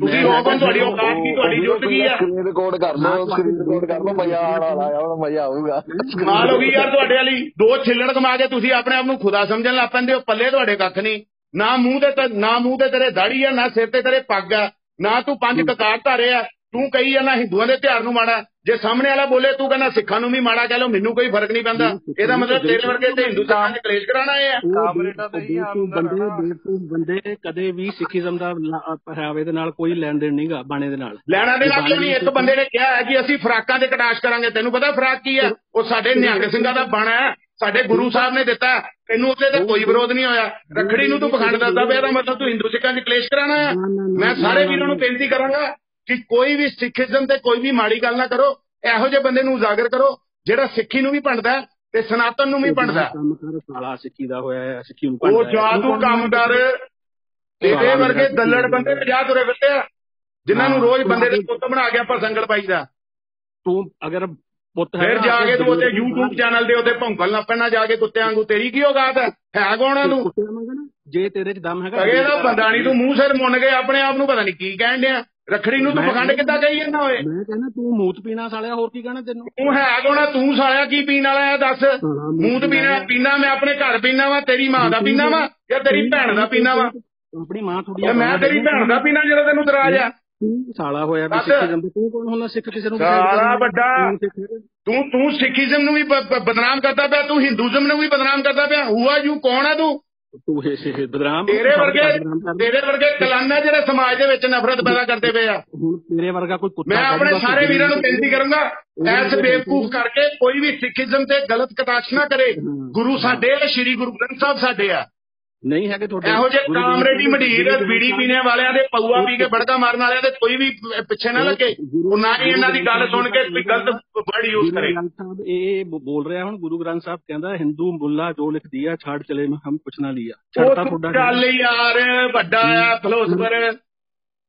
Speaker 12: ਤੁਸੀਂ ਓਪਨ ਤੁਹਾਡੀ ਔਕਾਤ ਕੀ ਤੁਹਾਡੀ ਜੁੱਟ ਕੀ ਆ?
Speaker 8: ਸਕਰੀਨ ਰਿਕਾਰਡ ਕਰ ਲਓ ਸਕਰੀਨ ਰਿਕਾਰਡ ਕਰ ਲਓ ਮਜ਼ਾ ਆਉਣ ਵਾਲਾ ਆ ਹੁਣ ਮਜ਼ਾ ਆਊਗਾ।
Speaker 12: ਕਮਾਲ ਹੋ ਗਈ ਯਾਰ ਤੁਹਾਡੇ ਵਾਲੀ। ਦੋ ਛਿੱਲੜ ਕਮਾ ਕੇ ਤੁਸੀਂ ਆਪਣੇ ਆਪ ਨੂੰ ਖੁਦਾ ਸਮਝਣ ਲੱਗ ਪੈਂਦੇ ਹੋ ਪੱਲੇ ਤੁਹਾਡੇ ਕੱਖ ਨਹੀਂ। ਨਾ ਮੂੰਹ ਤੇ ਤੇ- ਨਾ ਮੂੰਹ ਤੇ ਤੇਰੇ ਦਾੜੀ ਆ ਨਾ ਸਿਰ ਤੇ ਤੇਰੇ ਪੱਗ ਆ ਨਾ ਤੂੰ ਪੰਜ ਕਕਾਰ ਧਾਰੇ ਆ ਤੂੰ ਕਹੀ ਜਾਂਦਾ ਹਿੰਦੂਆਂ ਦੇ ਤਿਉਹਾਰ ਨੂੰ ਮਾੜਾ। ਜੇ ਸਾਹਮਣੇ ਵਾਲਾ ਬੋਲੇ ਤੂੰ ਕਹਿੰਦਾ ਸਿੱਖਾਂ ਨੂੰ ਵੀ ਮਾੜਾ ਕਹਿ ਲਓ ਮੈਨੂੰ ਕੋਈ ਫ਼ਰਕ ਨਹੀਂ ਪੈਂਦਾ। ਇਹਦਾ ਮਤਲਬ ਤੇਰੇ ਵਰਗੇ ਤੇ ਹਿੰਦੂ ਸਿੱਖਾਂ ਦੇ ਕਲੇਸ਼ ਕਰਾਣਾ ਆ।
Speaker 22: ਬੇਵਕੂਫ ਬੰਦੇ ਬੇਵਕੂਫ ਬੰਦੇ ਕਦੇ ਵੀ ਸਿੱਖੀਜ਼ਮ ਦਾ ਪਹਿਰਾਵੇ ਦੇ ਨਾਲ ਕੋਈ ਲੈਣ ਦੇਣ ਨਹੀਂਗਾ ਬਾਣੇ ਦੇ ਨਾਲ।
Speaker 12: ਲੈਣਾ ਦੇ ਨਾਲ ਕਿਉਂ ਨਹੀਂ ਇੱਕ ਬੰਦੇ ਨੇ ਕਿਹਾ ਹੈ ਕਿ ਅਸੀਂ ਫਰਾਕਾਂ ਤੇ ਕਟਾਸ਼ ਕਰਾਂਗੇ ਤੈਨੂੰ ਪਤਾ ਫਰਾਕ ਕੀ ਹੈ ਉਹ ਸਾਡੇ ਨਿਹੰਗ ਸਿੰਘਾਂ ਦਾ ਬਾਣਾ ਹੈ। ਸਾਡੇ ਗੁਰੂ ਸਾਹਿਬ ਨੇ ਦਿੱਤਾ। ਤੈਨੂੰ ਉੱਤੇ ਤੇ ਕੋਈ ਵਿਰੋਧ ਨਹੀਂ ਹੋਇਆ। ਰੱਖੜੀ ਨੂੰ ਤੂੰ ਪਖੰਡ ਦੱਸਦਾ ਪਿਆ ਇਹਦਾ ਮਤਲਬ ਤੂੰ ਹਿੰਦੂ ਸਿੱਖਾਂ 'ਚ ਕਲੇਸ਼ ਕਰਾਣਾ ਹੈ। ਮੈਂ ਸਾਰੇ ਵੀਰਾਂ ਨੂੰ ਬੇਨਤੀ ਕਰਾਂਗਾ ਕਿ ਕੋਈ ਵੀ ਸਿੱਖੀਜ਼ਮ ਤੇ ਕੋਈ ਵੀ ਮਾੜੀ ਗੱਲ ਨਾ ਕਰੋ। ਇਹੋ ਜਿਹੇ ਬੰਦੇ ਨੂੰ ਉਜਾਗਰ ਕਰੋ ਜਿਹੜਾ ਸਿੱਖੀ ਨੂੰ ਵੀ ਭੰਡਦਾ ਤੇ ਸਨਾਤਨ ਨੂੰ ਵੀ ਭੰਡਦਾ ਹੈ।
Speaker 22: ਕੰਮ ਕਰ ਸਾਲਾ ਸਿੱਖੀ ਦਾ ਹੋਇਆ ਸਿੱਖੀ ਨੂੰ
Speaker 12: ਉਹ
Speaker 22: ਭੰਡਦਾ ਹੈ।
Speaker 12: ਜਾ ਤੂੰ ਕੰਮ ਕਰ। ਤੇਰੇ ਵਰਗੇ ਦੱਲੜ ਬੰਦੇ ਤੇ ਜਾ ਤੁਰੇ ਫਿਰਦੇ ਆ। ਜਿਨ੍ਹਾਂ ਨੂੰ ਰੋਜ਼ ਬੰਦੇ ਦੇ ਪੁੱਤ ਬਣਾ ਕੇ ਆਪਾਂ ਸੰਗਲ ਪਾਈਦਾ
Speaker 22: ਤੂੰ ਅਗਰ ਪੁੱਤ
Speaker 12: ਫਿਰ ਜਾ ਕੇ ਤੂੰ ਉਹਦੇ YouTube ਚੈਨਲ ਦੇ ਉੱਤੇ ਭੌਂਕਣ ਲੱਗ ਪੈਣਾ ਜਾ ਕੇ ਕੁੱਤਿਆਂ ਵਾਂਗੂ। ਤੇਰੀ ਕੀ ਔਕਾਤ ਹੈ? ਹੈ ਕੌਣ ਤੂੰ?
Speaker 22: ਜੇ ਤੇਰੇ 'ਚ ਦਮ ਹੈਗਾ
Speaker 12: ਅਗੇ ਦਾ ਬੰਦਾ ਨਹੀਂ ਤੂੰ ਮੂੰਹ ਸਿਰ ਮੁੰਨ ਕੇ ਆਪਣੇ ਆਪ ਨੂੰ ਪਤਾ ਨਹੀਂ ਕੀ ਕਹਿਣ ਡਿਆ। ਰੱਖੜੀ ਨੂੰ ਤੂੰ ਪਖੰਡ ਕਿੱਦਾਂ ਕਹੀ ਜਾਂਦਾ ਓਏ?
Speaker 22: ਮੈਂ ਕਹਿੰਦਾ ਤੂੰ ਮੂਤ ਪੀਣਾ ਸਾਲਿਆ ਹੋਰ ਕੀ ਕਹਿਣਾ ਤੈਨੂੰ?
Speaker 12: ਤੂੰ ਹੈ ਕੌਣ ਤੂੰ ਸਾਲਿਆ ਕੀ ਪੀਣ ਵਾਲਾ ਆ ਦੱਸ? ਮੂੰਹ ਪੀਣਾ ਪੀਣਾ। ਮੈਂ ਆਪਣੇ ਘਰ ਪੀਣਾ ਵਾ ਤੇਰੀ ਮਾਂ ਦਾ ਪੀਣਾ ਵਾ ਜਾਂ ਤੇਰੀ ਭੈਣ ਦਾ ਪੀਣਾ ਵਾ?
Speaker 22: ਆਪਣੀ ਮਾਂ ਥੋੜੀ
Speaker 12: ਮੈਂ ਤੇਰੀ ਭੈਣ ਦਾ ਪੀਣਾ ਜਿਹੜਾ ਤੈਨੂੰ ਦਰਾਜ ਆ?
Speaker 22: ਤੂੰ ਸਾਲਾ ਹੋਇਆ ਵੀ। ਸਿੱਖੀਜ਼ਮ ਦਾ ਤੂੰ ਕੌਣ ਹੁੰਦਾ ਸਿੱਖ ਕਿਸੇ ਨੂੰ ਵਾਲਾ?
Speaker 12: ਵੱਡਾ।
Speaker 22: ਤੂੰ।
Speaker 12: ਤੂੰ ਸਿੱਖੀਜ਼ਮ ਨੂੰ ਵੀ ਬਦਨਾਮ ਕਰਦਾ ਪਿਆ ਤੂੰ ਹਿੰਦੂਜ਼ਮ ਨੂੰ ਵੀ ਬਦਨਾਮ ਕਰਦਾ ਪਿਆ। ਹੁਆ ਯੂ ਕੌਣ ਆ ਤੂੰ?
Speaker 22: ਤੂੰ ਇਹ ਬਦਨਾਮ
Speaker 12: ਤੇਰੇ ਵਰਗੇ ਤੇਰੇ ਵਰਗੇ ਕਲਾਨਾ ਜਿਹੜੇ ਸਮਾਜ ਦੇ ਵਿੱਚ ਨਫ਼ਰਤ ਪੈਦਾ ਕਰਦੇ ਪਏ ਆ।
Speaker 22: ਹੁਣ ਤੇਰੇ ਵਰਗਾ ਕੋਈ ਕੁੱਤਾ
Speaker 12: ਮੈਂ ਆਪਣੇ ਸਾਰੇ ਵੀਰਾਂ ਨੂੰ ਬੇਨਤੀ ਕਰੂੰਗਾ ਐਸ ਬੇਵਕੂਫ ਕਰਕੇ ਕੋਈ ਵੀ ਸਿੱਖੀਜ਼ਮ ਤੇ ਗਲਤ ਕਟਾਸ਼ ਨਾ ਕਰੇ। ਗੁਰੂ ਸਾਡੇ ਆ ਸ਼੍ਰੀ ਗੁਰੂ ਗ੍ਰੰਥ ਸਾਹਿਬ ਸਾਡੇ ਆ।
Speaker 22: ਨਹੀਂ ਹੈਗੇ ਤੁਹਾਡੇ
Speaker 12: ਇਹੋ ਜਿਹੇ
Speaker 22: ਗੁਰੂ
Speaker 12: ਕਾਮਰੇ ਦੀ
Speaker 22: ਗ੍ਰੰਥ
Speaker 12: ਮਢੀਰ
Speaker 22: ਸਾਹਿਬ
Speaker 12: ਬੀੜੀ ਪੀਣੇ ਵਾਲਿਆਂ ਦੇ ਪਊਆ ਪੀ ਕੇ ਬੜਕਾ ਮਾਰਨ ਵਾਲਿਆਂ ਦੇ ਕੋਈ ਵੀ ਪਿੱਛੇ ਨਾ ਲੱਗੇ। ਨਾ ਹੀ ਇਹਨਾਂ ਦੀ ਗੱਲ ਸੁਣ ਕੇ ਕੋਈ ਗਲਤ ਵਰਡ ਯੂਜ਼
Speaker 22: ਗੁਰੂ
Speaker 12: ਕਰੇ।
Speaker 22: ਗ੍ਰੰਥ ਸਾਹਿਬ ਇਹ ਬੋਲ ਰਿਹਾ ਹੁਣ ਗੁਰੂ ਗ੍ਰੰਥ ਸਾਹਿਬ ਕਹਿੰਦਾ ਹਿੰਦੂ ਮੁੱਲਾ ਜੋ ਲਿਖ ਦਿਆ ਛਾੜ ਚਲੇ ਮੈਂ ਹਮ ਕੁਛ ਨਾ ਲਿਆ
Speaker 12: ਉਹ
Speaker 22: ਛੱਡਤਾ
Speaker 12: ਤੂੰ
Speaker 22: ਤੁਹਾਡਾ
Speaker 12: ਚੱਲ ਯਾਰ ਵੱਡਾ ਆ ਫਿਲੋਸਫਰ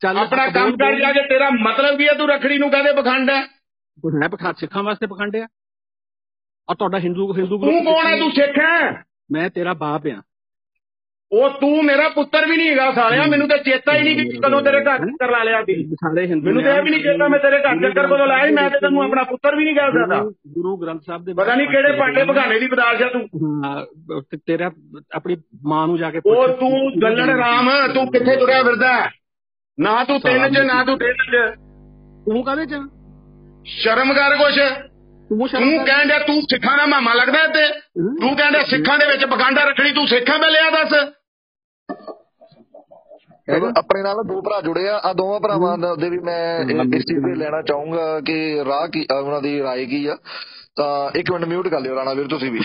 Speaker 22: ਚੱਲ
Speaker 12: ਆਪਣਾ ਕੰਮ ਕਰ ਜਾ ਕੇ ਤੇਰਾ ਮਤਲਬ ਕੀ ਹੈ ਤੂੰ ਰਖੜੀ ਨੂੰ ਕਹਦੇ ਪਖੰਡ ਹੈ
Speaker 22: ਕੋਈ ਹੈ ਪਖਾ ਸਿੱਖਾਂ ਵਾਸਤੇ ਪਖੰਡਿਆ ਆ। ਤੁਹਾਡਾ ਹਿੰਦੂ ਹਿੰਦੂ
Speaker 12: ਤੂੰ ਕੌਣ ਹੈ ਤੂੰ ਸਿੱਖ ਹੈ
Speaker 22: ਮੈਂ ਤੇਰਾ ਬਾਪ ਆ।
Speaker 12: ਉਹ ਤੂੰ ਮੇਰਾ ਪੁੱਤਰ ਵੀ ਨਹੀਂ ਹੈਗਾ ਸਾਲਿਆ ਮੈਨੂੰ ਤਾਂ ਚੇਤਾ ਹੀ ਨਹੀਂ ਕਿ ਕਦੋਂ ਤੇਰੇ ਘਰ ਚੱਕਰ ਲਾ ਲਿਆ ਸੀ।
Speaker 22: ਸਾਰੇ ਹਿੰਦੂ
Speaker 12: ਮੈਨੂੰ ਤਾਂ ਇਹ ਵੀ ਨਹੀਂ ਚੇਤਾ ਮੈਂ ਤੇਰੇ ਘਰ ਚੱਕਰ ਕਦੋਂ ਲਾਇਆ ਮੈਂ ਤੇ ਤੈਨੂੰ ਆਪਣਾ ਪੁੱਤਰ ਵੀ ਨਹੀਂ ਕਹਿ ਸਕਦਾ।
Speaker 22: ਗੁਰੂ ਗ੍ਰੰਥ ਸਾਹਿਬ ਦੇ
Speaker 12: ਪਤਾ ਨਹੀਂ ਕਿਹੜੇ ਪਾਂਡੇ ਬਗਾਨੇ ਦੀ ਬਦਾਲ ਜਾ ਤੂੰ।
Speaker 22: ਤੇਰਾ ਆਪਣੀ ਮਾਂ ਨੂੰ ਜਾ ਕੇ
Speaker 12: ਉਹ ਤੂੰ ਗੱਲੜ ਰਾਮ ਤੂੰ ਕਿੱਥੇ ਤੁਰਿਆ ਫਿਰਦਾ? ਨਾ ਤੂੰ ਤਿੰਨ ਚ ਨਾ ਤੂੰ ਤਿੰਨ ਚ।
Speaker 22: ਤੂੰ ਕਾਹਦੇ ਚ?
Speaker 12: ਸ਼ਰਮ ਕਰ ਕੁਛ।
Speaker 22: ਤੂੰ
Speaker 12: ਕਹਿੰਦਾ ਤੂੰ ਸਿੱਖਾਂ ਦਾ ਮਾਮਾ ਲੱਗਦਾ ਤੇ ਤੂੰ ਕਹਿੰਦਾ ਸਿੱਖਾਂ ਦੇ ਵਿੱਚ ਪਖੰਡਾ ਰੱਖਣੀ ਤੂੰ ਸਿੱਖਾਂ ਮੈਂ ਲਿਆ ਦੱਸ।
Speaker 8: ਆਪਣੇ ਨਾਲ ਦੋ ਭਰਾ ਜੁੜੇ ਆ ਆ ਦੋਵਾਂ ਭਰਾਵਾਂ ਦਾ- ਦੇ ਵੀ ਮੈਂ ਇਹ- ਇਸ ਚੀਜ਼ ਤੇ ਲੈਣਾ ਚਾਹੂੰਗਾ ਕਿ ਰਾਹ ਕੀ ਅ, ਉਹਨਾਂ ਦੀ رائے ਕੀ ਆ ਤਾਂ ਇੱਕ ਮਿੰਟ ਮਿਊਟ ਕਰ ਲਿਓ ਰਾਣਾ ਵੀਰ ਤੁਸੀਂ ਵੀ